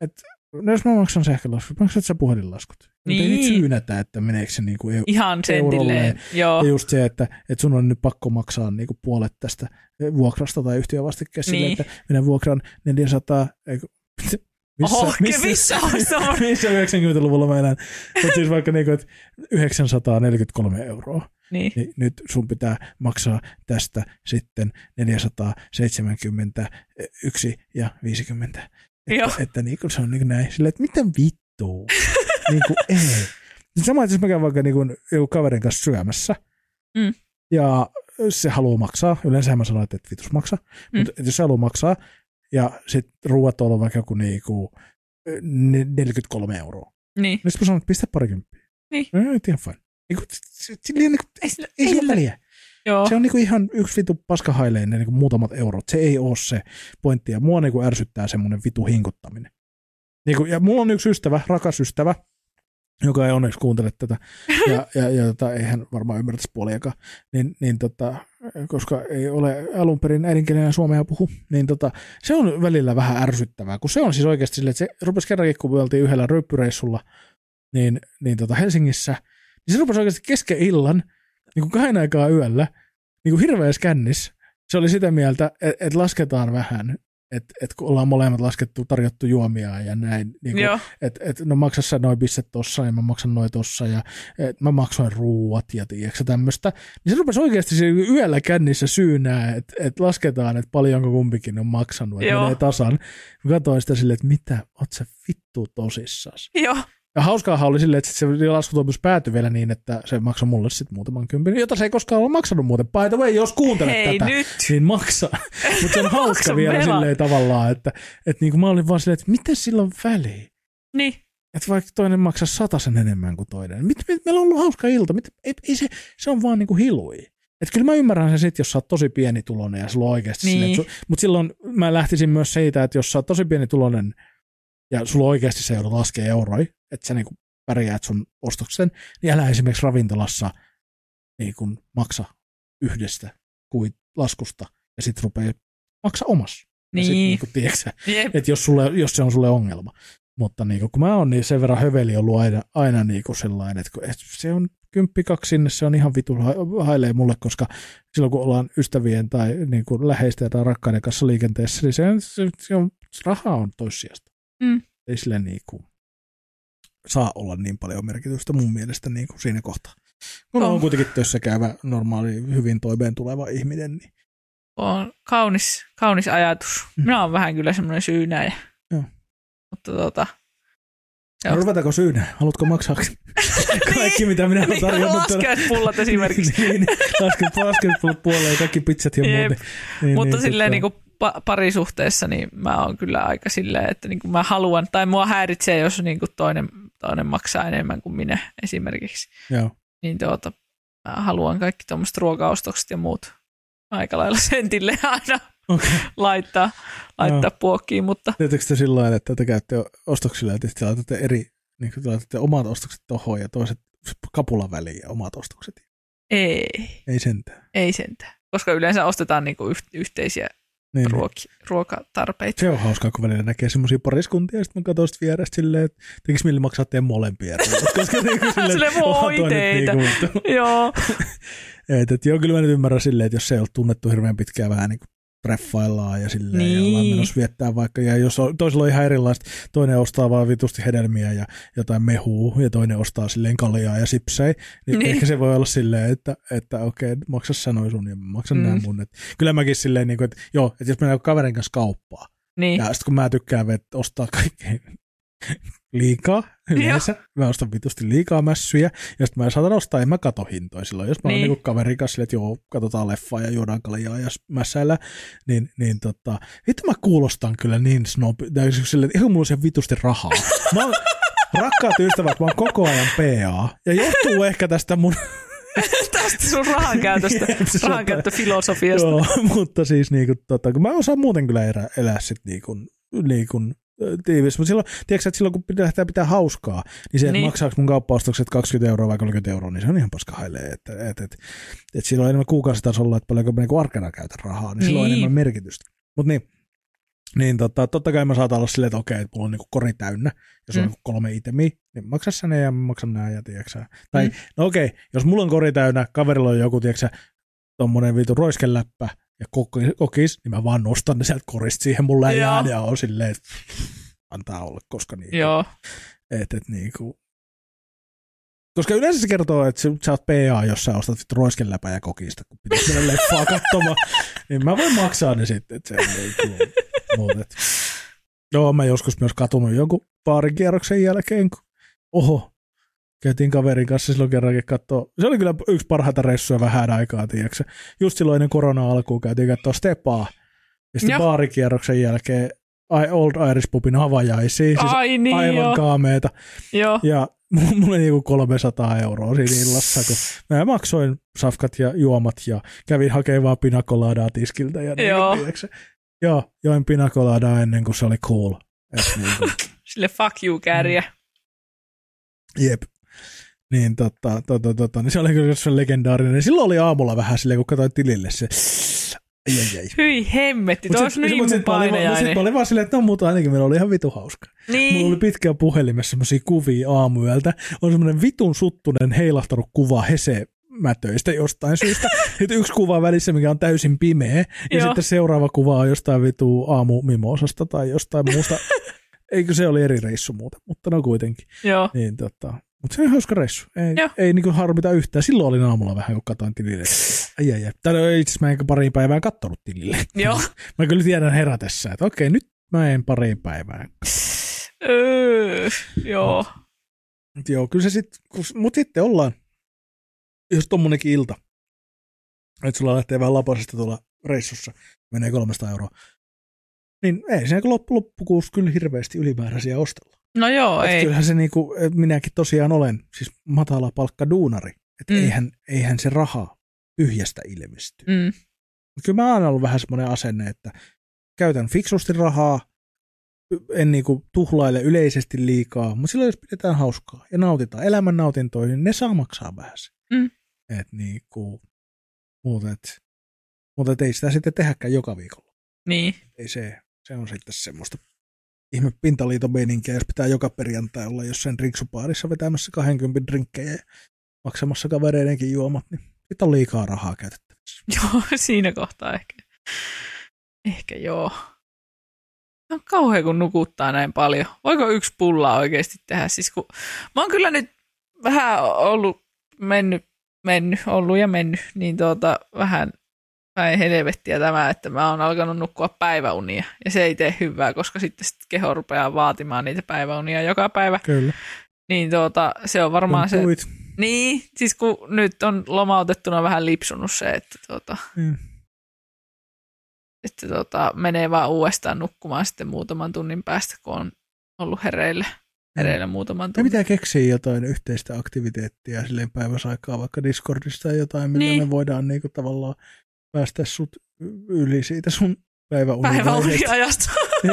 B: et, no jos mä maksan sähkölaskut, maksat sä puhelinlaskut? Niin. Ei
A: Niin.
B: niitä syynätä, että meneekö se niinku eu-
A: Ihan sentilleen. Joo.
B: ja just se, että, että sun on nyt pakko maksaa niinku puolet tästä vuokrasta tai yhtiövastikkeesta
A: Niin.
B: silleen, että minä vuokraan 400, eikö, missä,
A: Oho, missä se on?
B: missä 90-luvulla mä elän. Mutta siis vaikka niinku, että 943 euroa
A: Niin.
B: niin nyt sun pitää maksaa tästä sitten 471 ja 50. Että, että niin kuin se on niin kuin näin, silleen, että mitä vittua? niin kuin ei. Sama, että jos mä käyn vaikka niin kuin joku kaverin kanssa syömässä
A: Mm.
B: ja se haluaa maksaa, yleensä mä sanon, että et vitus maksa,
A: Mm.
B: mutta jos se haluaa maksaa ja sitten ruuat on vaikka joku niin kuin 43 euroa,
A: Niin.
B: niin sitten mä sanon, että pistä parikymppiä.
A: Niin.
B: No, ihan fine. Niin kuin, s- silleen, niin kuin,
A: Ei sillä,
B: ei sillä
A: sillä-
B: väliä.
A: Joo.
B: Se on niinku ihan yksi vitu paskahaileinen niinku muutamat eurot. Se ei ole se pointti. Ja mua niinku ärsyttää semmoinen vitu hinkuttaminen. Niinku, ja mulla on yksi ystävä, rakas ystävä, joka ei onneksi kuuntele tätä, ja, ja, ja tota, ei hän varmaan ymmärtäisi puoliakaan, niin, niin tota, koska ei ole alun perin äidinkielenä suomea puhu, niin tota, se on välillä vähän ärsyttävää, kun se on siis oikeasti silleen, että se rupesi kerrankin, kun me oltiin yhdellä niin, niin tota Helsingissä, niin se rupesi oikeasti kesken illan, niin kuin kahden aikaa yöllä, niin kuin hirveä skännis. Se oli sitä mieltä, että et lasketaan vähän, että et kun ollaan molemmat laskettu, tarjottu juomia ja näin, niin että et, no maksa sä noin pisset tossa ja mä maksan noin tossa ja et mä maksoin ruuat ja tiedätkö tämmöistä. Niin se rupesi oikeasti se yöllä kännissä syynää, että et lasketaan, että paljonko kumpikin on maksanut, että menee tasan. Mä katsoin sitä silleen, että mitä, oot sä vittu tosissas.
A: Joo.
B: Ja hauskaahan oli silleen, että sit se laskutoimitus päätyi vielä niin, että se maksoi mulle sitten muutaman kympin, jota se ei koskaan ole maksanut muuten. By the way, jos kuuntelet
A: Hei
B: tätä,
A: nyt.
B: niin maksaa. Mutta se on hauska
A: Maksa
B: vielä
A: velan.
B: silleen tavallaan, että, että niin kuin mä olin vaan silleen, että mitä sillä on väliä?
A: Niin.
B: että vaikka toinen maksaa sen enemmän kuin toinen. Mit, mit, meillä on ollut hauska ilta. Mit, ei, ei se, se on vaan niinku hilui. Että kyllä mä ymmärrän sen sitten, jos sä oot tosi pienituloinen ja sulla on oikeasti
A: Niin.
B: sinne. Mutta silloin mä lähtisin myös siitä, että jos sä oot tosi pienituloinen ja sulla oikeasti se joudut laskea euroja, että sä niinku pärjäät sun ostoksen, niin älä esimerkiksi ravintolassa niin kun maksa yhdestä kuin laskusta ja sitten rupeaa maksa omassa. Ja sit,
A: Niin.
B: niin tiedätkö, sä,
A: Jep.
B: että jos, sulle, jos se on sulle ongelma. Mutta niin kun mä oon niin sen verran höveli ollut aina, aina niin kuin sellainen, että, kun, että se on kymppi kaksi sinne, se on ihan vitu ha- hailee mulle, koska silloin kun ollaan ystävien tai niin kuin läheisten tai rakkaiden kanssa liikenteessä, niin se on, se, se on, raha on toissijasta.
A: Mm.
B: Ei sille niin kuin, saa olla niin paljon merkitystä mun mielestä niin kuin siinä kohtaa. Kun
A: Oh.
B: on kuitenkin töissä käyvä, normaali, hyvin toimeen tuleva ihminen, niin
A: On kaunis, kaunis ajatus.
B: Mm.
A: Minä olen vähän kyllä semmoinen syynäjä.
B: Joo.
A: Mutta tota,
B: No, ruvetaanko syynä? Haluatko maksaa kaikki, mitä minä olen
A: niin,
B: tarjonnut?
A: laskeuspullat esimerkiksi.
B: niin, lasket, lasket puoleen kaikki pizzat ja
A: Jep.
B: muut. Niin,
A: Mutta
B: niin,
A: silleen
B: tota,
A: niin kuin pa- parisuhteessa, niin mä oon kyllä aika silleen, että niin kuin mä haluan, tai mua häiritsee, jos niin kuin toinen, toinen maksaa enemmän kuin minä esimerkiksi.
B: Joo.
A: Niin tuota, mä haluan kaikki tuommoiset ruokaostokset ja muut aika lailla sentille aina
B: Okay.
A: laittaa, laittaa
B: Joo.
A: puokkiin, mutta
B: Teettekö te sillä lailla, että te käytte ostoksilla ja te laitatte eri, niin kuin te laitatte omat ostokset tohon ja toiset kapulan väliin ja omat ostokset?
A: ei,
B: Ei sentään.
A: ei sentään. Koska yleensä ostetaan niin kuin yhteisiä
B: Niin, niin.
A: ruoki, ruokatarpeita.
B: Se on hauskaa, kun välillä näkee semmoisia pariskuntia, ja sitten mä katsoin sit vierestä silleen, että tekis millä maksaa teidän molempia. ruoat, Koska niinku silleen,
A: Silleen, voi
B: onhan toi nyt
A: teitä.
B: Niinku,
A: Joo,
B: et, et, joo, kyllä mä nyt ymmärrän silleen, että jos se ei ole tunnettu hirveän pitkään vähän niin kuin treffaillaan ja silleen niin. ja ollaan
A: Niin.
B: menossa viettää vaikka, ja jos on, toisella on ihan erilaista, toinen ostaa vaan vitusti hedelmiä ja jotain mehua, ja toinen ostaa silleen kaljaa ja sipsejä, niin,
A: Niin.
B: ehkä se voi olla silleen, että, että okei, maksa sanoi sun ja mä maksan mm.
A: Mm.
B: nämä mun. Et, kyllä mäkin silleen, niin kuin, että joo, että jos mennään kaverin kanssa kauppaan,
A: niin.
B: ja sitten kun mä tykkään vet, ostaa kaikkea liikaa yleensä, mä ostan vitusti liikaa mässyjä, ja sitten mä saatan ostaa, en mä kato hintoja silloin. Jos mä niin. oon
A: Niin.
B: niinku kaverin kanssa silleen, että joo, katsotaan leffaa ja juodaan kaljaa ja mässäillä, niin, niin tota, vittu mä kuulostan kyllä niin snobi, tai siis silleen, että ihan mulla on vitusti rahaa. Mä oon, rakkaat ystävät, mä oon koko ajan PA, ja johtuu ehkä tästä mun
A: Tästä sun rahan käytöstä,
B: Jep, se
A: rahan
B: on-
A: käyttöfilosofiasta.
B: Joo, mutta siis niinku, tota, kun mä osaan muuten kyllä elää, elää sit niinku, niinku, tiivis. Mutta silloin, tiedätkö, että silloin kun pitää, pitää hauskaa, niin se, että
A: Niin.
B: maksaako mun kauppaostokset 20 euroa vai 30 euroa, niin se on ihan paska hailee. Että, et, et, et silloin on enemmän kuukausitasolla, että paljonko mä niinku arkena käytän rahaa, niin silloin on
A: Niin.
B: enemmän merkitystä. Mutta niin, niin tota, totta kai mä saatan olla silleen, että okei, että mulla on niinku kori täynnä, jos on
A: Mm.
B: niinku kolme itemiä, niin maksa sä ne ja maksan nää ja tiedätkö sä. Tai
A: Mm.
B: no okei, jos mulla on kori täynnä, kaverilla on joku, tiedätkö sä, tommonen vitu roiskeläppä ja koki- kokis, niin mä vaan nostan ne sieltä korista siihen mun läjään ja on silleen, että antaa olla, koska niin,
A: Joo,
B: et, et niinku, koska yleensä se kertoo, että sä- oot PA, jos sä ostat vittu roiskeläpää ja kokista, kun pitäisi mennä leffaa katsomaan, niin mä voin maksaa ne sitten, että se on niinku, muut, et. Joo, mä joskus myös katunut jonkun paarin kierroksen jälkeen, kun oho, käytiin kaverin kanssa silloin kerrankin katsoa. Se oli kyllä yksi parhaita reissuja vähän aikaa, tiedätkö? Just silloin ennen korona-alkuun käytiin katsoa Stepaa. Ja sitten baarikierroksen jälkeen I- Old Irish Pubin havajaisia. Siis
A: ai niin
B: aivan
A: joo.
B: kaameeta.
A: joo.
B: Ja mulla oli niinku 300 euroa siinä illassa, kun mä maksoin safkat ja juomat ja kävin hakemaan vaan pinakoladaa tiskiltä. Ja
A: Joo.
B: Niin, Joo, join pinakoladaa ennen kuin se oli cool. Et niinku,
A: Sille fuck you kääriä.
B: Jep. Niin, tota, tota, tota, niin se oli kyllä se legendaarinen. Silloin oli aamulla vähän silleen, kun katsoin tilille se. Ai, ai, ai.
A: Hyi hemmetti, tuo olisi niin mun painajainen.
B: mä olin vaan silleen, että no mutta ainakin meillä oli ihan vitu hauska. Mulla oli
A: Niin,
B: pitkään puhelimessa semmosia kuvia aamuyöltä. On semmoinen vitun suttunen heilahtanut kuva Hese mätöistä jostain syystä. Sitten yksi kuva välissä, mikä on täysin pimeä. Ja
A: Joo.
B: sitten seuraava kuva on jostain vitu aamumimosasta tai jostain muusta. Eikö se oli eri reissu muuten, mutta no kuitenkin.
A: joo.
B: Niin, tota, mutta se on hauska reissu. Ei,
A: Joo.
B: ei niinku harmita yhtään. Silloin olin aamulla vähän, kun katsoin tilille. Ai, ai, ai. Täällä itse asiassa mä enkä pariin päivään kattonut tilille.
A: Joo.
B: Mä kyllä tiedän herätessä, että okei, nyt mä en pariin päivään.
A: Öö, joo.
B: Mut joo, kyllä se sitten, mutta sitten ollaan, jos tommonenkin ilta, että sulla lähtee vähän lapasesta tuolla reissussa, menee 300 euroa, niin ei se loppu, loppukuussa kyllä hirveästi ylimääräisiä ostella.
A: No joo,
B: Et
A: ei.
B: kyllähän se niinku, et minäkin tosiaan olen siis matala palkka duunari. Että
A: Mm.
B: eihän, eihän se raha tyhjästä ilmesty. Mm. Kyllä mä oon aina ollut vähän semmoinen asenne, että käytän fiksusti rahaa, en niinku tuhlaile yleisesti liikaa, mutta silloin jos pidetään hauskaa ja nautitaan elämän nautintoja, niin ne saa maksaa vähän.
A: Mm.
B: Et niinku, mutta et, mutta et ei sitä sitten tehdäkään joka viikolla.
A: Niin.
B: Ei se, se on sitten semmoista ihme pintaliiton meininkiä, jos pitää joka perjantai olla jossain drinksupaarissa vetämässä 20 drinkkejä ja maksamassa kavereidenkin juomat, niin sitten on liikaa rahaa käytettävissä.
A: Joo, siinä kohtaa ehkä. Ehkä joo. On kauhean, kun nukuttaa näin paljon. Voiko yksi pulla oikeasti tehdä? Siis kun, mä oon kyllä nyt vähän ollut mennyt, mennyt, ollut ja mennyt, niin tuota, vähän päin helvettiä tämä, että mä oon alkanut nukkua päiväunia. Ja se ei tee hyvää, koska sitten sit keho rupeaa vaatimaan niitä päiväunia joka päivä.
B: Kyllä.
A: Niin tuota, se on varmaan se...
B: Puit.
A: Niin, siis kun nyt on lomautettuna vähän lipsunut se, että tuota,
B: Mm.
A: että tota, menee vaan uudestaan nukkumaan sitten muutaman tunnin päästä, kun on ollut hereillä, hereillä muutaman
B: Me
A: tunnin.
B: pitää keksiä jotain yhteistä aktiviteettia silleen päiväsaikaa, vaikka Discordista tai jotain, millä
A: Niin.
B: me voidaan niinku tavallaan päästä sut yli siitä sun päiväuni.
A: Päiväuniajasta.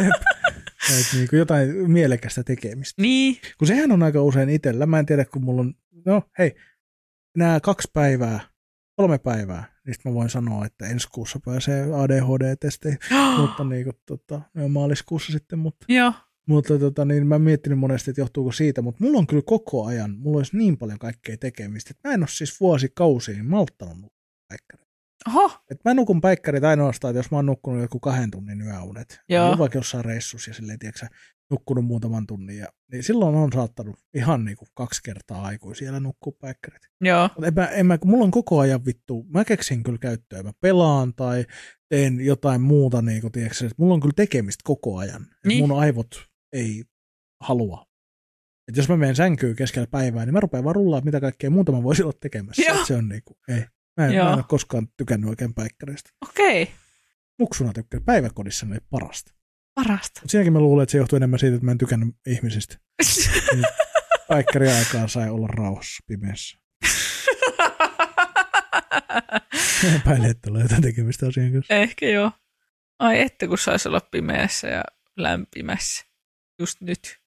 B: Et niinku jotain mielekästä tekemistä.
A: niin,
B: Kun sehän on aika usein itsellä. Mä en tiedä, kun mulla on, no hei, nämä kaksi päivää, kolme päivää, niin mä voin sanoa, että ensi kuussa pääsee ADHD-testeihin, mutta niin kuin, tota, maaliskuussa sitten, mutta,
A: joo,
B: mutta tota, niin mä oon miettinyt monesti, että johtuuko siitä, mutta mulla on kyllä koko ajan, mulla olisi niin paljon kaikkea tekemistä, että mä en ole siis vuosikausiin malttanut päikkärit.
A: Oho,
B: Et mä nukun päikkärit ainoastaan, että jos mä oon nukkunut joku kahden tunnin yöunet,
A: Joo.
B: Joo. vaikka jossain reissussa ja silleen, tiedätkö, nukkunut muutaman tunnin, ja, niin silloin on saattanut ihan niin kuin kaksi kertaa aikuisia nukkua päikkärit.
A: joo,
B: en mä, en mä, kun mulla on koko ajan vittu, mä keksin kyllä käyttöä, mä pelaan tai teen jotain muuta, niin kuin, tiedätkö, että mulla on kyllä tekemistä koko ajan.
A: Niin.
B: Mun aivot ei halua. Et jos mä menen sänkyyn keskellä päivää, niin mä rupean vaan rullaa, mitä kaikkea muuta mä voisin olla tekemässä.
A: Joo.
B: Et se on niinku, ei. Mä en,
A: Joo.
B: mä en ole koskaan tykännyt oikein päikkäreistä.
A: okei,
B: Muksuna tykkään. Päiväkodissa ne parasta.
A: parasta.
B: Mutta siinäkin mä luulen, että se johtuu enemmän siitä, että mä en tykännyt ihmisistä. Päikkäriaikaan sai olla rauhassa pimeässä. Epäilen, että tulee jotain tekemistä asian kanssa.
A: Ehkä joo. Ai että, kun saisi olla pimeässä ja lämpimässä. Just nyt.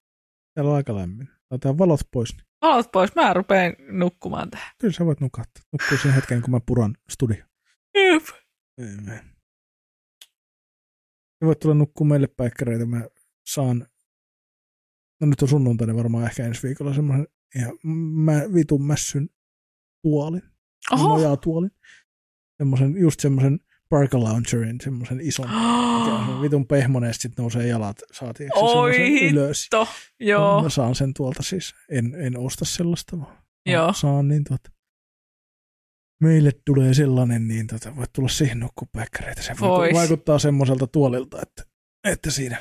B: Täällä on aika lämmin. Otetaan valot pois. Niin
A: Valot pois, mä rupean nukkumaan tähän.
B: kyllä sä voit nukahtaa. Nukkuu sen hetken, kun mä puran studio.
A: Jep.
B: Sä voit tulla nukkuu meille päikkäreitä. Mä saan, no nyt on sunnuntaina varmaan ehkä ensi viikolla semmoisen ihan mä, vitun mässyn tuolin.
A: Oho.
B: Nojaa tuolin. Semmoisen, just semmoisen Parka Loungerin, semmoisen ison. se vitun pehmonen, ja sit nousee jalat, saatiin
A: Oi
B: ylös.
A: To, joo,
B: Mä saan sen tuolta siis. En, en osta sellaista, vaan
A: joo.
B: saan niin tuota. Meille tulee sellainen, niin tota, voit tulla siihen nukkupäikkäreitä. Se
A: Vois.
B: vaiku- vaikuttaa semmoiselta tuolilta, että, että siinä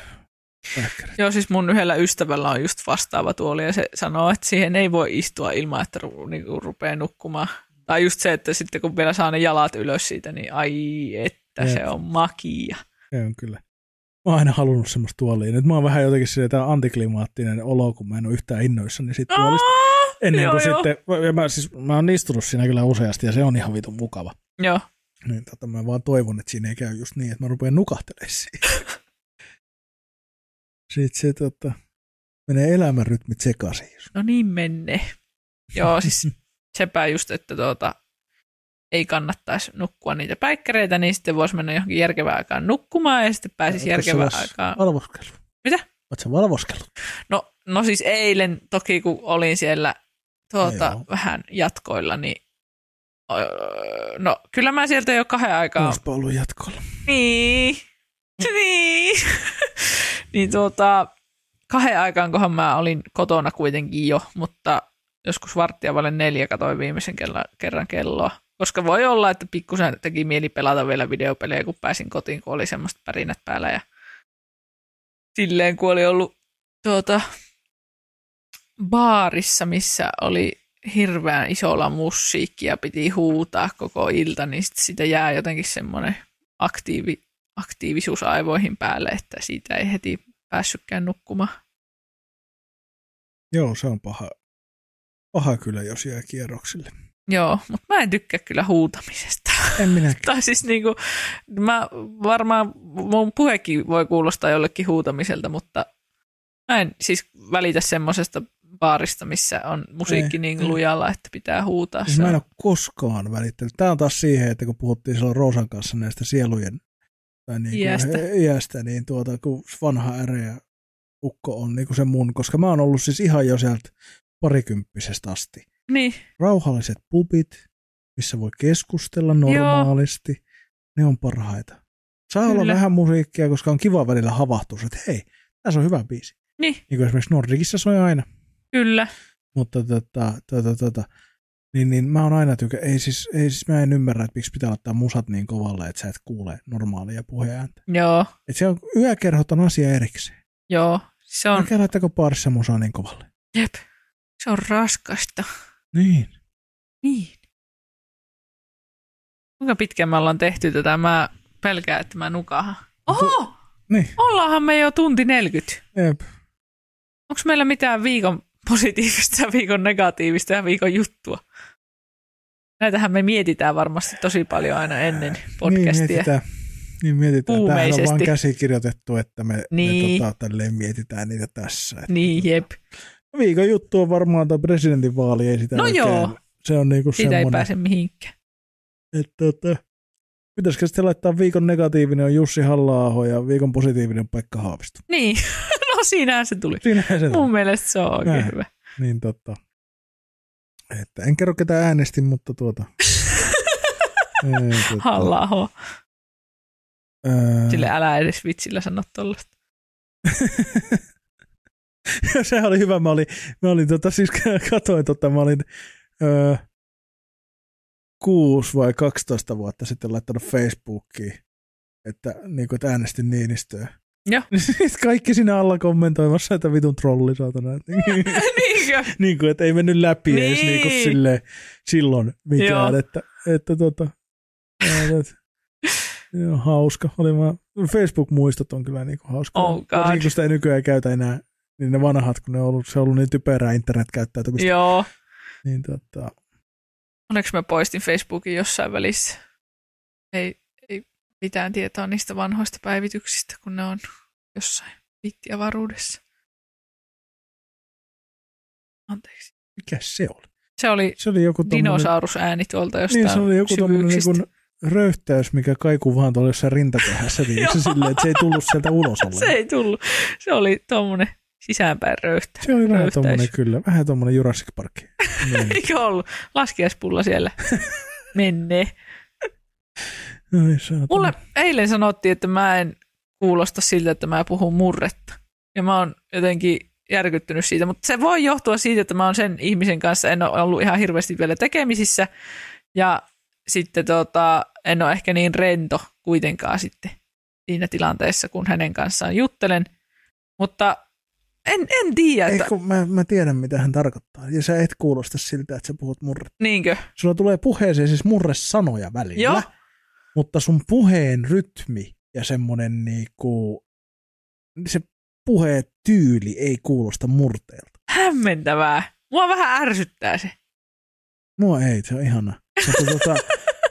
B: päikkäreitä.
A: Joo, siis mun yhdellä ystävällä on just vastaava tuoli ja se sanoo, että siihen ei voi istua ilman, että ru, niinku rupeaa nukkumaan. Tai just se, että sitten kun vielä saa ne jalat ylös siitä, niin ai että
B: Jep.
A: se on makia.
B: Se on kyllä. Mä oon aina halunnut semmoista tuolia. Nyt mä oon vähän jotenkin silleen, tää antiklimaattinen olo, kun mä en ole yhtään innoissani siitä tuolista.
A: Aa,
B: Ennen
A: joo,
B: kuin
A: joo.
B: sitten, ja mä, siis, mä oon istunut siinä kyllä useasti ja se on ihan vitun mukava.
A: Joo,
B: Niin tota, mä vaan toivon, että siinä ei käy just niin, että mä rupean nukahtelemaan siihen. Sitten se tota, menee elämänrytmit sekaisin.
A: no niin menne. Joo, siis sepä just, että tuota, ei kannattaisi nukkua niitä päikkäreitä, niin sitten voisi mennä johonkin järkevään aikaan nukkumaan ja sitten pääsisi järkevään aikaan.
B: Valvoskellut.
A: Mitä?
B: Sä valvoskellut?
A: No, no siis eilen toki, kun olin siellä tuota,
B: Joo.
A: vähän jatkoilla, niin no kyllä mä sieltä jo kahden aikaa...
B: Olisipa ollut jatkolla.
A: Niin, niin. niin tuota, kahden aikaan, kohan mä olin kotona kuitenkin jo, mutta joskus varttia vaille neljä katoin viimeisen kerran, kelloa. Koska voi olla, että pikkusen teki mieli pelata vielä videopelejä, kun pääsin kotiin, kun oli semmoista pärinät päällä. Ja silleen, kun oli ollut tuota, baarissa, missä oli hirveän isolla musiikkia, piti huutaa koko ilta, niin sit siitä jää jotenkin semmoinen aktiivi, aktiivisuus aivoihin päälle, että siitä ei heti päässytkään nukkumaan.
B: Joo, se on paha. Paha kyllä, jos jää kierroksille.
A: Joo, mutta mä en tykkää kyllä huutamisesta.
B: En minäkään.
A: tai siis niinku, mä varmaan, mun puhekin voi kuulostaa jollekin huutamiselta, mutta mä en siis välitä semmoisesta baarista, missä on musiikki
B: Ei,
A: niin
B: ei.
A: lujalla, että pitää huutaa.
B: Siis mä en ole koskaan välittänyt. Tämä on taas siihen, että kun puhuttiin silloin Roosan kanssa näistä sielujen tai niin
A: Iästä.
B: kuin, iästä, niin tuota, kun vanha äreä ukko on niin kuin se mun, koska mä oon ollut siis ihan jo sieltä parikymppisestä asti.
A: Niin,
B: Rauhalliset pubit, missä voi keskustella normaalisti, ne on parhaita. Saa olla
A: Kyllä.
B: vähän musiikkia, koska on kiva välillä havahtua, että hei, tässä on hyvä biisi.
A: niin,
B: Niin kuin esimerkiksi Nordicissa soi aina.
A: kyllä.
B: Mutta tota, tota, tota, niin, niin mä oon aina tykä, ei siis, ei siis mä en ymmärrä, että miksi pitää laittaa musat niin kovalle, että sä et kuule normaalia puheääntä.
A: Joo,
B: Et se on, yökerhot on asia erikseen.
A: joo, se on,
B: Mikä laittako baarissa musaa niin kovalle?
A: jep, se on raskasta.
B: Niin.
A: Niin. Kuinka pitkään me ollaan tehty tätä? Mä pelkään, että mä nukahan. Oho!
B: Niin,
A: Ollaanhan me jo tunti 40.
B: jep.
A: Onko meillä mitään viikon positiivista ja viikon negatiivista ja viikon juttua? Näitähän me mietitään varmasti tosi paljon aina ennen
B: Niin
A: podcastia.
B: mietitään. Niin mietitään. Tämähän on vaan käsikirjoitettu, että me,
A: Niin.
B: me tota, mietitään niitä tässä. Että
A: Niin, jep.
B: Viikon juttu on varmaan tuo presidentinvaali, ei sitä
A: No
B: oikein.
A: joo.
B: Se on niinku
A: Siitä ei
B: semmoinen.
A: pääse mihinkään.
B: Että tota, pitäisikö sitten laittaa viikon negatiivinen on Jussi halla ja viikon positiivinen on Pekka Haavisto.
A: Niin, no siinähän se tuli.
B: Siinähän se
A: Mun
B: on.
A: mielestä se on oikein
B: Näin.
A: hyvä.
B: Niin tota, että en kerro ketä äänestin, mutta tuota. ei, tota
A: halla Sille älä edes vitsillä sano tollasta.
B: Sehän oli hyvä. Mä olin, mä olin tota, siis katoin, tota, mä olin öö, kuusi vai 12 vuotta sitten laittanut Facebookiin, että, niin kuin, että äänestin Niinistöä.
A: Joo.
B: Sitten kaikki siinä alla kommentoimassa, että vitun trolli saatana. Että
A: Niinkö?
B: niin kuin, että ei mennyt läpi niin. edes niin kuin silleen, silloin mikään,
A: Joo.
B: että, että tota, että, joo, hauska. Oli vaan, Facebook-muistot on kyllä niin kuin hauska.
A: Oh God.
B: Varsinkin kun sitä ei nykyään käytä enää, niin ne vanhat, kun ne on ollut, se on ollut niin typerää internetkäyttäytymistä.
A: Joo.
B: Niin tota,
A: Onneksi mä poistin Facebookin jossain välissä. Ei, ei mitään tietoa niistä vanhoista päivityksistä, kun ne on jossain vittiavaruudessa. Anteeksi.
B: mikä se oli?
A: Se oli
B: Se oli joku tommonen,
A: dinosaurusääni tuolta jostain
B: niin se oli joku tommonen niin röyhtäys, mikä kaikuu vaan tuolla jossain rintakehässä, niin se silleen, että se ei tullut sieltä ulos
A: Se
B: ollenkaan.
A: ei tullut. Se oli tuommoinen sisäänpäin röyhtä.
B: Se oli vähän tommonen kyllä, vähän tommonen Jurassic Park. Niin.
A: Eikö ollut? Laskiaispulla siellä. Menne.
B: Ai, saatana.
A: Mulle eilen sanottiin, että mä en kuulosta siltä, että mä puhun murretta. Ja mä oon jotenkin järkyttynyt siitä, mutta se voi johtua siitä, että mä oon sen ihmisen kanssa, en ole ollut ihan hirveästi vielä tekemisissä. Ja sitten tota, en ole ehkä niin rento kuitenkaan sitten siinä tilanteessa, kun hänen kanssaan juttelen. Mutta en, en tiedä,
B: Ei, kun mä, mä tiedän, mitä hän tarkoittaa. Ja sä et kuulosta siltä, että sä puhut murretta.
A: niinkö?
B: Sulla tulee puheeseen siis murresanoja välillä,
A: Joo.
B: mutta sun puheen rytmi ja semmonen niinku, se puheen tyyli ei kuulosta murteelta.
A: Hämmentävää. Mua vähän ärsyttää se.
B: Mua ei, se on ihana. Mutta, tota,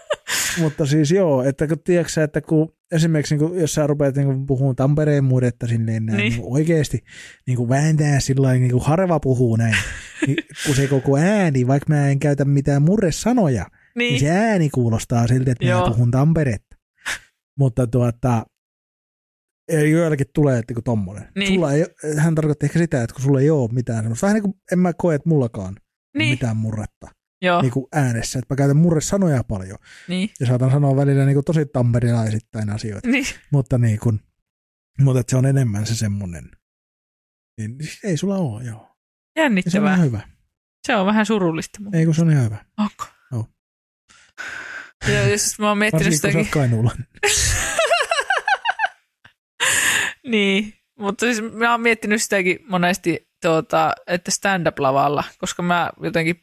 B: mutta siis joo, että kun tiedätkö että kun esimerkiksi niin kun, jos sä rupeat niin puhumaan Tampereen murretta silleen näin,
A: Niin.
B: niin. Niin oikeasti niin kuin vääntää sillä niin kuin harva puhuu näin, niin, kun se koko ääni, vaikka mä en käytä mitään murresanoja, niin, niin se ääni kuulostaa siltä, että
A: Joo.
B: mä puhun Tamperetta. Mutta tuota, ei joillakin tulee, että kun tommonen.
A: Niin.
B: Sulla ei, hän tarkoitti ehkä sitä, että kun sulla ei ole mitään semmoista, vähän niin kuin en mä koe, että mullakaan
A: Niin.
B: mitään murretta
A: Joo,
B: niin kuin äänessä, että mä käytän murresanoja paljon
A: niin.
B: ja saatan sanoa välillä niin kuin tosi tamperilaisittain asioita,
A: niin.
B: mutta, niin kuin, mutta että se on enemmän se semmoinen. Niin ei sulla ole, joo. Ja se on
A: Jännittävää.
B: ihan hyvä.
A: Se on vähän surullista. Mun.
B: Ei kun se on ihan hyvä.
A: Onko?
B: Joo.
A: Ja jos mä oon miettinyt
B: Varsinkin kun sä
A: sitäkin.
B: oot.
A: Niin, mutta siis mä oon miettinyt sitäkin monesti, tuota, että stand-up-lavalla, koska mä jotenkin,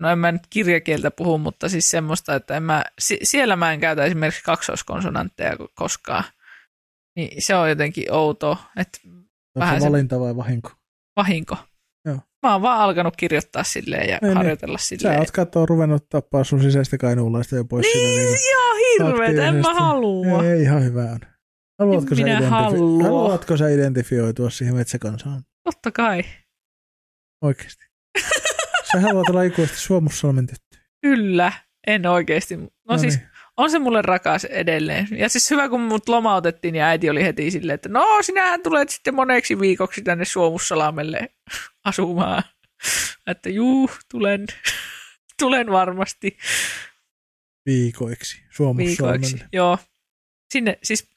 A: no en mä nyt kirjakieltä puhu, mutta siis semmoista, että en mä, si- siellä mä en käytä esimerkiksi kaksoiskonsonantteja ko- koskaan. Niin se on jotenkin outoa, että
B: Onko
A: Vähän
B: se valinta vai vahinko?
A: vahinko.
B: Joo.
A: Mä oon vaan alkanut kirjoittaa silleen ja
B: Niin, niin.
A: harjoitella
B: Sä
A: silleen.
B: oot katsoa ruvennut tappaa sun sisäistä kainuulaista jo pois siinä
A: Niin, ihan hirveet, en mä halua.
B: Ei, ihan hyvä on. Haluatko sä, identifi-
A: halua.
B: Haluatko sä identifioitua siihen metsäkansaan?
A: Totta kai.
B: Oikeasti. Sä haluat olla ikuisesti Suomussalmen tyttö.
A: Kyllä, en oikeasti. No,
B: No
A: siis
B: niin.
A: on se mulle rakas edelleen. Ja siis hyvä, kun mut lomautettiin ja äiti oli heti silleen, että no sinähän tulet sitten moneksi viikoksi tänne Suomussalamelle asumaan. Että juu, tulen, tulen varmasti
B: Viikoiksi
A: viikoiksi.
B: Suomussalmelle.
A: Joo. Sinne, siis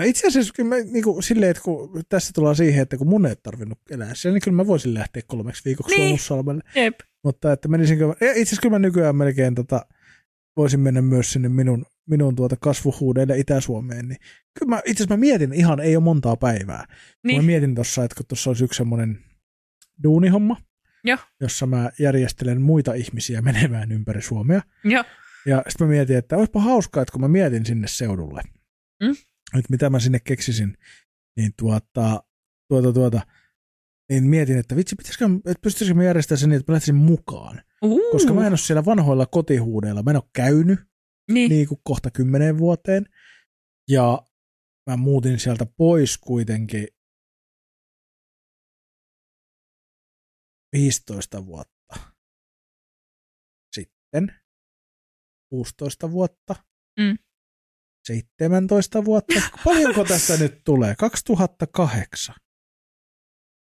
B: No itse asiassa kyllä mä, niin kuin, silleen, että kun tässä tullaan siihen, että kun mun ei tarvinnut elää siellä, niin kyllä mä voisin lähteä kolmeksi viikoksi
A: Niin.
B: Suomussalmelle.
A: jep,
B: Mutta että menisinkö, ja itse asiassa kyllä mä nykyään melkein tota, voisin mennä myös sinne minun, minun tuota kasvuhuudeille Itä-Suomeen, niin kyllä mä itse asiassa mä mietin ihan, ei ole montaa päivää. Niin. Mä mietin tuossa, että kun tuossa olisi yksi semmoinen duunihomma,
A: Joo.
B: jossa mä järjestelen muita ihmisiä menemään ympäri Suomea.
A: joo,
B: Ja sitten mä mietin, että olisipa hauskaa, että kun mä mietin sinne seudulle,
A: Mm.
B: Että mitä mä sinne keksisin, niin tuota, tuota, tuota, niin mietin, että vitsi, pitäisikö, että pystyisikö mä järjestämään sen niin, että mä lähtisin mukaan.
A: uh,
B: Koska mä en ole siellä vanhoilla kotihuudeilla, mä en ole käynyt
A: niin,
B: niin kuin kohta kymmeneen vuoteen. Ja mä muutin sieltä pois kuitenkin 15 vuotta sitten. 16 vuotta.
A: Mm.
B: 17 vuotta. Paljonko tästä nyt tulee? 2008.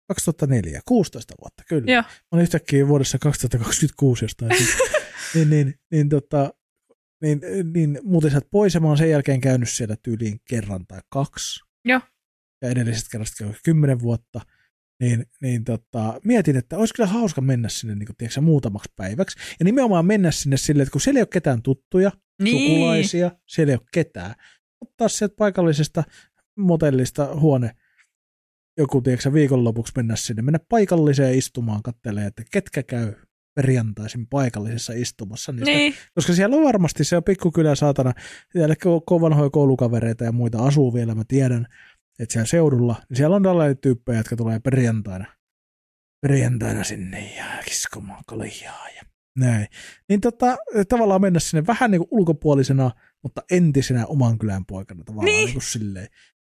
B: 2004, 16 vuotta, kyllä.
A: Joo.
B: Mä olin yhtäkkiä vuodessa 2026 jostain. niin, niin, niin, tota, niin, niin muutin sieltä pois ja mä oon sen jälkeen käynyt siellä tyyliin kerran tai kaksi.
A: Joo.
B: Ja edellisestä kerrasta käy kymmenen vuotta. Niin, niin tota, mietin, että olisi kyllä hauska mennä sinne niin kuin, tiedätkö, muutamaksi päiväksi. Ja nimenomaan mennä sinne silleen, että kun siellä ei ole ketään tuttuja,
A: niin,
B: sukulaisia, siellä ei ole ketään. Ottaa sieltä paikallisesta motellista huone joku, tiedätkö, viikonlopuksi mennä sinne, mennä paikalliseen istumaan, kattelee, että ketkä käy perjantaisin paikallisessa istumassa. Niistä,
A: niin,
B: Koska siellä on varmasti se on pikkukylä saatana, siellä on vanhoja koulukavereita ja muita asuu vielä, mä tiedän, että siellä seudulla, niin siellä on tällaisia tyyppejä, jotka tulee perjantaina, perjantaina sinne ja kiskomaan kaljaa ja näin. Niin tota, tavallaan mennä sinne vähän niin kuin ulkopuolisena, mutta entisenä oman kylän poikana tavallaan niin.
A: Niin.
B: Kuin silleen.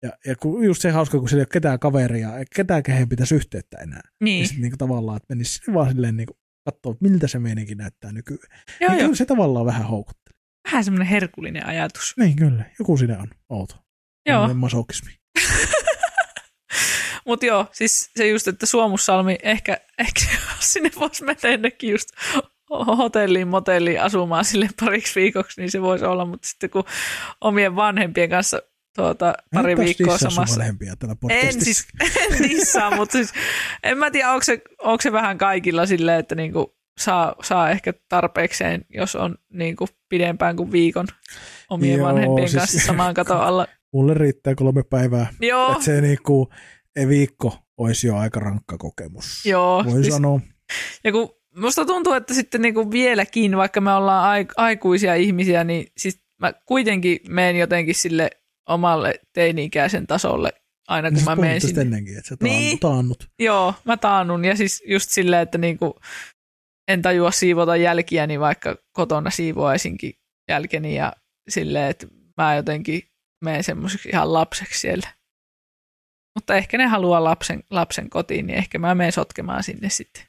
B: Ja, ja kun, just se hauska, kun siellä ei ole ketään kaveria, ketään kehen pitäisi yhteyttä enää. Niin.
A: niin.
B: sitten niin kuin tavallaan, että menisi sinne vaan silleen niin kuin katsoa, miltä se meininki näyttää nykyään.
A: Joo,
B: niin
A: joo.
B: kyllä se tavallaan vähän houkuttelee.
A: Vähän semmoinen herkullinen ajatus.
B: Niin kyllä, joku siinä on outo.
A: Joo.
B: Masokismi.
A: Mutta joo, siis se just, että Suomussalmi, ehkä, ehkä sinne voisi mennä ennenkin just hotelliin, motelliin asumaan sille pariksi viikoksi, niin se voisi olla, mutta sitten kun omien vanhempien kanssa tuota, pari
B: Enpäs
A: viikkoa samassa.
B: vanhempia tällä
A: En
B: podcastissa.
A: siis, en dissaa, mutta siis, en mä tiedä, onko se, onko se vähän kaikilla silleen, että niinku saa, saa ehkä tarpeekseen, jos on niinku pidempään kuin viikon omien
B: Joo,
A: vanhempien
B: siis-
A: kanssa samaan katon alla.
B: Mulle riittää kolme päivää.
A: Joo,
B: Että se niinku, ei viikko olisi jo aika rankka kokemus.
A: joo.
B: Voin
A: siis-
B: sanoa.
A: Ja kun musta tuntuu, että sitten niinku vieläkin, vaikka me ollaan aik- aikuisia ihmisiä, niin siis mä kuitenkin menen jotenkin sille omalle teini-ikäisen tasolle aina kun
B: Sä
A: mä menen sinne.
B: ennenkin, että sä
A: Niin.
B: niin. taannut.
A: Joo, mä taannun ja siis just silleen, että niinku en tajua siivota jälkiäni, vaikka kotona siivoaisinkin jälkeni ja silleen, että mä jotenkin menen semmoiseksi ihan lapseksi siellä. Mutta ehkä ne haluaa lapsen, lapsen kotiin, niin ehkä mä menen sotkemaan sinne sitten.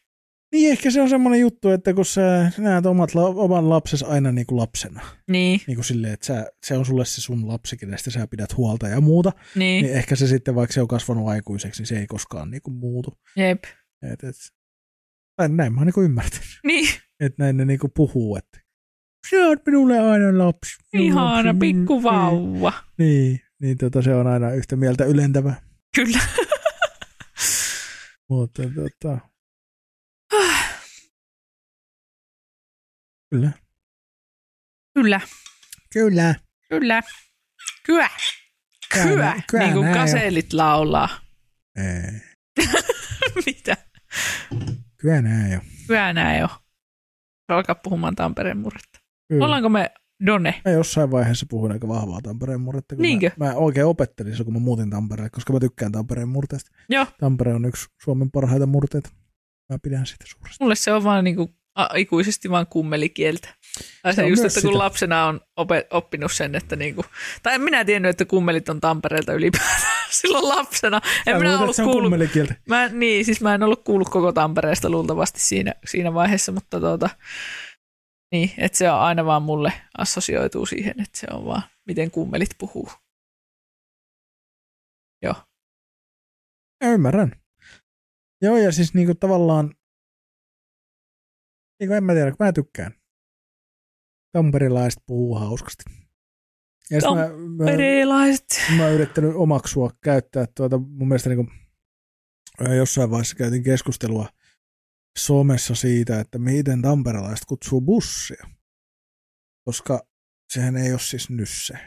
B: Niin ehkä se on semmoinen juttu, että kun sä näet omat, oman lapses aina niin kuin lapsena,
A: Niin,
B: niin kuin silleen, että sä, se on sulle se sun lapsi, kenestä sä pidät huolta ja muuta,
A: niin,
B: niin ehkä se sitten, vaikka se on kasvanut aikuiseksi, niin se ei koskaan niin kuin muutu.
A: jep.
B: Et, et, tai näin mä oon niin kuin ymmärtänyt,
A: Niin,
B: että näin ne niin kuin puhuu, että sä oot minulle aina lapsi. minun
A: ihana
B: lapsi, min-
A: pikku vauva.
B: Niin, niin tota, se on aina yhtä mieltä ylentävä.
A: Kyllä.
B: Mutta tota, kyllä.
A: Kyllä,
B: Kyllä.
A: kyllä. Kyä. Kyä,
B: Kyä, kyä
A: niin kuin kaselit laulaa.
B: Ei.
A: Mitä?
B: Kyllä näin jo.
A: Kyä näin jo. Alkaa puhumaan Tampereen murretta.
B: Kyllä.
A: Ollaanko me Done?
B: Mä jossain vaiheessa puhuin aika vahvaa Tampereen murretta. kun
A: Niinkö?
B: Mä, mä oikein opettelin se, kun mä muutin Tampereelle, koska mä tykkään Tampereen murteesta.
A: Joo.
B: Tampere on yksi Suomen parhaita murteita. Mä pidän sitä suuresti.
A: Mulle se on vaan niinku a- ikuisesti vaan kummelikieltä. Tai se,
B: Se on
A: just, että kun
B: sitä.
A: lapsena on ope- oppinut sen, että niinku, tai en minä tiennyt, että kummelit on Tampereelta ylipäätään silloin lapsena. En
B: Sä
A: minä ollut kuullut, mä, niin, siis mä en ollut kuullut koko Tampereesta luultavasti siinä, siinä vaiheessa, mutta tuota, niin, että se on aina vaan mulle assosioituu siihen, että se on vaan, miten kummelit puhuu. Joo.
B: Mä ymmärrän. Joo, ja siis niinku tavallaan, niinku en mä tiedä, kun mä tykkään. Tamperilaiset puhuu hauskasti. Ja sit mä, mä, mä oon yrittänyt omaksua käyttää tuota, mun mielestä niinku, jossain vaiheessa käytiin keskustelua somessa siitä, että miten tamperelaiset kutsuu bussia. Koska sehän ei ole siis nysse.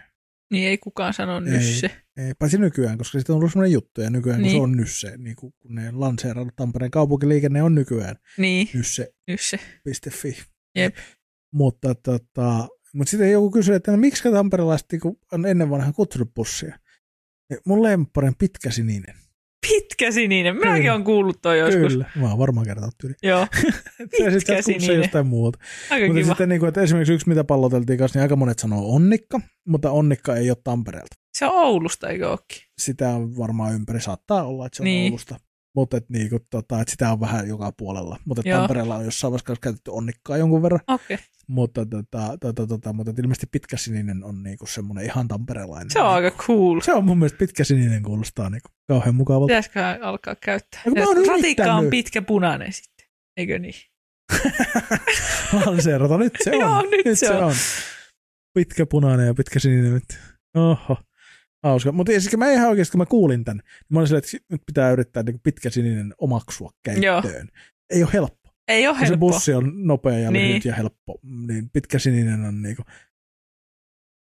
A: Niin ei kukaan sano
B: Ei.
A: nysse.
B: Ei, paitsi nykyään, koska sitten on ollut semmoinen juttu, ja nykyään niin. kun
A: Niin.
B: se on nysse, niin kun ne lanseerannut Tampereen kaupunkiliikenne on nykyään
A: Niin,
B: nysse.fi.
A: nysse. Jep.
B: Mutta, tota, mutta sitten joku kysyi, että no, miksi tamperelaiset niinku on ennen vanhaa kutsunut bussia? Ja mun lempparin pitkä sininen.
A: Pitkä sininen. Minäkin
B: Kyllä.
A: olen kuullut toi joskus.
B: Kyllä, mä oon varmaan kertonut yli.
A: Joo,
B: Ja sitten se jostain muuta.
A: aika
B: Mutta
A: kiva.
B: sitten niin kuin, että esimerkiksi yksi, mitä palloteltiin kanssa, niin aika monet sanoo onnikka, mutta onnikka ei ole Tampereelta.
A: Se on Oulusta, eikö ookin?
B: Sitä on varmaan ympäri, saattaa olla, että se on
A: niin.
B: Oulusta. Mutta et, niin kuin, tota, et sitä on vähän joka puolella. Mutta. Tampereella on jossain vaiheessa käytetty onnikkaa jonkun verran.
A: Okay.
B: Mutta, tota, tota, tota, mutta ilmeisesti pitkä sininen on niinku semmoinen ihan tamperelainen.
A: Se on aika cool.
B: se on mun mielestä pitkä sininen kuulostaa niinku kauhean mukavalta.
A: Pitäisikö alkaa käyttää?
B: Mä
A: Ja
B: oon
A: Ratikka on pitkä punainen sitten. Eikö niin?
B: Lanseerata, nyt se on.
A: Joo, nyt se on.
B: Pitkä punainen ja pitkä sininen nyt. Oho. Hauska. Mutta siis mä ihan oikeasti, kun mä kuulin tämän, niin mä olin silleen, että nyt pitää yrittää niinku pitkä sininen omaksua käyttöön. Ei ole helppo.
A: Ei ole
B: Kun se
A: helppo.
B: bussi on nopea ja
A: Niin.
B: lyhyt ja helppo, niin pitkä sininen on niinku.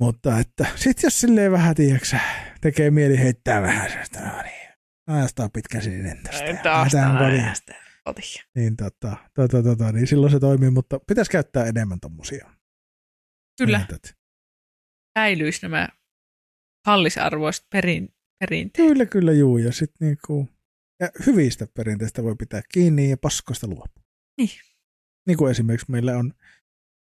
B: Mutta että sit jos silleen vähän, tiiäksä, tekee mieli heittää vähän sellaista, no niin, ajastaa pitkä sininen tästä.
A: Taas
B: kotiin. Niin, tota, tota, tota, niin silloin se toimii, mutta pitäisi käyttää enemmän tommosia.
A: Kyllä,
B: Näytöt.
A: säilyisi nämä kallisarvoiset perin, perinteet.
B: Kyllä, kyllä, juu. Ja sit niinku, ja hyvistä perinteistä voi pitää kiinni ja paskoista luopua.
A: Niin.
B: Niin kuin esimerkiksi meillä on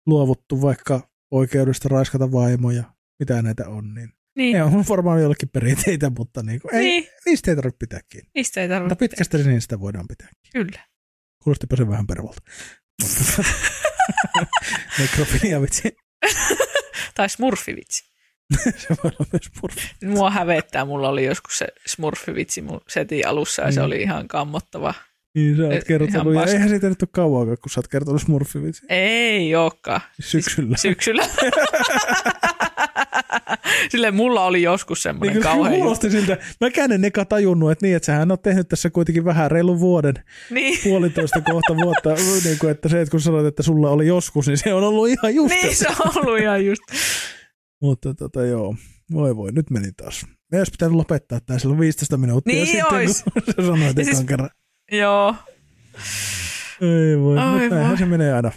B: luovuttu vaikka oikeudesta raiskata vaimoja, mitä näitä on, niin
A: Niin,
B: ne on varmaan jollekin perinteitä, mutta niinku, ei,
A: niin,
B: niistä ei tarvitse pitää kiinni.
A: niistä ei
B: Mutta
A: tarvitse.
B: pitkästä sinistä voidaan pitää.
A: Kyllä.
B: Kuulostipa se vähän pervolta. Mutta nekrofilia vitsi.
A: Tai smurfivitsi.
B: se voi olla myös purfi.
A: Mua hävettää, mulla oli joskus se smurfivitsi mun setin alussa ja se
B: Mm.
A: oli ihan kammottava.
B: Niin sä
A: Eh,
B: oot
A: ihan
B: kertonut, ja eihän siitä nyt ole kauan, kun sä oot kertonut smurfivitsi.
A: Ei olekaan.
B: Syksyllä.
A: Syksyllä. Sille mulla oli joskus semmoinen
B: Niin,
A: kauhean juttu.
B: kuulosti siltä. Mäkään en eka tajunnut, että niin, että sähän on tehnyt tässä kuitenkin vähän reilun vuoden,
A: Niin,
B: puolitoista kohta vuotta, niin kuin, että se, että kun sanoit, että sulla oli joskus, niin se on ollut ihan just.
A: niin se on ollut ihan just.
B: Mutta tota joo, voi voi, nyt meni taas. Me olisi pitänyt lopettaa tämä silloin 15 minuuttia
A: Niin
B: sitten,
A: ois.
B: kun sä sanoit
A: Ja siis-
B: kerran.
A: Joo.
B: Ei voi,
A: Ai
B: mutta näinhän
A: voi.
B: se menee aina.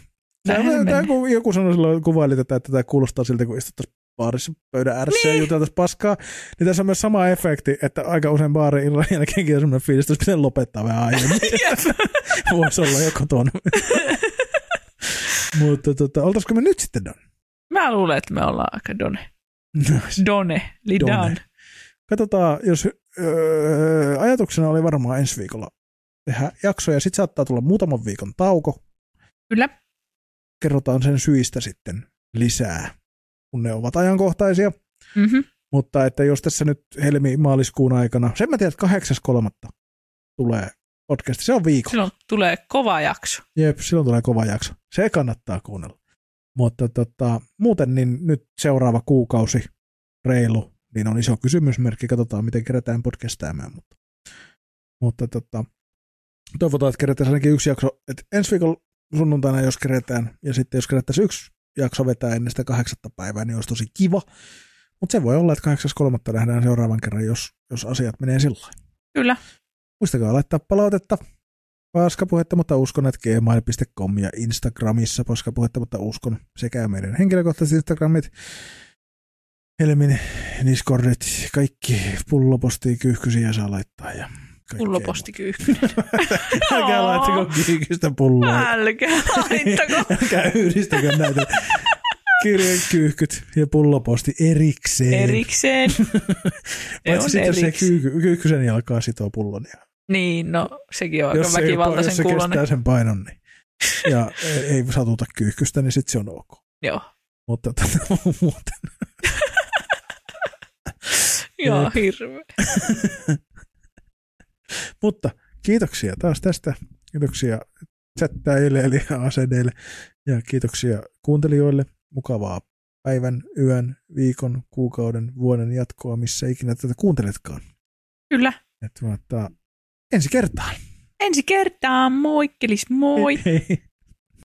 A: Näinhän
B: Tämä, kun joku sanoi silloin, kuvaili tätä, että tämä kuulostaa siltä, kun istuttaisiin baarissa pöydän ääressä niin. ja juteltaisiin paskaa, niin tässä on myös sama efekti, että aika usein baarin illan jälkeenkin on semmoinen fiilis, että olisi pitänyt lopettaa vähän aiemmin. Voisi olla jo kotona. Mutta tota, oltaisiko me nyt sitten Don?
A: Mä luulen, että me ollaan aika done. Done, eli
B: Done.
A: done.
B: Katsotaan, jos öö, ajatuksena oli varmaan ensi viikolla tehdä jaksoja, sitten saattaa tulla muutaman viikon tauko.
A: Kyllä.
B: Kerrotaan sen syistä sitten lisää, kun ne ovat ajankohtaisia.
A: Mm-hmm.
B: Mutta että jos tässä nyt helmi-maaliskuun aikana, sen mä tiedän, että 8.3. tulee podcast, se on viikko.
A: Silloin tulee kova jakso.
B: Jep, silloin tulee kova jakso. Se kannattaa kuunnella. Mutta tota, muuten niin nyt seuraava kuukausi reilu, niin on iso kysymysmerkki. Katsotaan, miten kerätään podcastaamaan. Mutta, mutta tota, toivotaan, että kerätään ainakin yksi jakso. Et ensi viikolla sunnuntaina, jos kerätään, ja sitten jos kerättäisiin yksi jakso vetää ennen sitä kahdeksatta päivää, niin olisi tosi kiva. Mutta se voi olla, että 8.3. nähdään seuraavan kerran, jos, jos asiat menee sillä.
A: Kyllä.
B: Muistakaa laittaa palautetta paskapuhetta, mutta uskon, että gmail.com ja Instagramissa paskapuhetta, mutta uskon sekä meidän henkilökohtaiset Instagramit, Helmin Discordit, kaikki pullopostia, kyyhkysiä saa laittaa ja
A: Pullopostikyyhkynen.
B: Älkää laittako kyykystä pulloa.
A: Älkää laittako.
B: Älkää yhdistäkö näitä kirjakyyhkyt ja pulloposti erikseen.
A: Erikseen.
B: Paitsi sitten jos se
A: erikseen.
B: kyykky, kyykkysen jalkaa sitoo pullon. Ja
A: Niin, no sekin on
B: jos
A: aika
B: se, jos
A: väkivaltaisen
B: se
A: kuulonen.
B: kestää sen painon, niin ja ei, ei satuta kyykkystä, niin sitten se on ok.
A: Joo,
B: Mutta tätä muuten.
A: joo hirveä.
B: Mutta kiitoksia taas tästä. Kiitoksia chattaajille eli asedeille ja kiitoksia kuuntelijoille. Mukavaa päivän, yön, viikon, kuukauden, vuoden jatkoa, missä ikinä tätä kuunteletkaan.
A: Kyllä.
B: Että tuota, ensi kertaan.
A: Ensi kertaan, moikkelis moi.
B: Hei.